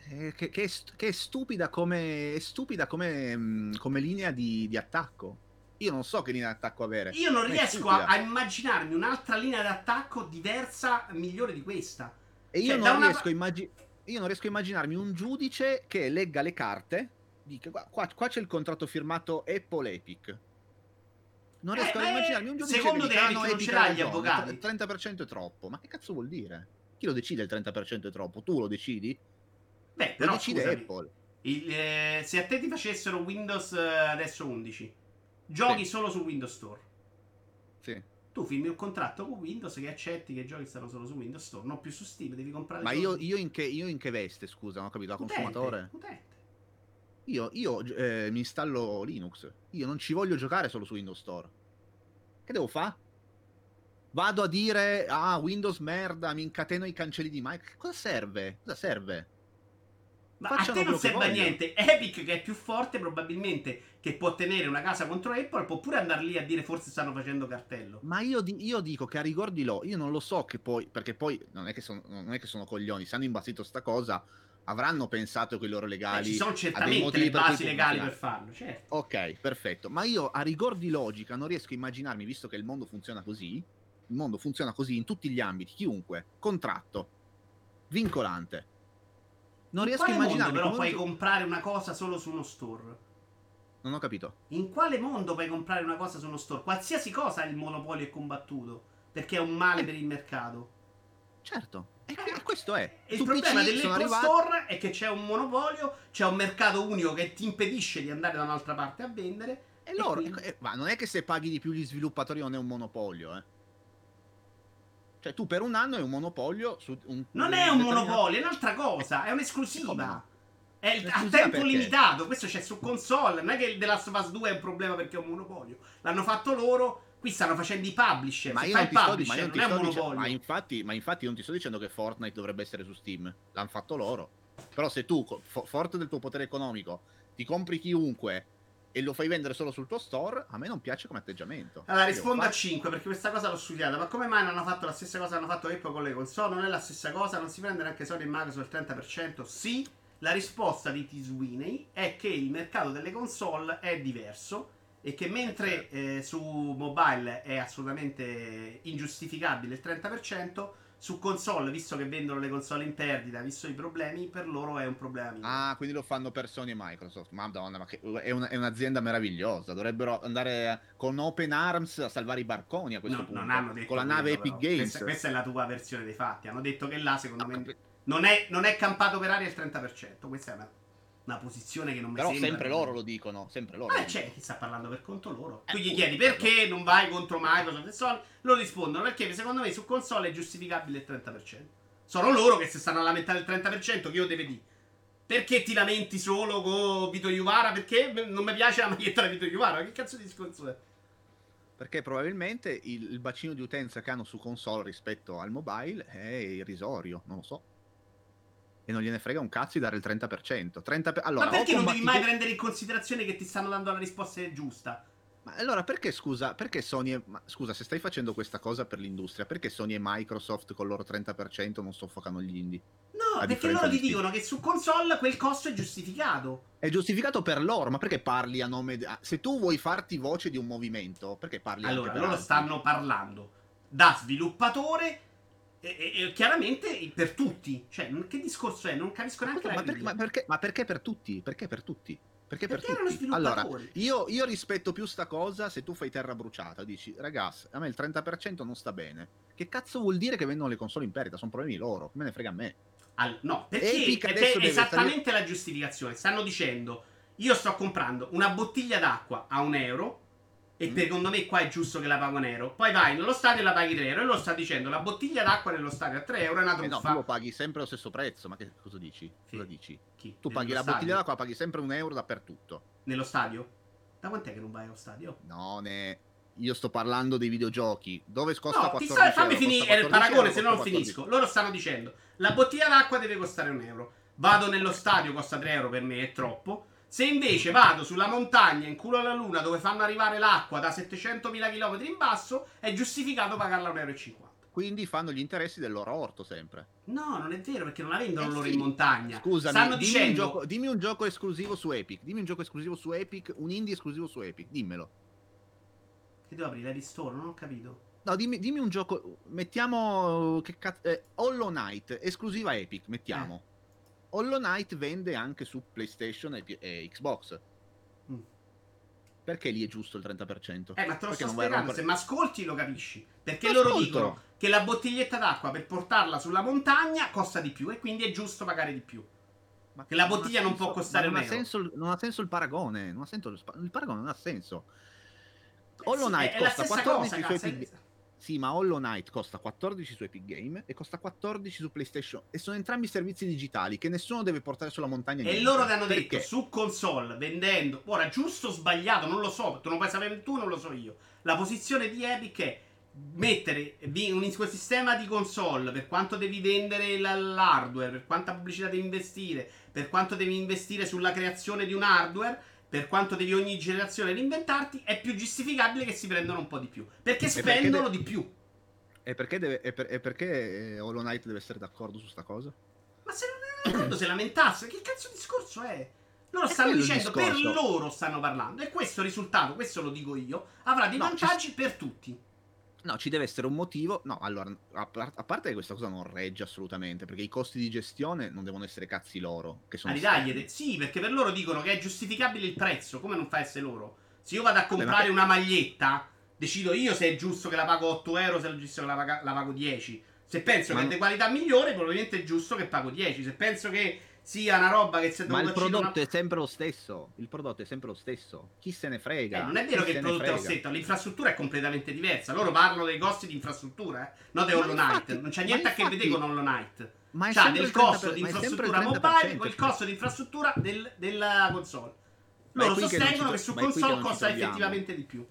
Speaker 2: Eh, che, che, che, è stupida come, è stupida come, mm, come linea di, di, attacco. io non so che linea d'attacco avere.
Speaker 1: Io non riesco a, a immaginarmi un'altra linea d'attacco diversa, migliore di questa.
Speaker 2: E io,
Speaker 1: cioè,
Speaker 2: non
Speaker 1: una
Speaker 2: riesco
Speaker 1: pa-
Speaker 2: a immagi- io non riesco a immaginarmi un giudice che legga le carte, dica qua, qua- qua c'è il contratto firmato Apple Epic. Non
Speaker 1: Eh,
Speaker 2: riesco a
Speaker 1: beh,
Speaker 2: immaginarmi un giudice
Speaker 1: secondo
Speaker 2: che
Speaker 1: te,
Speaker 2: dica, "Ah,
Speaker 1: Eric,
Speaker 2: no,
Speaker 1: non
Speaker 2: Epic
Speaker 1: ce
Speaker 2: ha
Speaker 1: l'hai gli avvocati?"
Speaker 2: Il 30% è troppo. Ma che cazzo vuol dire? Chi lo decide il 30% è troppo? Tu lo decidi?
Speaker 1: Beh,
Speaker 2: Lo
Speaker 1: però
Speaker 2: decide
Speaker 1: scusami,
Speaker 2: Apple.
Speaker 1: il, eh, se a te ti facessero Windows eh, adesso 11, giochi
Speaker 2: Sì.
Speaker 1: solo su Windows Store.
Speaker 2: Sì.
Speaker 1: Tu firmi un contratto con Windows che accetti che i giochi stanno solo su Windows Store, non più su Steam, devi comprare
Speaker 2: Ma io, io in che, io in che veste, scusa, non ho capito, da consumatore?
Speaker 1: utente.
Speaker 2: Io, io, eh, mi installo Linux. Io non ci voglio giocare solo su Windows Store. Che devo fare? Vado a dire, ah, Windows merda, mi incateno i cancelli di Microsoft. Cosa serve? Cosa serve?
Speaker 1: Ma a
Speaker 2: Facciano
Speaker 1: te non serve a niente. Epic, che è più forte, probabilmente, che può tenere una casa contro Apple, può pure andare lì a dire forse stanno facendo cartello.
Speaker 2: Ma io, di- io dico che a rigor di lo, io non lo so che poi, perché poi non è che, sono, non è che sono coglioni, se hanno imbastito sta cosa, avranno pensato che i loro
Speaker 1: Eh,
Speaker 2: legali...
Speaker 1: ci sono certamente le basi legali per farlo, certo.
Speaker 2: Ok, perfetto. Ma io a rigor di logica non riesco a immaginarmi, visto che il mondo funziona così, il mondo funziona così in tutti gli ambiti, chiunque, contratto, vincolante. Non
Speaker 1: In
Speaker 2: riesco a
Speaker 1: quale mondo
Speaker 2: immaginarmi
Speaker 1: però puoi
Speaker 2: gio-
Speaker 1: comprare una cosa solo su uno store?
Speaker 2: Non ho capito.
Speaker 1: In quale mondo puoi comprare una cosa su uno store? Qualsiasi cosa il monopolio è combattuto, perché è un male per il mercato.
Speaker 2: Certo, e, e questo è.
Speaker 1: E (laughs) il problema dell'Apple
Speaker 2: arrivati-
Speaker 1: Store è che c'è un monopolio, c'è un mercato unico che ti impedisce di andare da un'altra parte a vendere.
Speaker 2: E loro,
Speaker 1: quindi-
Speaker 2: eh, ma non è che se paghi di più gli sviluppatori non è un monopolio, eh. Cioè tu per un anno è un monopolio su un...
Speaker 1: Non è un monopolio, è un'altra cosa, è un'esclusiva. È il- a tempo
Speaker 2: perché?
Speaker 1: limitato, questo c'è su console, non è che il The Last of Us 2 è un problema perché è un monopolio. L'hanno fatto loro, qui stanno facendo i publisher.
Speaker 2: Ma io non ti sto, ma io non ti
Speaker 1: non è un
Speaker 2: sto ma infatti, ma infatti non ti sto dicendo che Fortnite dovrebbe essere su Steam, l'hanno fatto loro. Però se tu, forte del tuo potere economico, ti compri chiunque e lo fai vendere solo sul tuo store, a me non piace come atteggiamento.
Speaker 1: Allora rispondo a
Speaker 2: faccio-
Speaker 1: 5 perché questa cosa l'ho studiata. Ma come mai non hanno fatto la stessa cosa che hanno fatto Apple con le console? Non è la stessa cosa, non si prende neanche Sony e Microsoft il 30%? Sì, la risposta di T. Sweeney è che il mercato delle console è diverso e che mentre eh, su mobile è assolutamente ingiustificabile il 30%, su console, visto che vendono le console in perdita, visto i problemi, per loro è un problema minore.
Speaker 2: Ah, quindi lo fanno per Sony e Microsoft. Madonna, ma che, è, una- è un'azienda meravigliosa. Dovrebbero andare con open arms a salvare i barconi a questo
Speaker 1: No,
Speaker 2: punto.
Speaker 1: non hanno detto
Speaker 2: con la nave
Speaker 1: quello,
Speaker 2: Epic
Speaker 1: però.
Speaker 2: Games.
Speaker 1: Questa, questa è la tua versione dei fatti. Hanno detto che là, secondo
Speaker 2: Ho
Speaker 1: me,
Speaker 2: capito.
Speaker 1: non è, non è campato per aria il 30%. Questa è una, una posizione che non mi
Speaker 2: Però
Speaker 1: sembra.
Speaker 2: sempre loro lo dicono, sempre loro.
Speaker 1: Eh, c'è
Speaker 2: dicono.
Speaker 1: chi sta parlando per conto loro.
Speaker 2: Eh,
Speaker 1: Tu gli
Speaker 2: appunto,
Speaker 1: chiedi perché non vai contro Microsoft e Sony. Loro rispondono perché secondo me su console è giustificabile il 30%. Sono loro che si stanno a lamentare il 30%. Che io devo dire. Perché ti lamenti solo con Vito Iuvara? Perché non mi piace la maglietta di Vito Iuvara? Che cazzo di discorso è?
Speaker 2: Perché probabilmente il, il bacino di utenza che hanno su console rispetto al mobile è irrisorio, non lo so. E non gliene frega un cazzo di dare il 30%. 30 per- Allora,
Speaker 1: Ma perché non devi mai prendere in considerazione che ti stanno dando la risposta giusta?
Speaker 2: Ma allora perché scusa, perché Sony e... ma, scusa, se stai facendo questa cosa per l'industria, perché Sony e Microsoft con il loro 30% non soffocano gli indie?
Speaker 1: No,
Speaker 2: A
Speaker 1: perché loro ti
Speaker 2: di
Speaker 1: dicono che su console quel costo è giustificato.
Speaker 2: È giustificato per loro, ma perché parli a nome... de- Se tu vuoi farti voce di un movimento, perché parli
Speaker 1: Allora, loro
Speaker 2: altri?
Speaker 1: stanno parlando da sviluppatore e, e- chiaramente per tutti. Cioè, che discorso è? Non capisco neanche
Speaker 2: ma,
Speaker 1: la
Speaker 2: per- ma perché, ma perché per tutti? Perché per tutti? Perché,
Speaker 1: Perché
Speaker 2: per
Speaker 1: erano
Speaker 2: tutti?
Speaker 1: sviluppatori.
Speaker 2: Allora, io, io rispetto più sta cosa se tu fai terra bruciata, dici, ragazzi, a me il 30% non sta bene. Che cazzo vuol dire che vendono le console in perdita? Sono problemi loro, me ne frega a me.
Speaker 1: Al- no, perché
Speaker 2: Epic
Speaker 1: ed
Speaker 2: adesso
Speaker 1: è
Speaker 2: deve
Speaker 1: esattamente la giustificazione. Stanno dicendo: Io sto comprando una bottiglia d'acqua a un euro. E
Speaker 2: Mm.
Speaker 1: secondo me qua è giusto che la pago un euro. Poi vai nello stadio e la paghi 3 euro. E loro sta dicendo: La bottiglia d'acqua nello stadio a 3 euro è una
Speaker 2: Eh no,
Speaker 1: truffa.
Speaker 2: tu lo paghi sempre lo stesso prezzo, ma che cosa dici?
Speaker 1: Sì.
Speaker 2: Cosa dici?
Speaker 1: Chi?
Speaker 2: Tu paghi
Speaker 1: Nello
Speaker 2: la
Speaker 1: stadio?
Speaker 2: bottiglia d'acqua, paghi sempre un euro dappertutto.
Speaker 1: Nello stadio? Da quant'è che non vai allo stadio?
Speaker 2: No, ne... Io sto parlando dei videogiochi. Dove costa
Speaker 1: No, ti
Speaker 2: 14
Speaker 1: sta, fammi finire
Speaker 2: costa
Speaker 1: il
Speaker 2: 14
Speaker 1: paragone, se no non
Speaker 2: costa 14.
Speaker 1: finisco. Loro stanno dicendo: la bottiglia d'acqua deve costare un euro. Vado nello stadio, costa 3 euro per me, è troppo. Se invece vado sulla montagna in culo alla luna dove fanno arrivare l'acqua da 700.000 km in basso, è giustificato pagarla 1,50 euro.
Speaker 2: Quindi fanno gli interessi del loro orto sempre.
Speaker 1: No, non è vero perché non la vendono
Speaker 2: Eh
Speaker 1: loro
Speaker 2: sì.
Speaker 1: in montagna.
Speaker 2: Scusami,
Speaker 1: Stanno
Speaker 2: dimmi,
Speaker 1: dicendo:
Speaker 2: un gioco, dimmi un gioco esclusivo su Epic. Dimmi un gioco esclusivo su Epic, un indie esclusivo su Epic. Dimmelo.
Speaker 1: Che devo aprire? L'Epic Store? Non ho capito.
Speaker 2: No, dimmi, dimmi un gioco. Mettiamo. Che cazzo. Eh, Hollow Knight, esclusiva Epic, mettiamo. Hollow Knight vende anche su PlayStation e, e Xbox.
Speaker 1: Mm.
Speaker 2: Perché lì è giusto il 30%?
Speaker 1: Eh, ma te lo sto spiegando. Se mi ascolti lo capisci. Perché
Speaker 2: Lo
Speaker 1: loro
Speaker 2: ascolto.
Speaker 1: dicono che la bottiglietta d'acqua per portarla sulla montagna costa di più e quindi è giusto pagare di più.
Speaker 2: Ma
Speaker 1: Che la bottiglia non
Speaker 2: senso-
Speaker 1: può costare
Speaker 2: ha,
Speaker 1: euro.
Speaker 2: senso, il- non ha senso il paragone. Non ha senso il, paragone non ha senso.
Speaker 1: Eh
Speaker 2: Hollow
Speaker 1: sì,
Speaker 2: Knight
Speaker 1: la
Speaker 2: costa
Speaker 1: stessa
Speaker 2: 14
Speaker 1: cosa,
Speaker 2: Sì, ma Hollow Knight costa 14 su Epic Game e costa 14 su PlayStation. E sono entrambi servizi digitali che nessuno deve portare sulla montagna.
Speaker 1: E loro ti hanno
Speaker 2: Perché?
Speaker 1: detto su console, vendendo. Ora, giusto o sbagliato, non lo so. Tu non puoi sapere tu, non lo so io. La posizione di Epic è mettere un ecosistema di console per quanto devi vendere l'hardware, per quanta pubblicità devi investire, per quanto devi investire sulla creazione di un hardware, per quanto devi ogni generazione reinventarti, è più giustificabile che si prendano un po' di più. Perché
Speaker 2: perché
Speaker 1: spendono
Speaker 2: de-
Speaker 1: di più.
Speaker 2: E perché, deve, e per- e perché eh, Hollow Knight deve essere d'accordo su sta cosa?
Speaker 1: Ma se non è d'accordo, se lamentasse, che cazzo di discorso è? Loro
Speaker 2: È
Speaker 1: stanno dicendo, per loro stanno parlando. E questo risultato, questo lo dico io, avrà dei
Speaker 2: No,
Speaker 1: vantaggi per tutti.
Speaker 2: No, ci deve essere un motivo. No, allora, a, par- a parte che questa cosa non regge assolutamente, perché i costi di gestione non devono essere cazzi loro. Che sono
Speaker 1: A
Speaker 2: stati.
Speaker 1: ritagliere, sì, perché per loro dicono che è giustificabile il prezzo. Come non fa essere loro? Se io vado a
Speaker 2: Vabbè, ma
Speaker 1: comprare una maglietta, decido io se è giusto che la pago 8 euro, se è giusto che la, paga- la pago 10. Se penso
Speaker 2: Ma
Speaker 1: che è di qualità migliore, probabilmente è giusto che pago 10. Se penso che sia una roba che se
Speaker 2: Ma il
Speaker 1: dovuto uscire
Speaker 2: prodotto
Speaker 1: una-
Speaker 2: è sempre lo stesso. Il prodotto è sempre lo stesso. Chi se ne frega?
Speaker 1: Eh, non è vero
Speaker 2: Chi
Speaker 1: che il prodotto è lo stesso, l'infrastruttura è completamente diversa. Loro parlano dei costi di infrastruttura, eh, non di
Speaker 2: Ma
Speaker 1: Hollow Knight. Non c'è
Speaker 2: ma
Speaker 1: niente a che vedere con Hollow Knight.
Speaker 2: Ma è
Speaker 1: C'ha
Speaker 2: sempre
Speaker 1: del
Speaker 2: il 30%,
Speaker 1: costo di
Speaker 2: ma è il
Speaker 1: infrastruttura
Speaker 2: 30%.
Speaker 1: mobile con il costo di infrastruttura del- della console.
Speaker 2: Ma è
Speaker 1: Loro
Speaker 2: qui che
Speaker 1: sostengono
Speaker 2: ci
Speaker 1: che su
Speaker 2: ma è che
Speaker 1: console
Speaker 2: ci
Speaker 1: costa effettivamente di più.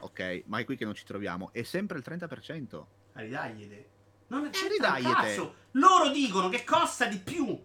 Speaker 2: Ok, ma è qui che non ci troviamo. È sempre il 30%.
Speaker 1: Ridagliete. Non è
Speaker 2: Eh,
Speaker 1: c'entra un
Speaker 2: ridagliete.
Speaker 1: cazzo. Loro dicono che costa di più.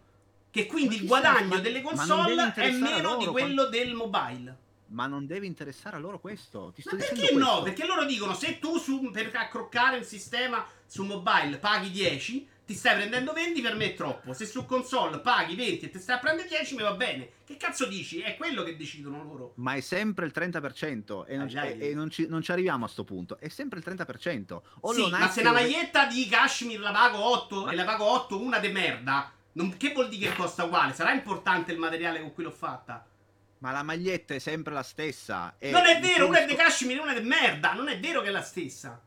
Speaker 1: Che quindi il guadagno
Speaker 2: ma-
Speaker 1: delle console è meno di quello del mobile.
Speaker 2: Ma non deve interessare a loro questo. Ti sto
Speaker 1: Ma perché no?
Speaker 2: questo.
Speaker 1: Perché loro dicono se tu su, per accroccare il sistema su mobile paghi 10, ti stai prendendo 20, per me è troppo. Se su console paghi 20 e ti stai a prendere 10, mi va bene. Che cazzo dici? È quello che decidono loro.
Speaker 2: Ma è sempre il 30% e non,
Speaker 1: dai.
Speaker 2: e- e non ci, non ci arriviamo a sto punto. È sempre il 30%. Hollow
Speaker 1: sì, ma se
Speaker 2: deve-
Speaker 1: maglietta di Kashmir la pago 8
Speaker 2: Ma-
Speaker 1: e la pago 8 una de merda, non- che vuol dire che costa uguale? Sarà importante il materiale con cui l'ho fatta?
Speaker 2: Ma la maglietta è sempre la stessa. e
Speaker 1: non è vero, una è di Kashmir e una è di merda. Non è vero che è la stessa.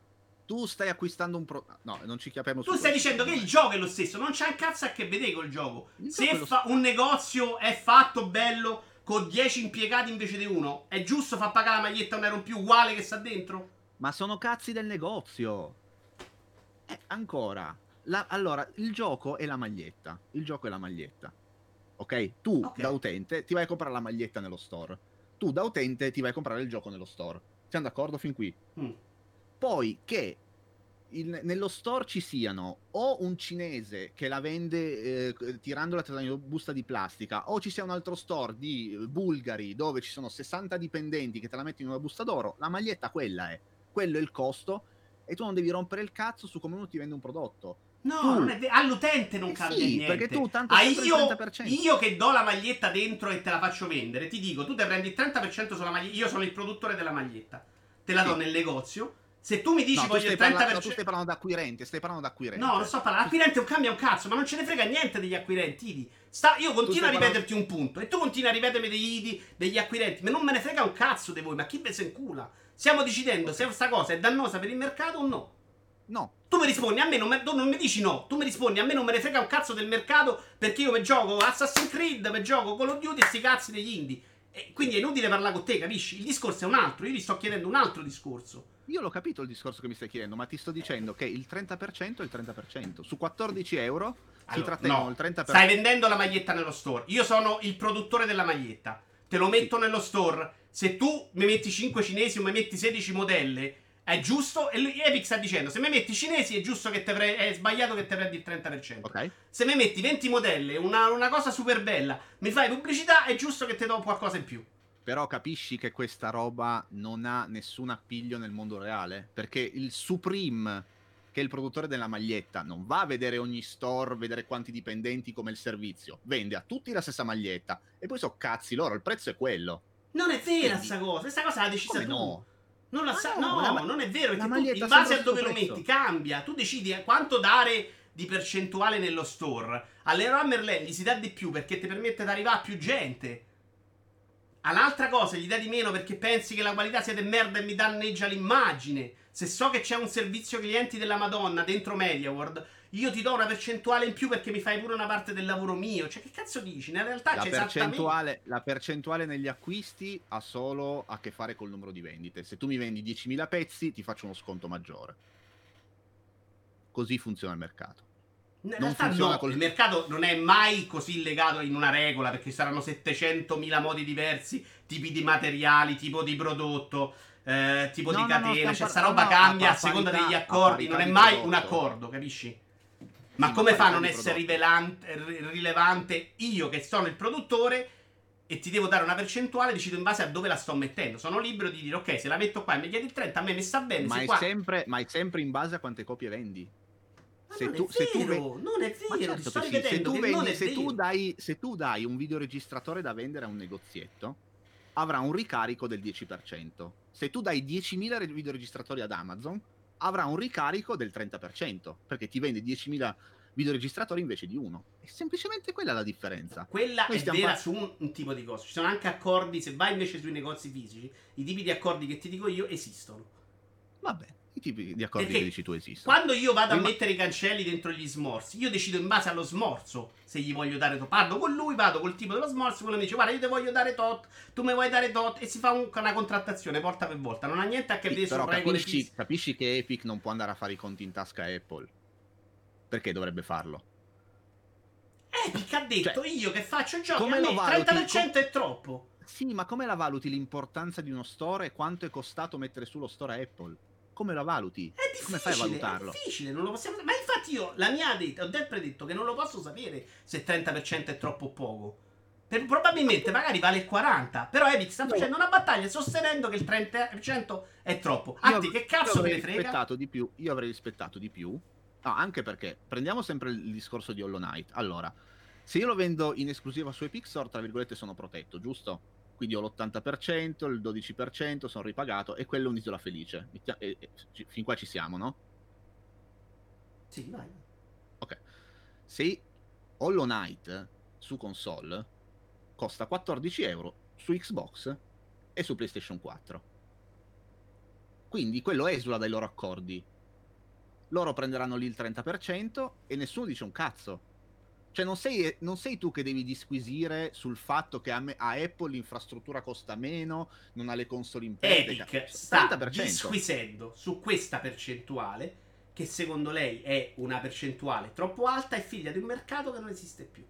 Speaker 2: Tu stai acquistando un pro... No, non ci capiamo
Speaker 1: Tu
Speaker 2: su
Speaker 1: stai dicendo che il gioco è lo stesso, non c'ha un cazzo a che vedere col gioco.
Speaker 2: Il
Speaker 1: Se
Speaker 2: gioco è
Speaker 1: fa- un negozio è fatto bello con 10 impiegati invece di uno, è giusto far pagare la maglietta a un euro in più uguale che sta dentro?
Speaker 2: Ma sono cazzi del negozio. Eh, ancora. La- allora, il gioco è la maglietta. Il gioco è la maglietta. Ok? Tu,
Speaker 1: Ok.
Speaker 2: da utente, ti vai a comprare la maglietta nello store. Tu, da utente, ti vai a comprare il gioco nello store. Siamo d'accordo fin qui?
Speaker 1: Mm.
Speaker 2: Poi che il- nello store ci siano o un cinese che la vende eh, tirandola tra una busta di plastica, o ci sia un altro store di bulgari dove ci sono 60 dipendenti che te la mettono in una busta d'oro, la maglietta quella è. Quello è il costo e tu non devi rompere il cazzo su come uno ti vende un prodotto.
Speaker 1: No, non vero. All'utente non
Speaker 2: Eh
Speaker 1: cambia
Speaker 2: sì,
Speaker 1: niente.
Speaker 2: perché tu tanto
Speaker 1: Ah, io,
Speaker 2: 30%.
Speaker 1: io che do la maglietta dentro e te la faccio vendere, ti dico, tu te prendi il 30% sulla maglietta. Io sono il produttore della maglietta. Te la
Speaker 2: Sì.
Speaker 1: do nel negozio. Se tu mi dici
Speaker 2: No,
Speaker 1: voglio il
Speaker 2: parla-
Speaker 1: 30%.
Speaker 2: no, tu stai parlando d'acquirente, stai parlando d'acquirente.
Speaker 1: No, non sto parlando. L'acquirente non cambia un cazzo, ma non ce ne frega niente degli acquirenti. Idi. Sta- io continuo a ripeterti un punto e tu continui a ripetermi degli idi, degli acquirenti. Ma non me ne frega un cazzo di voi, ma chi ve se incula? Stiamo decidendo se questa cosa è dannosa per il mercato o no.
Speaker 2: No,
Speaker 1: Tu mi rispondi, a me non, me- non mi dici no. Tu mi rispondi, a me non me ne frega un cazzo del mercato perché io mi gioco Assassin's Creed, mi gioco Call of Duty e sti cazzi degli indie. E quindi è inutile parlare con te, capisci? Il discorso è un altro, io ti sto chiedendo un altro discorso.
Speaker 2: Io l'ho capito il discorso che mi stai chiedendo, ma ti sto dicendo che il 30% è il 30%. Su 14 euro si
Speaker 1: Allora,
Speaker 2: trattengono
Speaker 1: no,
Speaker 2: il 30%.
Speaker 1: Stai vendendo la maglietta nello store. Io sono il produttore della maglietta. Te lo metto nello store. Se tu mi metti 5 cinesi o mi metti 16 modelle, è giusto. E lui, Epic sta dicendo: se mi metti cinesi è giusto che te pre- è sbagliato che te prendi il 30%.
Speaker 2: Ok?
Speaker 1: Se mi metti 20 modelle, una, una cosa super bella, mi fai pubblicità, è giusto che te do qualcosa in più.
Speaker 2: Però capisci che questa roba non ha nessun appiglio nel mondo reale? Perché il Supreme, che è il produttore della maglietta, non va a vedere ogni store, vedere quanti dipendenti come il servizio. Vende a tutti la stessa maglietta. E poi so cazzi loro, il prezzo è quello.
Speaker 1: Non è vera
Speaker 2: Quindi-
Speaker 1: sta cosa. Questa cosa l'ha decisa tu.
Speaker 2: no?
Speaker 1: Non la
Speaker 2: Ma
Speaker 1: sa-
Speaker 2: no,
Speaker 1: no,
Speaker 2: ma-
Speaker 1: non è vero, perché tu, in base a dove lo metti cambia. Tu decidi a quanto dare di percentuale nello store. Alle Merlin gli si dà di più perché ti permette di arrivare a più gente. All'altra cosa gli dai di meno perché pensi che la qualità sia di merda e mi danneggia l'immagine. Se so che c'è un servizio clienti della Madonna dentro MediaWorld, io ti do una percentuale in più perché mi fai pure una parte del lavoro mio. Cioè, che cazzo dici? In realtà
Speaker 2: La
Speaker 1: c'è esattamente.
Speaker 2: percentuale, la percentuale negli acquisti ha solo a che fare col numero di vendite. Se tu mi vendi 10.000 pezzi, ti faccio uno sconto maggiore. Così funziona il mercato.
Speaker 1: In
Speaker 2: Non
Speaker 1: realtà
Speaker 2: funziona
Speaker 1: no,
Speaker 2: col-
Speaker 1: il mercato non è mai così legato in una regola perché saranno 700.000 modi diversi, tipi di materiali, tipo di prodotto, eh, tipo
Speaker 2: No,
Speaker 1: di
Speaker 2: no, no,
Speaker 1: catena,
Speaker 2: stiamo
Speaker 1: cioè sta
Speaker 2: no,
Speaker 1: roba
Speaker 2: no,
Speaker 1: cambia
Speaker 2: a
Speaker 1: a seconda degli accordi, non è mai un accordo, capisci? Ma come fa a non
Speaker 2: di
Speaker 1: essere rilevante io che sono il produttore e ti devo dare una percentuale, decido in base a dove la sto mettendo. Sono libero di dire ok, se la metto qua mi chiedi il 30, a me mi sta bene,
Speaker 2: Ma è,
Speaker 1: qua...
Speaker 2: sempre, ma è sempre in base a quante copie vendi. Se
Speaker 1: non
Speaker 2: tu-
Speaker 1: è
Speaker 2: se tu
Speaker 1: vero,
Speaker 2: ve-
Speaker 1: non è vero,
Speaker 2: certo sì, se tu, vendi- se, tu dai, se tu dai un videoregistratore da vendere a un negozietto, avrà un ricarico del 10%. Se tu dai 10.000 re- videoregistratori ad Amazon, avrà un ricarico del 30%, perché ti vende 10.000 videoregistratori invece di uno. È semplicemente quella la differenza.
Speaker 1: Quella
Speaker 2: Noi
Speaker 1: è vera
Speaker 2: par-
Speaker 1: su un, un tipo di cosa. Ci sono anche accordi, se vai invece sui negozi fisici, i tipi di accordi che ti dico io esistono.
Speaker 2: Vabbè, i tipi di accordi
Speaker 1: Perché
Speaker 2: che dici tu esistono.
Speaker 1: Quando io vado a
Speaker 2: Prima-
Speaker 1: mettere i cancelli dentro gli smorzi, io decido in base allo smorzo se gli voglio dare tot. Parlo con lui, vado col tipo dello smorzo, quello mi dice guarda io ti voglio dare tot, tu mi vuoi dare tot e si fa un- una contrattazione volta per volta. Non ha niente a che
Speaker 2: Sì,
Speaker 1: vedere
Speaker 2: però
Speaker 1: su regole
Speaker 2: capisci, capisci che Epic non può andare a fare i conti in tasca a Apple. Perché dovrebbe farlo?
Speaker 1: Epic ha detto
Speaker 2: Cioè,
Speaker 1: io che faccio giochi,
Speaker 2: come
Speaker 1: a me
Speaker 2: lo
Speaker 1: il
Speaker 2: valuti?
Speaker 1: 30% è troppo.
Speaker 2: Sì, ma come la valuti l'importanza di uno store e quanto è costato mettere su lo store a Apple? Come la valuti?
Speaker 1: È difficile,
Speaker 2: Come fai a valutarlo?
Speaker 1: È difficile, non lo possiamo Ma infatti io, la mia detta, ho sempre detto che non lo posso sapere se il 30% è troppo o poco. Per- probabilmente magari vale il 40%, però Epic sta facendo una battaglia sostenendo che il 30% è troppo. A
Speaker 2: Io-
Speaker 1: te che cazzo
Speaker 2: avrei
Speaker 1: ne frega?
Speaker 2: rispettato di più. Io avrei rispettato di più. No, anche perché prendiamo sempre il discorso di Hollow Knight. Allora, se io lo vendo in esclusiva su Epic Store, tra virgolette, sono protetto, giusto? Quindi ho l'80%, il 12%, sono ripagato e quello è un'isola felice. E- e- ci- fin qua ci siamo, no?
Speaker 1: Sì, vai.
Speaker 2: Ok. Se Hollow Knight su console costa 14 euro su Xbox e su PlayStation 4. Quindi quello esula dai loro accordi. Loro prenderanno lì il 30% e nessuno dice un cazzo. Cioè non sei, non sei tu che devi disquisire sul fatto che a, me- a Apple l'infrastruttura costa meno, non ha le console in perdita.
Speaker 1: Epic sta
Speaker 2: 30%.
Speaker 1: disquisendo su questa percentuale che secondo lei è una percentuale troppo alta e figlia di un mercato che non esiste più.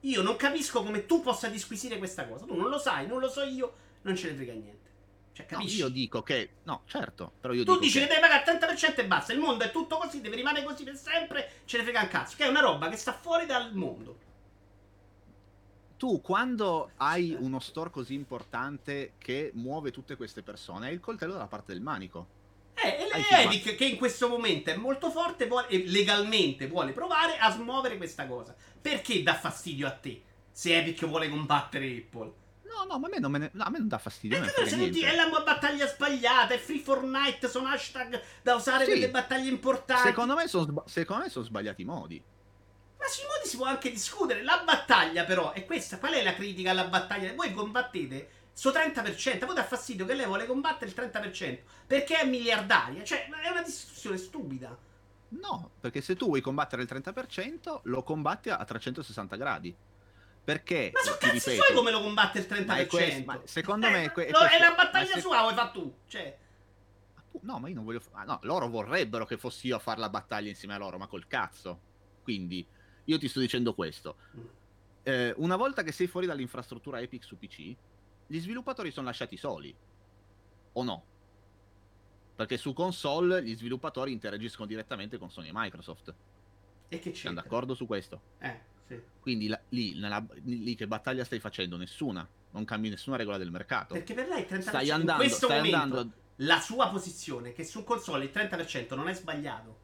Speaker 1: Io non capisco come tu possa disquisire questa cosa. Tu non lo sai, non lo so io, non ce ne frega niente. Cioè,
Speaker 2: No,
Speaker 1: capisci?
Speaker 2: io dico che... No, certo, però io
Speaker 1: tu dici
Speaker 2: che...
Speaker 1: che devi pagare il 30% e basta. Il mondo è tutto così, deve rimanere così per sempre. Ce ne frega un cazzo. Che è una roba che sta fuori dal mondo.
Speaker 2: tu quando hai uno store così importante che muove tutte queste persone, hai il coltello dalla parte del manico.
Speaker 1: Eh, e. Epic che in questo momento è molto forte vuole- e legalmente vuole provare a smuovere questa cosa. Perché dà fastidio a te se Epic vuole combattere Apple?
Speaker 2: No, no, ma a me non, me ne- no, a me non dà fastidio. non me
Speaker 1: Perché
Speaker 2: ne
Speaker 1: se
Speaker 2: frega
Speaker 1: non ti-
Speaker 2: niente.
Speaker 1: è la battaglia sbagliata, è Free for Night, sono hashtag da usare
Speaker 2: Sì.
Speaker 1: per le battaglie importanti.
Speaker 2: Secondo me sono son sbagliati i modi.
Speaker 1: Ma sui modi si può anche discutere. La battaglia, però, è questa. Qual è la critica alla battaglia? Voi combattete su 30%. A voi dà fastidio che lei vuole combattere il 30%. Perché è miliardaria. Cioè, è una discussione stupida.
Speaker 2: No, perché se tu vuoi combattere il 30%, lo combatti a 360 gradi. Perché,
Speaker 1: Ma su
Speaker 2: ti
Speaker 1: cazzi
Speaker 2: ripeto,
Speaker 1: suoi come lo combatte il 30%?
Speaker 2: Ma questo- ma secondo me è que- è
Speaker 1: no, è la battaglia
Speaker 2: se-
Speaker 1: sua, vuoi fa tu. Cioè,
Speaker 2: No, ma io non voglio... ah, no, loro vorrebbero che fossi io a fare la battaglia insieme a loro, ma col cazzo. Quindi, io ti sto dicendo questo. Eh, una volta che sei fuori dall'infrastruttura Epic su PC, gli sviluppatori sono lasciati soli. O no? Perché su console gli sviluppatori interagiscono direttamente con Sony e Microsoft.
Speaker 1: e che
Speaker 2: Siamo
Speaker 1: c'è?
Speaker 2: d'accordo su questo?
Speaker 1: Eh, sì.
Speaker 2: Quindi la- lì, nella- lì che battaglia stai facendo? Nessuna. Non cambi nessuna regola del mercato.
Speaker 1: Perché per lei il 30%
Speaker 2: Stai andando, stai
Speaker 1: momento
Speaker 2: andando
Speaker 1: la sua posizione che su console il 30% non è sbagliato.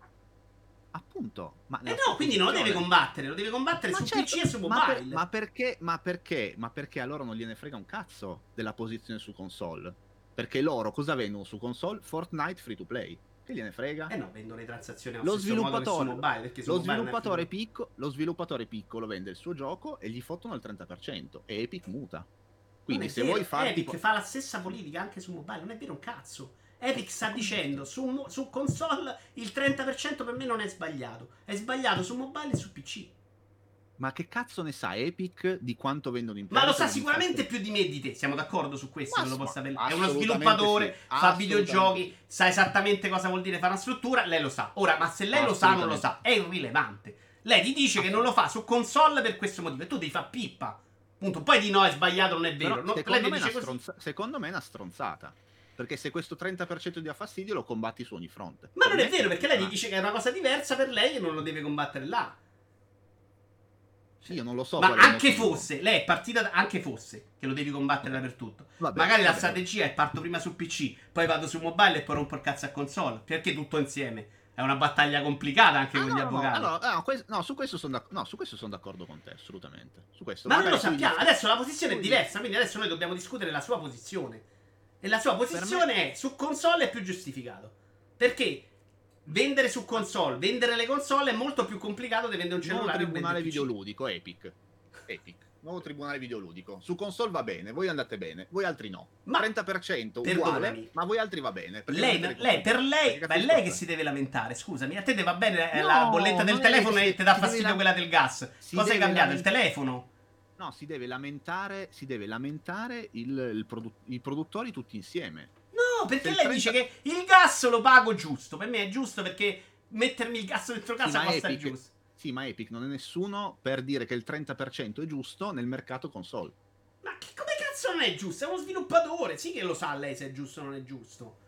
Speaker 2: appunto. Ma
Speaker 1: Eh no, quindi non lo deve combattere, lo deve combattere
Speaker 2: Ma
Speaker 1: su
Speaker 2: certo,
Speaker 1: PC e su
Speaker 2: ma, per-
Speaker 1: mobile.
Speaker 2: ma perché, ma perché? Ma perché a loro non gliene frega un cazzo della posizione su console? Perché loro cosa vendono su console? Fortnite free to play. Che gliene frega?
Speaker 1: Eh no, vendono le transazioni allo
Speaker 2: Lo sviluppatore-
Speaker 1: mobile,
Speaker 2: Lo sviluppatore, picco- lo sviluppatore piccolo vende il suo gioco e gli fottono il 30% e Epic muta. Quindi se
Speaker 1: vero,
Speaker 2: vuoi fare
Speaker 1: Epic
Speaker 2: tipo-
Speaker 1: fa la stessa politica anche su mobile, non è vero un cazzo. Epic sta dicendo su, su console il 30% per me non è sbagliato. È sbagliato su mobile e su PC.
Speaker 2: Ma che cazzo ne sa Epic di quanto vendono in
Speaker 1: Ma lo sa
Speaker 2: di
Speaker 1: sicuramente più di me e di te. Siamo d'accordo su questo?
Speaker 2: Ma
Speaker 1: che lo
Speaker 2: s-
Speaker 1: può sapere.
Speaker 2: ma
Speaker 1: È uno sviluppatore,
Speaker 2: sì,
Speaker 1: fa videogiochi, sa esattamente cosa vuol dire fare una struttura. Lei lo sa. Ora, ma se lei lo sa non lo sa, è irrilevante. Lei ti dice che non lo fa su console per questo motivo e tu devi fare pippa. Punto. Poi di no, è sbagliato, non è vero. No,
Speaker 2: secondo, me stronza- secondo me è una stronzata. Perché se questo 30% ti dà fastidio lo combatti su ogni fronte.
Speaker 1: Ma
Speaker 2: Per
Speaker 1: non è vero, perché lei
Speaker 2: Ah,
Speaker 1: gli dice che è una cosa diversa per lei e non lo deve combattere là.
Speaker 2: Sì, io non lo so.
Speaker 1: Ma anche fosse, lei è partita da- anche fosse che lo devi combattere dappertutto.
Speaker 2: Vabbè,
Speaker 1: Magari la
Speaker 2: vabbè.
Speaker 1: strategia è parto prima su PC, poi vado su mobile e poi rompo il cazzo a console. Perché tutto insieme? È una battaglia complicata anche
Speaker 2: Ah,
Speaker 1: con
Speaker 2: no,
Speaker 1: gli
Speaker 2: no,
Speaker 1: avvocati.
Speaker 2: allora, no, que- no, su questo sono d'ac- no, su questo sono d'accordo con te, assolutamente. Su questo.
Speaker 1: Ma noi lo sappiamo,
Speaker 2: gli-
Speaker 1: adesso la posizione è diversa, quindi adesso noi dobbiamo discutere la sua posizione. E la sua posizione è su console è più giustificato. Perché vendere su console, vendere le console è molto più complicato di vendere un
Speaker 2: Nuovo
Speaker 1: cellulare o
Speaker 2: tribunale videoludico, Epic. Epic. Nuovo tribunale videoludico. Su console va bene, voi andate bene, voi altri no.
Speaker 1: Ma
Speaker 2: 30% uguale,
Speaker 1: perdonami.
Speaker 2: ma voi altri va bene.
Speaker 1: Lei, lei- per lei, ma è lei che si deve lamentare. Scusami, a te va bene eh,
Speaker 2: No,
Speaker 1: la bolletta del telefono e ti dà fastidio
Speaker 2: lam-
Speaker 1: quella del gas. Cosa hai cambiato? Il
Speaker 2: lament-
Speaker 1: telefono?
Speaker 2: No, si deve lamentare, si deve lamentare il, il produ- i produttori tutti insieme.
Speaker 1: Perché lei
Speaker 2: 30
Speaker 1: dice che il gas lo pago giusto. Per me è giusto perché mettermi il gas dentro casa
Speaker 2: ma
Speaker 1: costa
Speaker 2: Epic-
Speaker 1: giusto.
Speaker 2: Sì, ma Epic non è nessuno per dire che il 30% è giusto nel mercato console.
Speaker 1: Ma che, come cazzo non è giusto? È uno sviluppatore. Sì che lo sa lei se è giusto o non è giusto.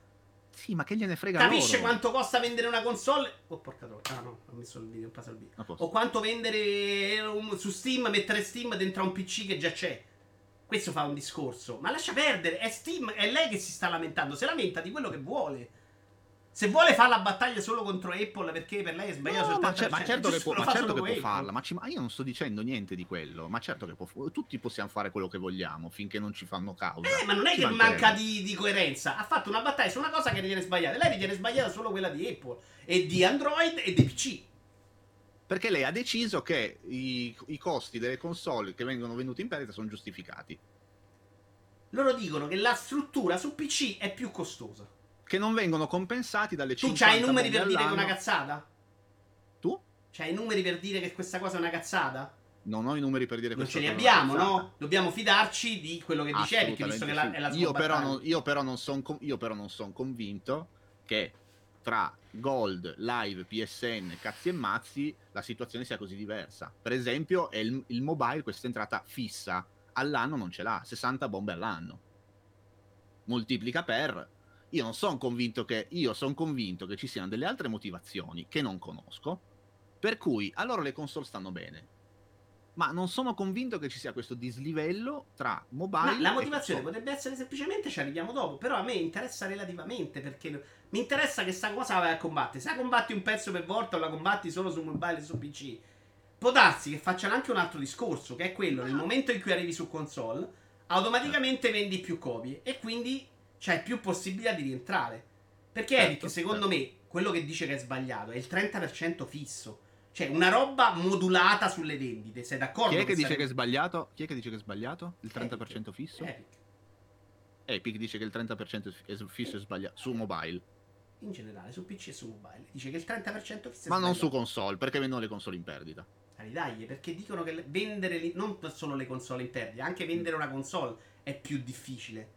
Speaker 2: Sì, ma che gliene frega
Speaker 1: Capisce
Speaker 2: loro?
Speaker 1: quanto costa vendere una console? Oh, porca troia. Ah, no, ho messo il video, ho passato il video. O quanto vendere un- su Steam, mettere Steam dentro a un PC che già c'è. Questo fa un discorso. Ma lascia perdere, è Steam, è lei che si sta lamentando. Si lamenta di quello che vuole. Se vuole fare la battaglia solo contro Apple perché per lei è sbagliato
Speaker 2: No, ma,
Speaker 1: 30%,
Speaker 2: cer- ma certo che
Speaker 1: giusto,
Speaker 2: può, ma certo che può farla, ma, ci- ma io non sto dicendo niente di quello. Ma certo che può, tutti possiamo fare quello che vogliamo finché non ci fanno causa.
Speaker 1: Eh, ma non è
Speaker 2: Ci
Speaker 1: che manca di, di coerenza. Ha fatto una battaglia su una cosa che ritiene sbagliata. Lei ritiene sbagliata solo quella di Apple e di Android e dei PC.
Speaker 2: Perché lei ha deciso che i, i costi delle console che vengono vendute in perdita sono giustificati.
Speaker 1: Loro dicono che la struttura su PC è più costosa.
Speaker 2: Che non vengono compensati dalle
Speaker 1: Tu
Speaker 2: 50
Speaker 1: c'hai i numeri per dire che è una cazzata?
Speaker 2: Tu?
Speaker 1: C'hai i numeri per dire che questa cosa è una cazzata?
Speaker 2: Non ho i numeri per dire
Speaker 1: Non
Speaker 2: questa
Speaker 1: ce ne
Speaker 2: cosa è una
Speaker 1: abbiamo, no? Dobbiamo fidarci di quello che dice Eric, visto che la- è la sua
Speaker 2: io, però non, io però non sono io però non son convinto che tra Gold, Live, PSN, cazzi e mazzi la situazione sia così diversa. Per esempio, il, il mobile questa entrata fissa all'anno non ce l'ha, 60 bombe all'anno. Moltiplica per io non sono convinto che io sono convinto che ci siano delle altre motivazioni che non conosco, per cui a loro le console stanno bene. Ma non sono convinto che ci sia questo dislivello tra mobile
Speaker 1: Ma la motivazione potrebbe essere semplicemente ci arriviamo dopo. Però a me interessa relativamente perché mi interessa che sta cosa la vai a combattere. Se la combatti un pezzo per volta o la combatti solo su mobile e su PC, può darsi che facciano anche un altro discorso, che è quello: nel momento in cui arrivi su console, automaticamente vendi più copie e quindi c'hai più possibilità di rientrare. Perché
Speaker 2: Certo,
Speaker 1: Eric, secondo
Speaker 2: certo.
Speaker 1: me, quello che dice che è sbagliato è il 30% fisso. Cioè, una roba modulata sulle vendite. Sei d'accordo?
Speaker 2: Chi è che dice
Speaker 1: sarebbe-
Speaker 2: che è sbagliato? Chi è che dice che è sbagliato? Il 30% fisso?
Speaker 1: Epic.
Speaker 2: Epic dice che il 30% è fisso è sbagliato su mobile,
Speaker 1: In generale, su PC e su mobile. Dice che il 30% fisso è
Speaker 2: ma non su
Speaker 1: sbagliato.
Speaker 2: console, perché vendono le console in perdita.
Speaker 1: Dai, perché dicono che vendere li- non solo le console in perdita, anche vendere una console è più difficile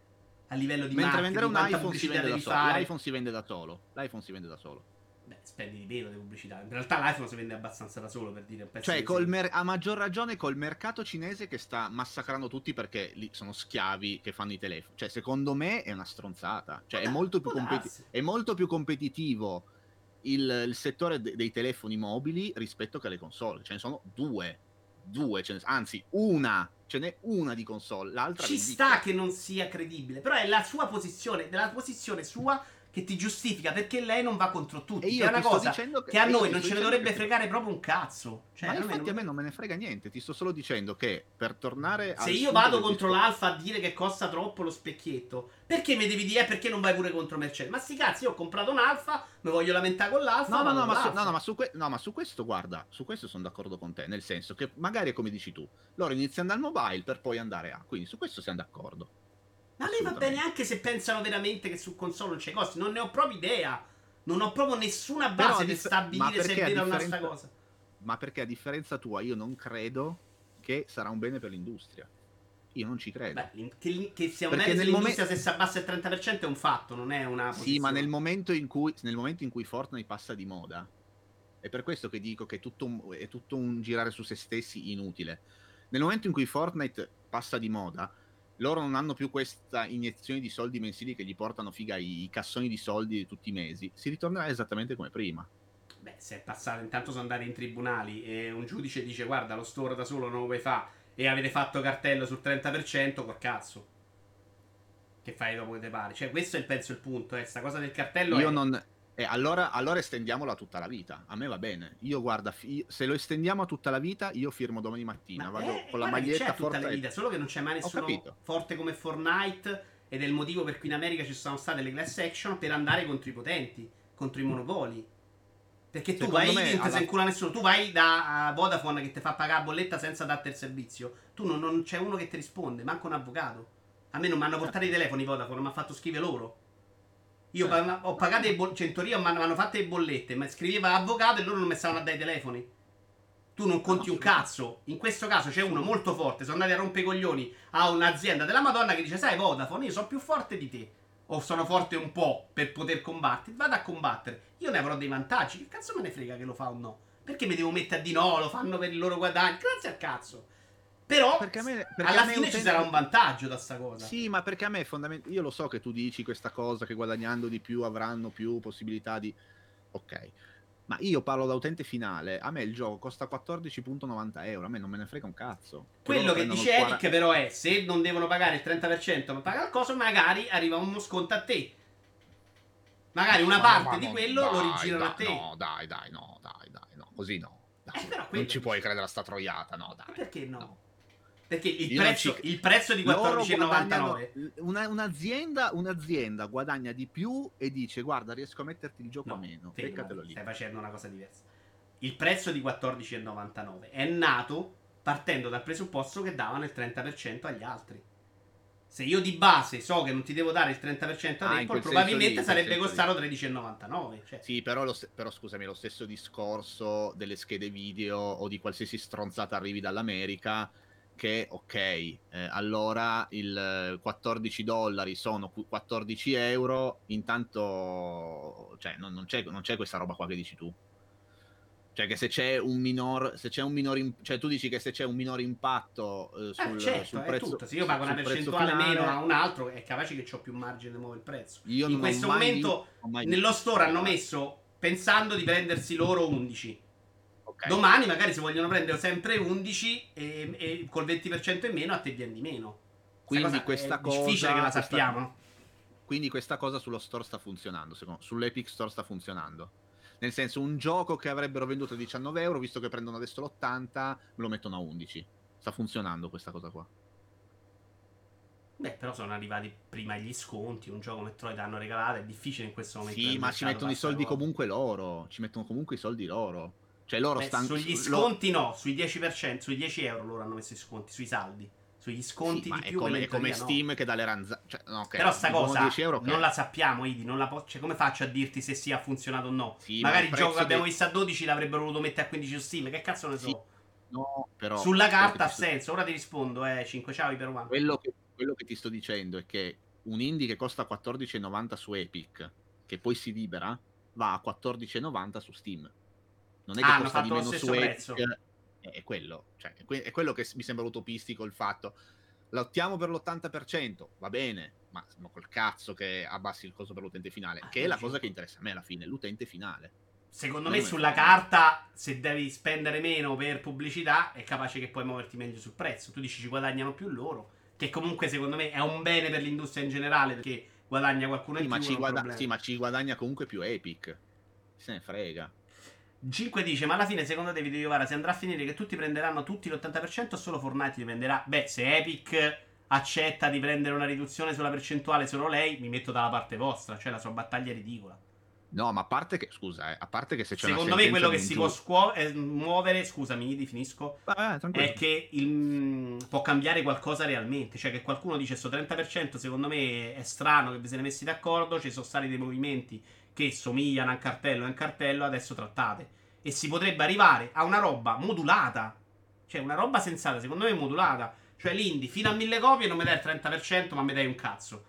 Speaker 1: a livello di
Speaker 2: Mentre vendere un iPhone si vende da solo. L'iPhone si vende da solo. L'iPhone si vende da solo.
Speaker 1: Beh, spendi di meno di pubblicità. In realtà l'iPhone si vende abbastanza da solo per dire un pezzo
Speaker 2: Cioè,
Speaker 1: di
Speaker 2: mer- a maggior ragione col mercato cinese che sta massacrando tutti perché lì sono schiavi che fanno i telefoni. Cioè, secondo me è una stronzata. Cioè, è molto, competi- è molto più competitivo il, il settore de- dei telefoni mobili rispetto che alle console. Ce ne sono due. Due, ce ne- anzi, una. Ce n'è una di console, l'altra
Speaker 1: Ci sta che non sia credibile, però è la sua posizione, della posizione sua che ti giustifica perché lei non va contro tutti.
Speaker 2: E io
Speaker 1: che è una cosa
Speaker 2: dicendo
Speaker 1: che a
Speaker 2: io
Speaker 1: noi non ce ne dovrebbe
Speaker 2: che-
Speaker 1: fregare proprio un cazzo. Cioè,
Speaker 2: ma
Speaker 1: a
Speaker 2: infatti
Speaker 1: non-
Speaker 2: a me non me ne frega niente, ti sto solo dicendo che per tornare al
Speaker 1: Se io vado contro
Speaker 2: discorso-
Speaker 1: l'Alfa a dire che costa troppo lo specchietto, perché mi devi dire eh, perché non vai pure contro Mercedes? Ma sti cazzi, io ho comprato un Alfa, mi voglio lamentare con l'Alfa.
Speaker 2: No, no, no, ma su, no, no, ma su que- no, ma su questo, guarda, su questo sono d'accordo con te, nel senso che magari è come dici tu, loro iniziano dal mobile per poi andare a, quindi su questo siamo d'accordo.
Speaker 1: Ma a me va bene anche se pensano veramente che su console non c'è costi. Non ne ho proprio idea. Non ho proprio nessuna base per stabilire se è vera o no sta cosa.
Speaker 2: Ma perché a differenza tua io non credo che sarà un bene per l'industria. Io non ci credo.
Speaker 1: Beh, che, che sia un bene
Speaker 2: nel
Speaker 1: dell'industria se si abbassa il 30% è un fatto, non è una
Speaker 2: Sì,
Speaker 1: posizione.
Speaker 2: ma nel momento, in cui, nel momento in cui Fortnite passa di moda, è per questo che dico che è tutto, un, è tutto un girare su se stessi inutile. Nel momento in cui Fortnite passa di moda, loro non hanno più questa iniezione di soldi mensili che gli portano figa i, i cassoni di soldi tutti i mesi. Si ritornerà esattamente come prima.
Speaker 1: Beh, se è passato, intanto sono andati in tribunali e un giudice dice guarda lo store da solo non lo puoi fare e avete fatto cartello sul 30%, col cazzo. Che fai dopo che te pare? Cioè questo è il penso il punto, eh. sta cosa del cartello
Speaker 2: Io
Speaker 1: è...
Speaker 2: non. Eh, allora, allora estendiamolo a tutta la vita. A me va bene. Io guarda, fi- se lo estendiamo a tutta la vita, io firmo domani mattina.
Speaker 1: Ma
Speaker 2: vado
Speaker 1: eh,
Speaker 2: con la maglietta
Speaker 1: tutta la vita, solo che non c'è mai nessuno forte come Fortnite ed è il motivo per cui in America ci sono state le class action per andare contro i potenti, contro i monopoli. Perché tu
Speaker 2: Secondo
Speaker 1: vai
Speaker 2: me alla-
Speaker 1: sei in culo a nessuno, tu vai da Vodafone che ti fa pagare la bolletta senza darti il servizio. Tu non, non c'è uno che ti risponde, manco un avvocato. A me non mi hanno portato i telefoni Vodafone, mi ha fatto scrivere loro. Io pa- ho pagato le bollette, cioè in teoria mi hanno fatto le bollette, ma scriveva avvocato e loro non mi stavano a dare i telefoni. Tu non conti un cazzo. In questo caso c'è uno molto forte. Sono andati a rompere i coglioni a un'azienda della Madonna che dice: Sai, Vodafone, io sono più forte di te. O sono forte un po' per poter combattere. Vado a combattere. Io ne avrò dei vantaggi. Che cazzo me ne frega che lo fa o no? Perché mi devo mettere a di no? Lo fanno per il loro guadagno. Grazie al cazzo. Però
Speaker 2: Perché a me- perché
Speaker 1: alla
Speaker 2: a me
Speaker 1: fine ci
Speaker 2: utente-
Speaker 1: sarà un vantaggio da sta cosa.
Speaker 2: Sì, ma perché a me è fondamentale. Io lo so che tu dici questa cosa che guadagnando di più avranno più possibilità di. Ok. Ma io parlo da utente finale. A me il gioco costa 14,90 euro. A me non me ne frega un cazzo.
Speaker 1: Quello che dice
Speaker 2: il
Speaker 1: Eric, però, è se non devono pagare il 30% ma pagare il coso, magari arriva uno sconto a te. Magari una
Speaker 2: Ma-
Speaker 1: parte
Speaker 2: ma
Speaker 1: di
Speaker 2: no,
Speaker 1: quello lo
Speaker 2: dai,
Speaker 1: rigirano a te.
Speaker 2: No, dai, dai, no, dai, dai, no. Così no. Dai.
Speaker 1: Eh, però quello
Speaker 2: non ci puoi credere a sta troiata, no, dai.
Speaker 1: Ma perché no? Perché il prezzo,
Speaker 2: ci-
Speaker 1: il prezzo di
Speaker 2: Loro
Speaker 1: 14,99
Speaker 2: guadagnano- una- un'azienda, un'azienda guadagna di più e dice guarda riesco a metterti il gioco
Speaker 1: No,
Speaker 2: a meno
Speaker 1: fermati,
Speaker 2: beccatelo lì
Speaker 1: Stai facendo una cosa diversa. Il prezzo di 14,99 è nato partendo dal presupposto che davano il 30% agli altri. Se io di base so che non ti devo dare il 30% ad
Speaker 2: Ah,
Speaker 1: Apple, probabilmente
Speaker 2: lì,
Speaker 1: sarebbe costato 13,99. Cioè,
Speaker 2: Sì, però, lo però scusami, lo stesso discorso delle schede video o di qualsiasi stronzata arrivi dall'America, che ok, eh, allora il eh, 14 dollari sono qu- 14 euro, intanto cioè, non, non c'è, non c'è questa roba qua che dici tu. Cioè che se c'è un minor, se c'è un minor im- cioè tu dici che se c'è un minor impatto eh,
Speaker 1: Eh,
Speaker 2: sul,
Speaker 1: certo,
Speaker 2: sul prezzo,
Speaker 1: tutto. Se io pago una percentuale
Speaker 2: finale,
Speaker 1: meno a un altro, è capace che ho più margine di muovere il prezzo.
Speaker 2: io
Speaker 1: In questo momento,
Speaker 2: visto-
Speaker 1: Nello store hanno messo pensando di prendersi loro 11.
Speaker 2: Roba. Ok.
Speaker 1: Domani, magari, se vogliono prendere sempre 11 e, e col 20% in meno, a te viene di meno.
Speaker 2: Quindi
Speaker 1: cosa
Speaker 2: questa
Speaker 1: è difficile
Speaker 2: cosa-
Speaker 1: che la sappiamo.
Speaker 2: Quindi questa cosa sullo store sta funzionando, secondo sull'Epic Store sta funzionando. Nel senso, un gioco che avrebbero venduto a 19 euro, visto che prendono adesso l'80, me lo mettono a 11. Sta funzionando questa cosa qua.
Speaker 1: Beh, però sono arrivati prima gli sconti. Un gioco Metroid hanno regalato. È difficile in questo momento.
Speaker 2: Sì, ma ci mettono i soldi comunque loro. Ci mettono comunque i soldi loro. Cioè loro
Speaker 1: Beh,
Speaker 2: stanno...
Speaker 1: sugli
Speaker 2: su- lo-
Speaker 1: sconti, no. Sui 10%, sui 10 euro loro hanno messo i sconti. Sui saldi. Sugli sconti
Speaker 2: Sì, ma
Speaker 1: di
Speaker 2: è
Speaker 1: più.
Speaker 2: come,
Speaker 1: quello
Speaker 2: è come
Speaker 1: teoria no.
Speaker 2: Steam che dà le ranza... Cioè, no, ok,
Speaker 1: Però sta cosa
Speaker 2: 10 euro, ok.
Speaker 1: non la sappiamo, Idi. Non la po- cioè, come faccio a dirti se sia funzionato o no?
Speaker 2: Sì, ma
Speaker 1: Magari
Speaker 2: il
Speaker 1: il gioco che abbiamo visto a 12 l'avrebbero voluto mettere a 15 su Steam. Che cazzo ne so?
Speaker 2: Sì, No, però...
Speaker 1: Sulla carta ha
Speaker 2: sto-
Speaker 1: senso. Ora ti rispondo, eh. 5 ciao per one.
Speaker 2: Quello che, quello che ti sto dicendo è che un indie che costa 14,90 su Epic, che poi si libera, va a 14,90 su Steam. Non è che
Speaker 1: Ah,
Speaker 2: costa di meno su
Speaker 1: stesso
Speaker 2: Epic.
Speaker 1: prezzo.
Speaker 2: È, quello, cioè, è, que- è quello che mi sembra utopistico il fatto. Lottiamo per l'80%, va bene, ma no, col cazzo che abbassi il costo per l'utente finale,
Speaker 1: Ah,
Speaker 2: che è la cosa che interessa a me alla fine, l'utente finale.
Speaker 1: Secondo
Speaker 2: Non
Speaker 1: me sulla carta, se devi spendere meno per pubblicità, è capace che puoi muoverti meglio sul prezzo. Tu dici ci guadagnano più loro. Che comunque secondo me è un bene per l'industria in generale, perché guadagna qualcuno
Speaker 2: Sì
Speaker 1: in
Speaker 2: ma,
Speaker 1: più.
Speaker 2: ci
Speaker 1: è un
Speaker 2: guada- sì, ma ci guadagna comunque più Epic. Se ne frega.
Speaker 1: 5 dice, ma alla fine secondo te, Video Iovara, si andrà a finire che tutti prenderanno tutti l'80% o solo Fortnite li prenderà? Beh, se Epic accetta di prendere una riduzione sulla percentuale solo lei, mi metto dalla parte vostra, cioè la sua battaglia è ridicola.
Speaker 2: No, ma a parte che, scusa, eh, a parte che se c'è
Speaker 1: Secondo
Speaker 2: una
Speaker 1: me quello che si
Speaker 2: un
Speaker 1: può scuo- eh, muovere, scusami, di finisco,
Speaker 2: Vabbè, tranquillo.
Speaker 1: è che il- può cambiare qualcosa realmente. Cioè, che qualcuno dice sto 30% secondo me è strano che vi siete messi d'accordo. Ci sono stati dei movimenti che somigliano a un cartello e un cartello, adesso trattate. E si potrebbe arrivare a una roba modulata. Cioè, una roba sensata, secondo me modulata. Cioè, l'indie fino a 1000 copie non mi dai il 30%, ma mi dai un cazzo.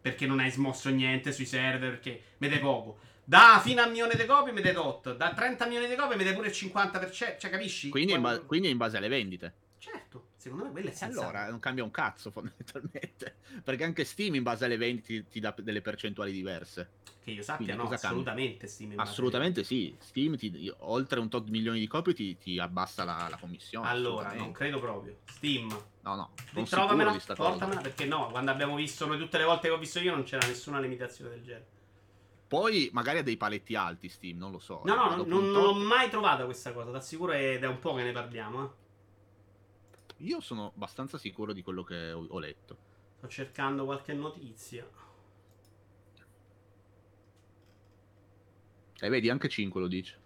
Speaker 1: Perché non hai smosso niente sui server, perché mi dai poco. Da fino a un milione di copie mi dai tot. Da 30 milioni di copie mi dai pure il 50%. Cioè, capisci?
Speaker 2: Quindi, in ba-
Speaker 1: Quando-
Speaker 2: quindi è in base alle vendite.
Speaker 1: Certo, secondo me quello è sensato.
Speaker 2: allora non cambia un cazzo (laughs) fondamentalmente. Perché anche Steam in base alle vendite ti, ti dà delle percentuali diverse.
Speaker 1: Che io sappia,
Speaker 2: Quindi
Speaker 1: no, assolutamente Steam
Speaker 2: Assolutamente sì. Steam ti- oltre un tot milioni di copie ti, ti abbassa la, la commissione.
Speaker 1: Allora, non credo proprio. Steam,
Speaker 2: No, no. di sta cosa.
Speaker 1: portamela, perché no, quando abbiamo visto noi tutte le volte che ho visto io non c'era nessuna limitazione del genere.
Speaker 2: Poi magari ha dei paletti alti Steam, non lo so.
Speaker 1: No,
Speaker 2: eh,
Speaker 1: no, non, non l'ho mai trovata questa cosa, t'assicuro ed è un po' che ne parliamo, eh.
Speaker 2: Io sono abbastanza sicuro di quello che ho, ho letto.
Speaker 1: Sto cercando qualche notizia.
Speaker 2: E vedi, anche 5 lo dice.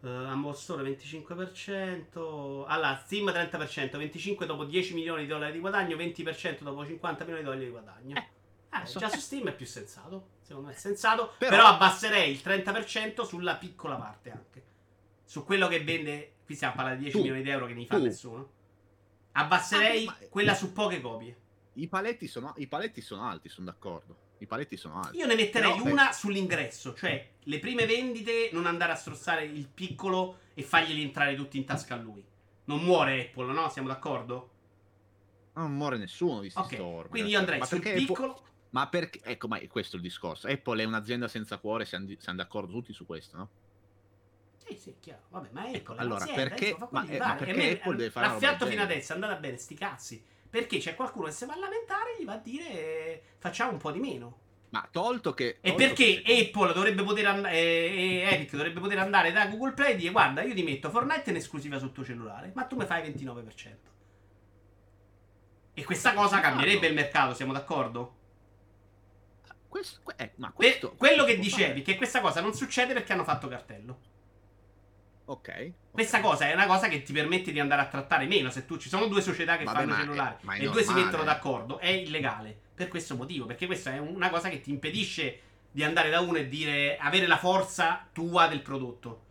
Speaker 1: Uh, Humble Store 25%. Allora, Steam 30%, 25% dopo 10 milioni di dollari di guadagno, 20% dopo 50 milioni di dollari di guadagno.
Speaker 2: Eh,
Speaker 1: Eh,
Speaker 2: so-
Speaker 1: già su Steam è più sensato. Secondo me è sensato. Però,
Speaker 2: Però-
Speaker 1: abbasserei il 30% sulla piccola parte anche. Su quello che vende. Qui stiamo parlando di 10
Speaker 2: Tu.
Speaker 1: milioni di euro che ne fa
Speaker 2: Tu.
Speaker 1: nessuno. Abbasserei
Speaker 2: Ah, ma-
Speaker 1: quella su poche copie.
Speaker 2: I paletti sono, i paletti sono alti, sono d'accordo. I paletti sono alti.
Speaker 1: Io ne metterei
Speaker 2: Però, eh,
Speaker 1: una sull'ingresso, cioè le prime vendite non andare a strozzare il piccolo e farglieli entrare tutti in tasca a lui. Non muore Apple, no? Siamo d'accordo?
Speaker 2: Non muore nessuno di sti
Speaker 1: Ok,
Speaker 2: store.
Speaker 1: quindi io andrei
Speaker 2: Ma
Speaker 1: sul
Speaker 2: perché Apple-
Speaker 1: piccolo.
Speaker 2: Ma perché? Ecco, ma è questo il discorso. Apple è un'azienda senza cuore, siamo, siamo d'accordo tutti su questo, no?
Speaker 1: Sì, sì, chiaro. Vabbè, ma Apple è
Speaker 2: Allora, perché- ma- eh, ma perché
Speaker 1: me-
Speaker 2: Apple deve fare
Speaker 1: L'affiatto fino adesso è andata bene, sti cazzi. Perché c'è qualcuno che si va a lamentare e gli va a dire eh, facciamo un po' di meno.
Speaker 2: Ma tolto che...
Speaker 1: E
Speaker 2: tolto
Speaker 1: perché
Speaker 2: che-
Speaker 1: Apple dovrebbe poter andare, e Epic dovrebbe poter andare da Google Play e dire guarda io ti metto Fortnite in esclusiva sul tuo cellulare, ma tu mi fai 29%. E questa cosa
Speaker 2: Sì,
Speaker 1: cambierebbe il mercato, siamo d'accordo?
Speaker 2: Questo, que- eh, ma
Speaker 1: Per-
Speaker 2: questo,
Speaker 1: quello che
Speaker 2: si può
Speaker 1: dicevi,
Speaker 2: fare.
Speaker 1: che questa cosa non succede perché hanno fatto cartello.
Speaker 2: Ok. ok.
Speaker 1: Questa cosa è una cosa che ti permette di andare a trattare meno. Se tu ci sono due società che
Speaker 2: Vabbè,
Speaker 1: fanno
Speaker 2: ma è-
Speaker 1: cellulari
Speaker 2: ma è
Speaker 1: e due si mettono d'accordo, è illegale. Per questo motivo, perché questa è una cosa che ti impedisce di andare da uno e dire avere la forza tua del prodotto.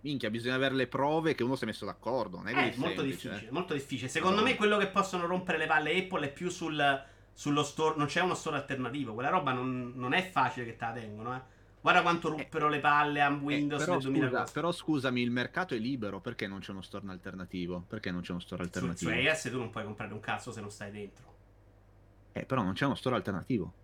Speaker 2: Minchia, bisogna avere le prove che uno si è messo d'accordo. Non è,
Speaker 1: È
Speaker 2: così
Speaker 1: molto
Speaker 2: semplice,
Speaker 1: difficile,
Speaker 2: eh.
Speaker 1: molto difficile. Secondo
Speaker 2: No.
Speaker 1: me quello che possono rompere le palle Apple è più sul, sullo store. Non c'è uno store alternativo. Quella roba non, non è facile che te la tengono, eh. Guarda quanto ruppero le palle a
Speaker 2: Eh,
Speaker 1: Windows
Speaker 2: però,
Speaker 1: nel 2000.
Speaker 2: scusa, però scusami, il mercato è libero, perché non c'è uno store alternativo? Perché non c'è uno store
Speaker 1: Su, su
Speaker 2: alternativo?
Speaker 1: iOS tu non puoi comprare un cazzo se non stai dentro.
Speaker 2: Eh, però non c'è uno store alternativo.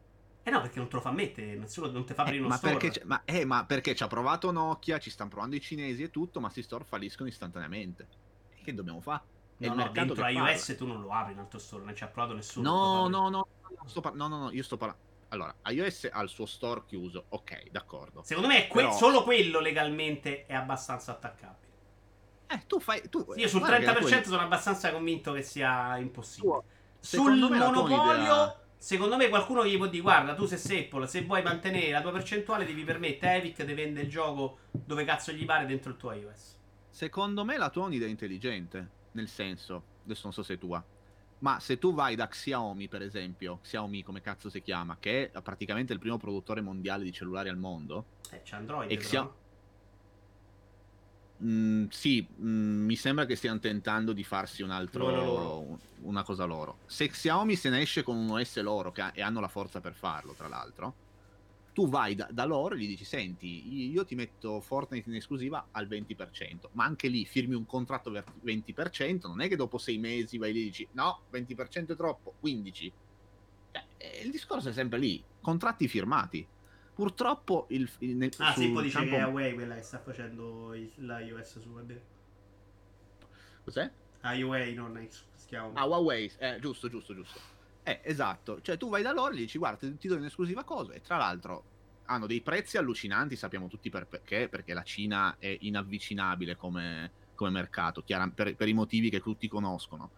Speaker 1: Eh no, perché non te lo fa mettere, nessuno non ti fa
Speaker 2: Eh,
Speaker 1: aprire uno
Speaker 2: ma,
Speaker 1: store.
Speaker 2: perché ma, eh, ma perché ci ha provato Nokia, ci stanno provando i cinesi e tutto, ma sti store falliscono istantaneamente. E Che dobbiamo fare?
Speaker 1: No,
Speaker 2: il
Speaker 1: no,
Speaker 2: mercato
Speaker 1: dentro iOS
Speaker 2: parla.
Speaker 1: tu non lo apri in altro store, non ci ha provato nessuno.
Speaker 2: No, no, no, no, sto par- no, no, no, io sto parlando. Allora, iOS ha il suo store chiuso, ok, d'accordo.
Speaker 1: Secondo me è que-
Speaker 2: Però-
Speaker 1: solo quello legalmente è abbastanza attaccabile.
Speaker 2: Eh, tu fai. Tu,
Speaker 1: Sì, io sul
Speaker 2: guarda che la
Speaker 1: 30%
Speaker 2: tua-
Speaker 1: sono abbastanza convinto che sia impossibile. Sul monopolio,
Speaker 2: idea-
Speaker 1: secondo me qualcuno gli può dire: Guarda, tu sei Apple, se vuoi mantenere la tua percentuale, devi permettere a Epic di vendere il gioco dove cazzo gli pare dentro il tuo iOS.
Speaker 2: Secondo me la tua è un'idea intelligente. Nel senso, adesso non so se è tua. Ma se tu vai da Xiaomi, per esempio, Xiaomi come cazzo si chiama, che è praticamente il primo produttore mondiale di cellulari al mondo,
Speaker 1: Eh, c'è Android.
Speaker 2: E
Speaker 1: però,
Speaker 2: Xia-
Speaker 1: no?
Speaker 2: Mm, sì, mm, mi sembra che stiano tentando di farsi un altro,
Speaker 1: Loro,
Speaker 2: una cosa loro. Se Xiaomi se ne esce con un OS loro, che ha- e hanno la forza per farlo, tra l'altro, tu vai da, da loro e gli dici: Senti, io ti metto Fortnite in esclusiva al 20%, ma anche lì firmi un contratto per 20%. Non è che dopo sei mesi vai lì e dici: No, 20% è troppo, 15%. Cioè, eh, il discorso è sempre lì: contratti firmati. Purtroppo il, il- nel,
Speaker 1: Ah, sì, poi dice
Speaker 2: campo-
Speaker 1: che è Huawei quella che sta facendo il- l'iOS su web.
Speaker 2: Cos'è?
Speaker 1: Ah, Huawei, non è si chiama.
Speaker 2: Ah, Huawei, eh, giusto, giusto, giusto. Eh, esatto. Cioè, tu vai da loro e gli dici, guarda, ti, ti do in esclusiva cosa. E tra l'altro hanno dei prezzi allucinanti, sappiamo tutti per- perché, perché la Cina è inavvicinabile come, come mercato, chiara- per, per i motivi che tutti conoscono.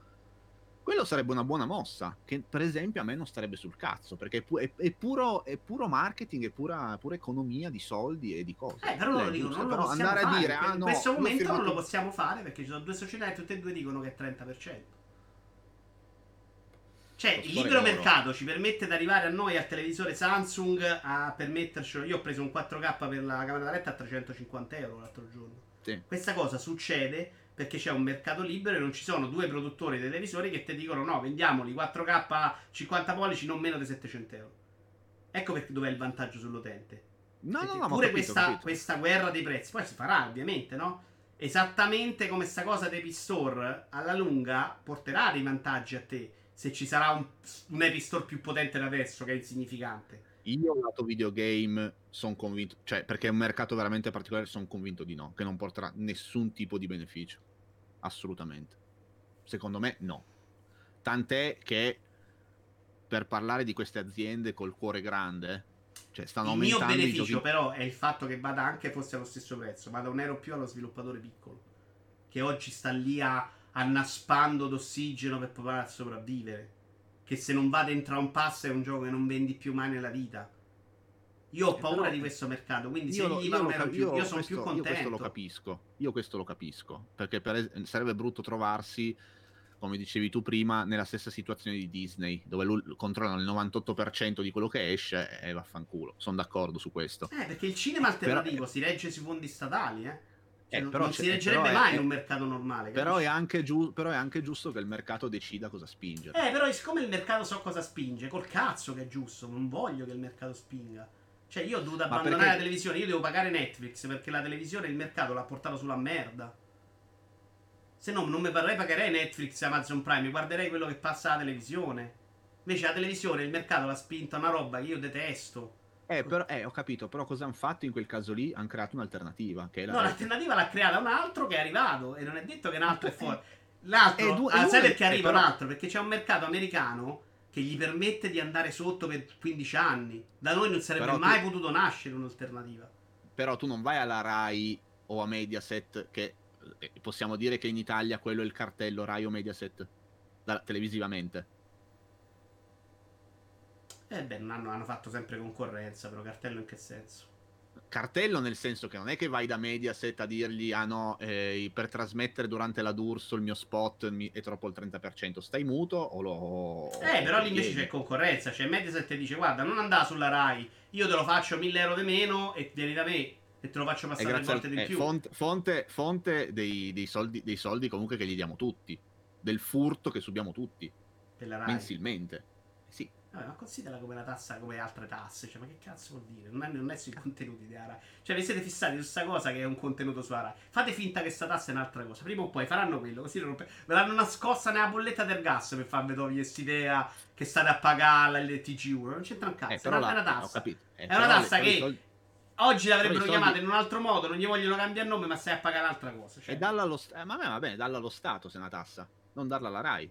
Speaker 2: Quello sarebbe una buona mossa, che per esempio a me non starebbe sul cazzo, perché è, pu- è- è puro, è puro marketing, è pura, pura economia di soldi e di cose.
Speaker 1: Eh, però loro
Speaker 2: Cioè,
Speaker 1: dicono,
Speaker 2: giusto,
Speaker 1: non lo possiamo
Speaker 2: andare
Speaker 1: fare.
Speaker 2: a dire,
Speaker 1: in
Speaker 2: ah no,
Speaker 1: questo momento non
Speaker 2: firmato-
Speaker 1: lo possiamo fare perché ci sono due società e tutte e due dicono che è 30%. Cioè, il libero mercato ci permette di arrivare a noi al televisore Samsung a permettercelo. Io ho preso un 4K per la camera da letto a 350 euro l'altro giorno.
Speaker 2: Sì.
Speaker 1: Questa cosa succede perché c'è un mercato libero e non ci sono due produttori di televisori che ti dicono no, vendiamoli 4K a 50 pollici non meno di 700 euro. Ecco perché dov'è il vantaggio sull'utente.
Speaker 2: No, no,
Speaker 1: Perché
Speaker 2: no, ho
Speaker 1: pure
Speaker 2: capito,
Speaker 1: questa,
Speaker 2: capito.
Speaker 1: questa guerra dei prezzi poi si farà ovviamente, no? Esattamente come sta cosa dei Store alla lunga porterà dei vantaggi a te se ci sarà un, un Epic Store più potente da adesso che è insignificante.
Speaker 2: Io lato videogame sono convinto, cioè perché è un mercato veramente particolare, sono convinto di no, che non porterà nessun tipo di beneficio. Assolutamente. Secondo me no. Tant'è che per parlare di queste aziende col cuore grande, cioè stanno
Speaker 1: il mio
Speaker 2: aumentando i
Speaker 1: beneficio
Speaker 2: giochi
Speaker 1: però è il fatto che vada anche fosse allo stesso prezzo, vada un euro più allo sviluppatore piccolo che oggi sta lì a annaspando d'ossigeno per provare a sopravvivere. Che se non va dentro a un pass è un gioco che non vendi più mai nella vita. Io ho
Speaker 2: Eh,
Speaker 1: paura
Speaker 2: però-
Speaker 1: di questo mercato, quindi se
Speaker 2: lo-
Speaker 1: gli va più,
Speaker 2: io
Speaker 1: io sono
Speaker 2: questo-
Speaker 1: più
Speaker 2: Io questo
Speaker 1: contento.
Speaker 2: lo capisco. Io questo lo capisco. Perché per es- sarebbe brutto trovarsi, come dicevi tu prima, nella stessa situazione di Disney, dove lui controllano il 98% di quello che esce e vaffanculo. Sono d'accordo su questo.
Speaker 1: Eh, perché il cinema
Speaker 2: Eh, però-
Speaker 1: alternativo si regge sui fondi statali, eh. Cioè,
Speaker 2: Eh,
Speaker 1: non-
Speaker 2: però
Speaker 1: non si reggerebbe
Speaker 2: però è-
Speaker 1: mai in un mercato normale.
Speaker 2: Però è, giu- però è anche giusto che il mercato decida cosa spingere.
Speaker 1: Eh, però siccome il mercato so cosa spinge, col cazzo che è giusto, non voglio che il mercato spinga. Cioè, io ho dovuto abbandonare
Speaker 2: perché-
Speaker 1: la televisione, io devo pagare Netflix perché la televisione il mercato l'ha portato sulla merda. Se no, non mi parlerei pagherei Netflix e Amazon Prime, mi guarderei quello che passa alla televisione. Invece la televisione, il mercato l'ha spinta a una roba che io detesto.
Speaker 2: Eh, però, eh, ho capito, però cosa hanno fatto in quel caso lì? Hanno creato un'alternativa, che è la
Speaker 1: No,
Speaker 2: rete.
Speaker 1: l'alternativa l'ha creata un altro che è arrivato e non è detto che un altro è fuori. L'altro,
Speaker 2: Eh, due-
Speaker 1: ah, sai perché
Speaker 2: eh,
Speaker 1: arriva
Speaker 2: però-
Speaker 1: un altro? Perché c'è un mercato americano che gli permette di andare sotto per 15 anni. Da noi non sarebbe
Speaker 2: Però tu-
Speaker 1: mai potuto nascere un'alternativa.
Speaker 2: Però tu non vai alla Rai o a Mediaset, che eh, possiamo dire che in Italia quello è il cartello Rai o Mediaset, da- televisivamente.
Speaker 1: Eh beh, hanno, hanno fatto sempre concorrenza, però cartello in che senso?
Speaker 2: Cartello nel senso che non è che vai da Mediaset a dirgli ah no, eh, per trasmettere durante la D'Urso il mio spot mi- è troppo il 30%, stai muto o lo...
Speaker 1: Eh, però lì invece c'è concorrenza. Cioè, Mediaset ti dice, guarda, non andare sulla Rai, io te lo faccio 1000 euro di meno e vieni da me e te lo faccio
Speaker 2: È
Speaker 1: passare tre
Speaker 2: grazie al-
Speaker 1: volte di
Speaker 2: eh,
Speaker 1: più.
Speaker 2: fonte, fonte, fonte dei, dei soldi, dei soldi comunque che gli diamo tutti, del furto che subiamo tutti, mensilmente. Eh
Speaker 1: Vabbè, ma considera come una tassa come altre tasse. Cioè, ma che cazzo vuol dire? Non è, non è sui contenuti della Rai. Cioè, vi siete fissati su questa cosa che è un contenuto sulla Rai. Fate finta che sta tassa è un'altra cosa. Prima o poi faranno quello. Così non ve l'hanno nascosta nella bolletta del gas per farvi togliere quest'idea che state a pagare il TG1. Non c'entra un cazzo.
Speaker 2: eh,
Speaker 1: è una, è
Speaker 2: la-
Speaker 1: una
Speaker 2: ho
Speaker 1: tassa.
Speaker 2: Eh,
Speaker 1: È una tassa che-
Speaker 2: soldi-
Speaker 1: Oggi l'avrebbero
Speaker 2: soldi-
Speaker 1: chiamata in un altro modo. Non gli vogliono cambiare nome, ma stai a pagare un'altra cosa. Cioè,
Speaker 2: E dalla allo, st- eh, ma va bene, dalla allo Stato se è una tassa, non darla alla Rai.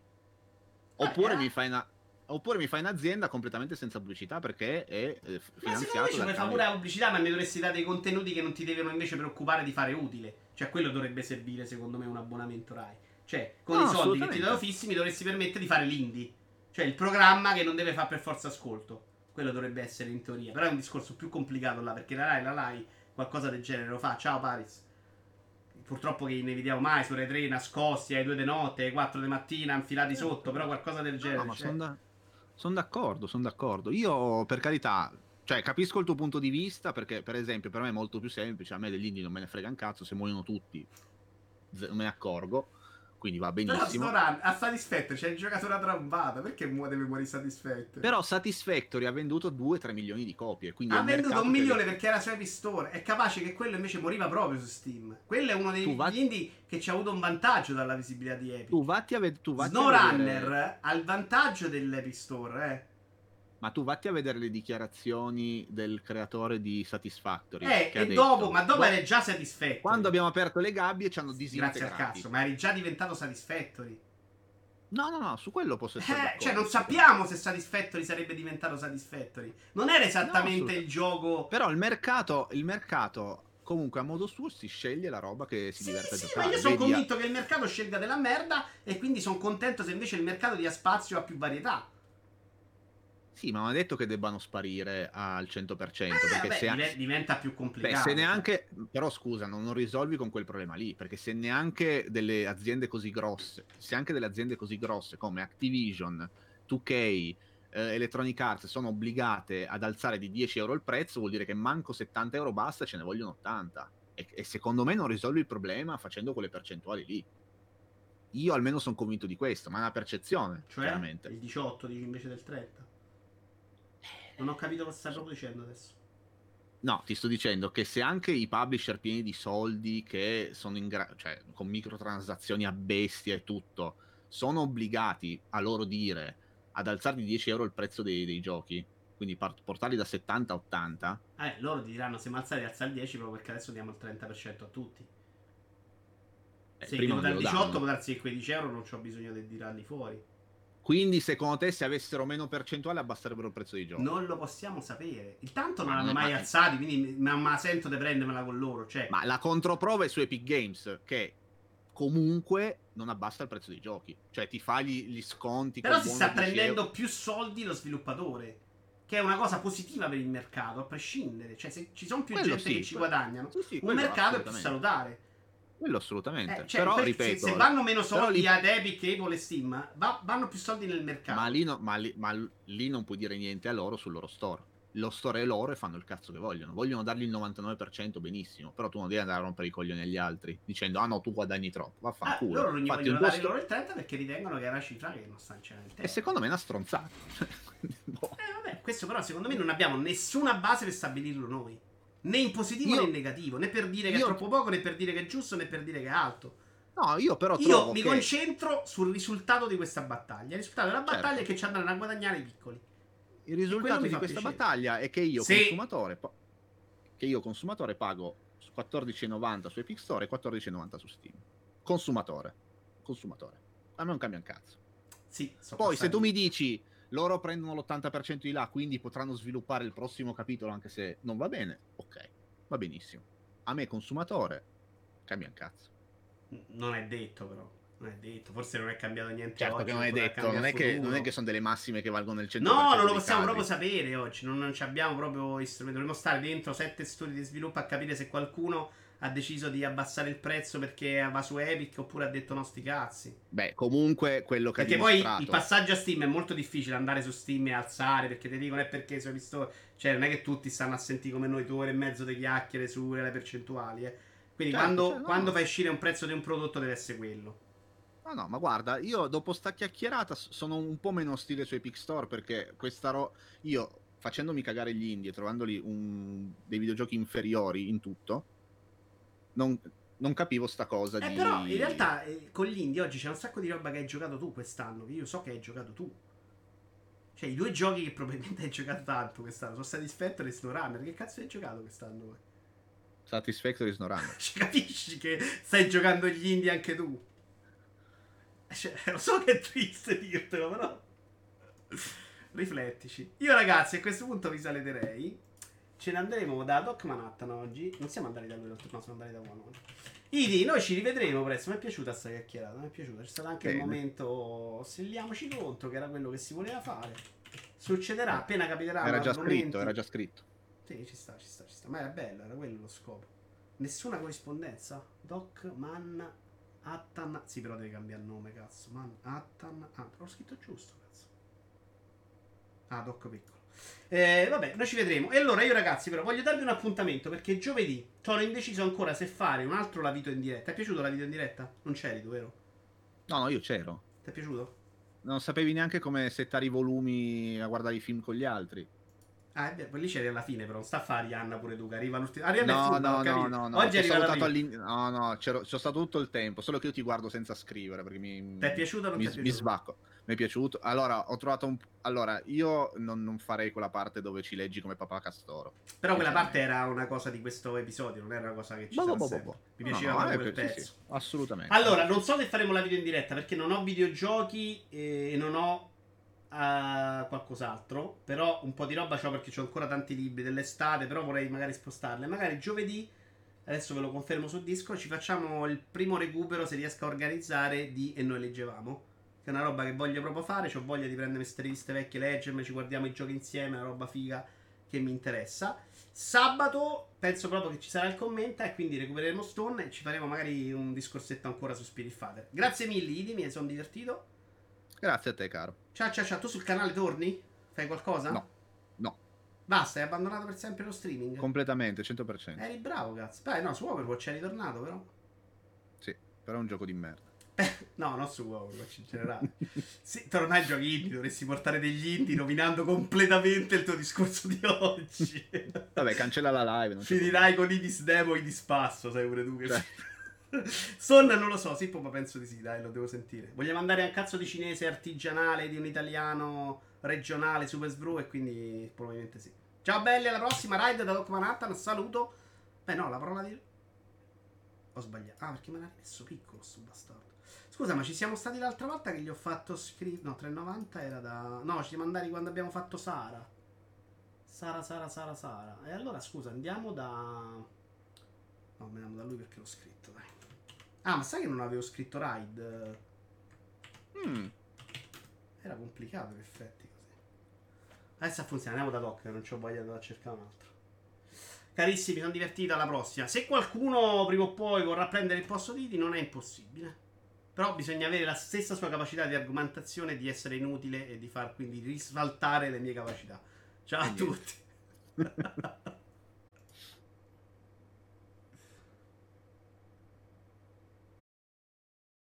Speaker 2: Oppure,
Speaker 1: eh.
Speaker 2: mi fai una, oppure mi fai un'azienda completamente senza pubblicità perché è eh, f-
Speaker 1: Ma secondo me
Speaker 2: finanziato cambio.
Speaker 1: pure la pubblicità, ma ne dovresti dare dei contenuti che non ti devono invece preoccupare di fare utile. Cioè, quello dovrebbe servire, secondo me, un abbonamento Rai. Cioè, con
Speaker 2: No,
Speaker 1: i soldi che ti do fissi mi dovresti permettere di fare l'indie. Cioè, il programma che non deve fare per forza ascolto. Quello dovrebbe essere in teoria. Però è un discorso più complicato là, perché la Rai, la Rai, qualcosa del genere lo fa. Ciao Paris. Purtroppo che ne vediamo mai su Rai 3 nascosti alle 2 di notte, alle 4 di mattina, infilati sotto, però qualcosa del genere.
Speaker 2: No, ma
Speaker 1: cioè.
Speaker 2: sono d'accordo, sono d'accordo. Io, per carità, cioè, capisco il tuo punto di vista perché, per esempio, per me è molto più semplice. A me degli indie non me ne frega un cazzo, se muoiono tutti non me ne accorgo, quindi va
Speaker 1: Però
Speaker 2: benissimo.
Speaker 1: Snoran a Satisfactory c'è il giocatore trombata. Perché mu- deve morire Satisfactory?
Speaker 2: Però Satisfactory ha venduto 2-3 milioni di copie. Quindi
Speaker 1: ha venduto un
Speaker 2: che-
Speaker 1: milione perché era su Epic Store. È capace che quello invece moriva proprio su Steam. Quello è uno dei
Speaker 2: va-
Speaker 1: indie che ci ha avuto un vantaggio dalla visibilità di Epic.
Speaker 2: Tu vatti a, ved- tu vatti a
Speaker 1: SnowRunner
Speaker 2: vedere...
Speaker 1: ha il vantaggio dell'Epic Store, eh.
Speaker 2: Ma tu vatti a vedere le dichiarazioni del creatore di Satisfactory.
Speaker 1: Eh, e
Speaker 2: detto,
Speaker 1: dopo, ma dopo
Speaker 2: "Boh,
Speaker 1: eri già Satisfactory.
Speaker 2: Quando abbiamo aperto le gabbie ci hanno
Speaker 1: Grazie
Speaker 2: disintegrati.
Speaker 1: al cazzo, ma eri già diventato Satisfactory.
Speaker 2: No, no, no, su quello posso essere
Speaker 1: Eh, cioè, non sappiamo se Satisfactory sarebbe diventato Satisfactory. Non era esattamente
Speaker 2: No,
Speaker 1: il gioco.
Speaker 2: Però il mercato, il mercato comunque a modo suo si sceglie la roba che si
Speaker 1: Sì,
Speaker 2: diverte a
Speaker 1: sì,
Speaker 2: giocare.
Speaker 1: ma io sono convinto che il mercato scelga della merda e quindi sono contento se invece il mercato dia spazio a più varietà.
Speaker 2: Sì, ma non è detto che debbano sparire al 100%,
Speaker 1: Eh,
Speaker 2: perché
Speaker 1: vabbè,
Speaker 2: se,
Speaker 1: dive- diventa più
Speaker 2: beh,
Speaker 1: complicato.
Speaker 2: se neanche, però scusa, non, non risolvi con quel problema lì, perché se neanche delle aziende così grosse, se anche delle aziende così grosse come Activision, 2K, eh, Electronic Arts sono obbligate ad alzare di 10 euro il prezzo, vuol dire che manco 70 euro basta, ce ne vogliono 80. E, e secondo me non risolvi il problema facendo quelle percentuali lì. Io almeno sono convinto di questo, ma è una percezione,
Speaker 1: Cioè,
Speaker 2: chiaramente.
Speaker 1: il 18 dici invece del 30. Non ho capito cosa stai proprio dicendo adesso.
Speaker 2: No, ti sto dicendo che se anche i publisher pieni di soldi, che sono in gra- cioè con microtransazioni a bestia e tutto, sono obbligati a loro dire ad alzare di 10 euro il prezzo dei, dei giochi, quindi par- portarli da 70 a 80,
Speaker 1: Eh, loro ti diranno se alzare alza il 10 proprio perché adesso diamo il 30% a tutti.
Speaker 2: eh,
Speaker 1: Se
Speaker 2: prima
Speaker 1: devo
Speaker 2: non
Speaker 1: dare il
Speaker 2: glielo
Speaker 1: 18
Speaker 2: danno.
Speaker 1: può darsi che quei 10 euro non ho bisogno di tirarli fuori.
Speaker 2: Quindi secondo te se avessero meno percentuale abbasserebbero il prezzo dei giochi?
Speaker 1: Non lo possiamo sapere. Intanto non
Speaker 2: Ma
Speaker 1: hanno
Speaker 2: non è
Speaker 1: mai alzati, quindi non me la sento di prendermela con loro. Cioè,
Speaker 2: Ma la controprova è su Epic Games, che comunque non abbassa il prezzo dei giochi. Cioè ti fa gli, gli sconti.
Speaker 1: Però si sta
Speaker 2: 10
Speaker 1: prendendo
Speaker 2: euro.
Speaker 1: più soldi lo sviluppatore. Che è una cosa positiva per il mercato, a prescindere. Cioè, se ci sono più
Speaker 2: Quello
Speaker 1: gente
Speaker 2: sì,
Speaker 1: che ci
Speaker 2: quello-
Speaker 1: guadagnano,
Speaker 2: Sì, sì,
Speaker 1: un mercato è più salutare.
Speaker 2: Quello assolutamente.
Speaker 1: Eh, cioè,
Speaker 2: però,
Speaker 1: per-
Speaker 2: ripeto,
Speaker 1: se, se vanno meno soldi
Speaker 2: lì-
Speaker 1: ad Epic, Apple e Steam, va- vanno più soldi nel mercato.
Speaker 2: ma, lì no- ma lì- ma lì non puoi dire niente a loro sul loro store. Lo store è loro e fanno il cazzo che vogliono. Vogliono dargli il 99% benissimo. Però tu non devi andare a rompere i coglioni agli altri dicendo: Ah no, tu guadagni troppo.
Speaker 1: Ah,
Speaker 2: Vaffanculo.
Speaker 1: loro non gli
Speaker 2: Fatti
Speaker 1: vogliono dare loro il 30 perché ritengono che è una cifra che non sta in cielo
Speaker 2: E secondo me è una stronzata. (laughs) Boh.
Speaker 1: Eh, vabbè, questo però secondo me non abbiamo nessuna base per stabilirlo noi. Né in positivo
Speaker 2: Io-
Speaker 1: né in negativo, né per dire che è
Speaker 2: io-
Speaker 1: troppo poco, né per dire che è giusto, né per dire che è alto.
Speaker 2: No, io però
Speaker 1: Io mi
Speaker 2: che...
Speaker 1: concentro sul risultato di questa battaglia. Il risultato della
Speaker 2: Certo.
Speaker 1: battaglia è che ci andranno a guadagnare i piccoli.
Speaker 2: Il risultato di questa
Speaker 1: piacere.
Speaker 2: battaglia è che io
Speaker 1: Sì.
Speaker 2: consumatore che io consumatore pago 14,90 su Epic Store e 14,90 su Steam. Consumatore. Consumatore. A me non cambia un cazzo.
Speaker 1: Sì, so
Speaker 2: Poi se tu mi dici loro prendono l'80% di là, quindi potranno sviluppare il prossimo capitolo anche se non va bene, ok, va benissimo. A me consumatore cambia un cazzo.
Speaker 1: Non è detto, però. Non è detto. Forse non è cambiato niente.
Speaker 2: Certo
Speaker 1: oggi,
Speaker 2: che non è detto, non è che, non è che sono delle massime che valgono il 100%.
Speaker 1: No, non lo possiamo proprio sapere oggi. Non, non ci abbiamo proprio i strumenti. Dovremmo stare dentro sette studi di sviluppo a capire se qualcuno ha deciso di abbassare il prezzo perché va su Epic oppure ha detto no sti cazzi.
Speaker 2: Beh, comunque quello che
Speaker 1: Perché poi il passaggio a Steam è molto difficile andare su Steam e alzare perché ti dicono è perché se hai visto cioè non è che tutti stanno a sentire come noi due ore e mezzo di chiacchiere sulle percentuali eh. quindi
Speaker 2: Certo,
Speaker 1: quando,
Speaker 2: cioè, no.
Speaker 1: quando fai uscire un prezzo di un prodotto deve essere quello
Speaker 2: No, no, ma guarda, io dopo sta chiacchierata sono un po' meno ostile su Epic Store perché questa ro... Io, facendomi cagare gli indie e trovandoli un- dei videogiochi inferiori in tutto, non, non capivo sta cosa
Speaker 1: eh
Speaker 2: di...
Speaker 1: però in realtà eh, con gli indie oggi c'è un sacco di roba che hai giocato tu quest'anno che io so che hai giocato tu cioè i due giochi che probabilmente hai giocato tanto quest'anno sono Satisfactory e SnowRunner che cazzo hai giocato quest'anno?
Speaker 2: Satisfactory SnowRunner.
Speaker 1: Ci capisci che stai giocando gli indie anche tu? Cioè, lo so che è triste dirtelo, però. Riflettici. Io, ragazzi, a questo punto vi saluterei. Ce ne andremo da Doc Manhattan oggi. Non siamo andati da lui l'altro, no, siamo andati da uno. Idi, noi ci rivedremo presto. Mi è piaciuta sta chiacchierata. Mi è piaciuta. C'è stato anche il
Speaker 2: Bene.
Speaker 1: momento. Selliamoci contro, che era quello che si voleva fare. Succederà appena capiterà.
Speaker 2: Era già scritto, era già scritto.
Speaker 1: sì, ci sta, ci sta, ci sta. Ma era bello, era quello lo scopo. Nessuna corrispondenza? Doc, Man, Attan. Sì, però devi cambiare nome, cazzo. Man, Attan. Ah, l'ho scritto giusto, cazzo. Ah, Doc piccolo. Eh, vabbè, noi ci vedremo. E allora io, ragazzi, però voglio darvi un appuntamento perché giovedì sono indeciso ancora se fare un altro la video in diretta. Ti è piaciuto la video in diretta? Non c'eri tu, vero?
Speaker 2: No, no, io c'ero.
Speaker 1: Ti è piaciuto?
Speaker 2: Non sapevi neanche come settare i volumi a guardare i film con gli altri.
Speaker 1: Ah, è vero, poi lì c'eri alla fine, però non sta a fare Arianna pure tu, che arriva l'ultimo. È
Speaker 2: No,
Speaker 1: ho
Speaker 2: no, no, no, no.
Speaker 1: Oggi la
Speaker 2: salutato No, no, c'ero, c'ho stato tutto il tempo, solo che io ti guardo senza scrivere perché mi,
Speaker 1: Ti è piaciuto o non
Speaker 2: mi,
Speaker 1: ti è
Speaker 2: mi
Speaker 1: piaciuto?
Speaker 2: sbacco. Mi è piaciuto. Allora, ho trovato un... Allora, io non, non farei quella parte dove ci leggi come papà Castoro.
Speaker 1: Però quella parte era una cosa di questo episodio, non era una cosa che ci
Speaker 2: Boh, boh, boh.
Speaker 1: Mi
Speaker 2: No,
Speaker 1: piaceva
Speaker 2: no,
Speaker 1: proprio
Speaker 2: eh,
Speaker 1: quel
Speaker 2: sì,
Speaker 1: pezzo.
Speaker 2: sì, assolutamente.
Speaker 1: Allora, non so se faremo la video in diretta perché non ho videogiochi e non ho eh, qualcos'altro. Però un po' di roba c'ho perché ho ancora tanti libri dell'estate. Però vorrei magari spostarle. Magari giovedì, adesso ve lo confermo su disco, ci facciamo il primo recupero se riesco a organizzare di E noi leggevamo. Che è una roba che voglio proprio fare. Ho voglia di prendermi queste riviste vecchie, leggermi, ci guardiamo i giochi insieme, una roba figa che mi interessa. Sabato penso proprio che ci sarà il commenta e quindi recupereremo Stone e ci faremo magari un discorsetto ancora su Spirit Father. Grazie mille, Idi, mi sono divertito.
Speaker 2: Grazie a te, caro.
Speaker 1: Ciao ciao ciao, tu sul canale torni? Fai qualcosa?
Speaker 2: No. No,
Speaker 1: Basta, hai abbandonato per sempre lo streaming?
Speaker 2: completamente, 100%.
Speaker 1: Eri bravo, cazzo. Beh, no, su Overwatch è ritornato però.
Speaker 2: Sì, però è un gioco di merda. (laughs)
Speaker 1: No, non su Overwatch in generale. sì, tornai ai giochi indie, dovresti portare degli indie rovinando completamente il tuo discorso di oggi.
Speaker 2: Vabbè, cancella la live.
Speaker 1: Finirai con i disdemo e i dispasso, sai pure tu che...
Speaker 2: Cioè. (laughs)
Speaker 1: Son non lo so, Sippo, ma penso di sì, dai, lo devo sentire. Vogliamo andare a un cazzo di cinese artigianale, di un italiano regionale, Super Sbrew, e quindi probabilmente sì. Ciao belli, alla prossima, Ride da Doc Manhattan, saluto. Beh no, la parola di... Ho sbagliato. Ah, perché me l'ha rimesso piccolo sto bastardo. Scusa, ma ci siamo stati l'altra volta che gli ho fatto scrivere... No, 390 era da... No, ci siamo andati quando abbiamo fatto Sara. Sara, Sara, Sara, Sara. E allora, scusa, andiamo da... No, andiamo da lui perché l'ho scritto, dai. Ah, ma sai che non avevo scritto Ride?
Speaker 2: Mm,
Speaker 1: Era complicato in effetti così. Adesso funziona, andiamo da Doc, non ci ho voglia di andare a cercare un altro. Carissimi, mi sono divertito alla prossima. Se qualcuno prima o poi vorrà prendere il posto di Didi, non è impossibile. Però bisogna avere la stessa sua capacità di argomentazione, di essere inutile e di far quindi risvaltare le mie capacità. Ciao a tutti. (laughs)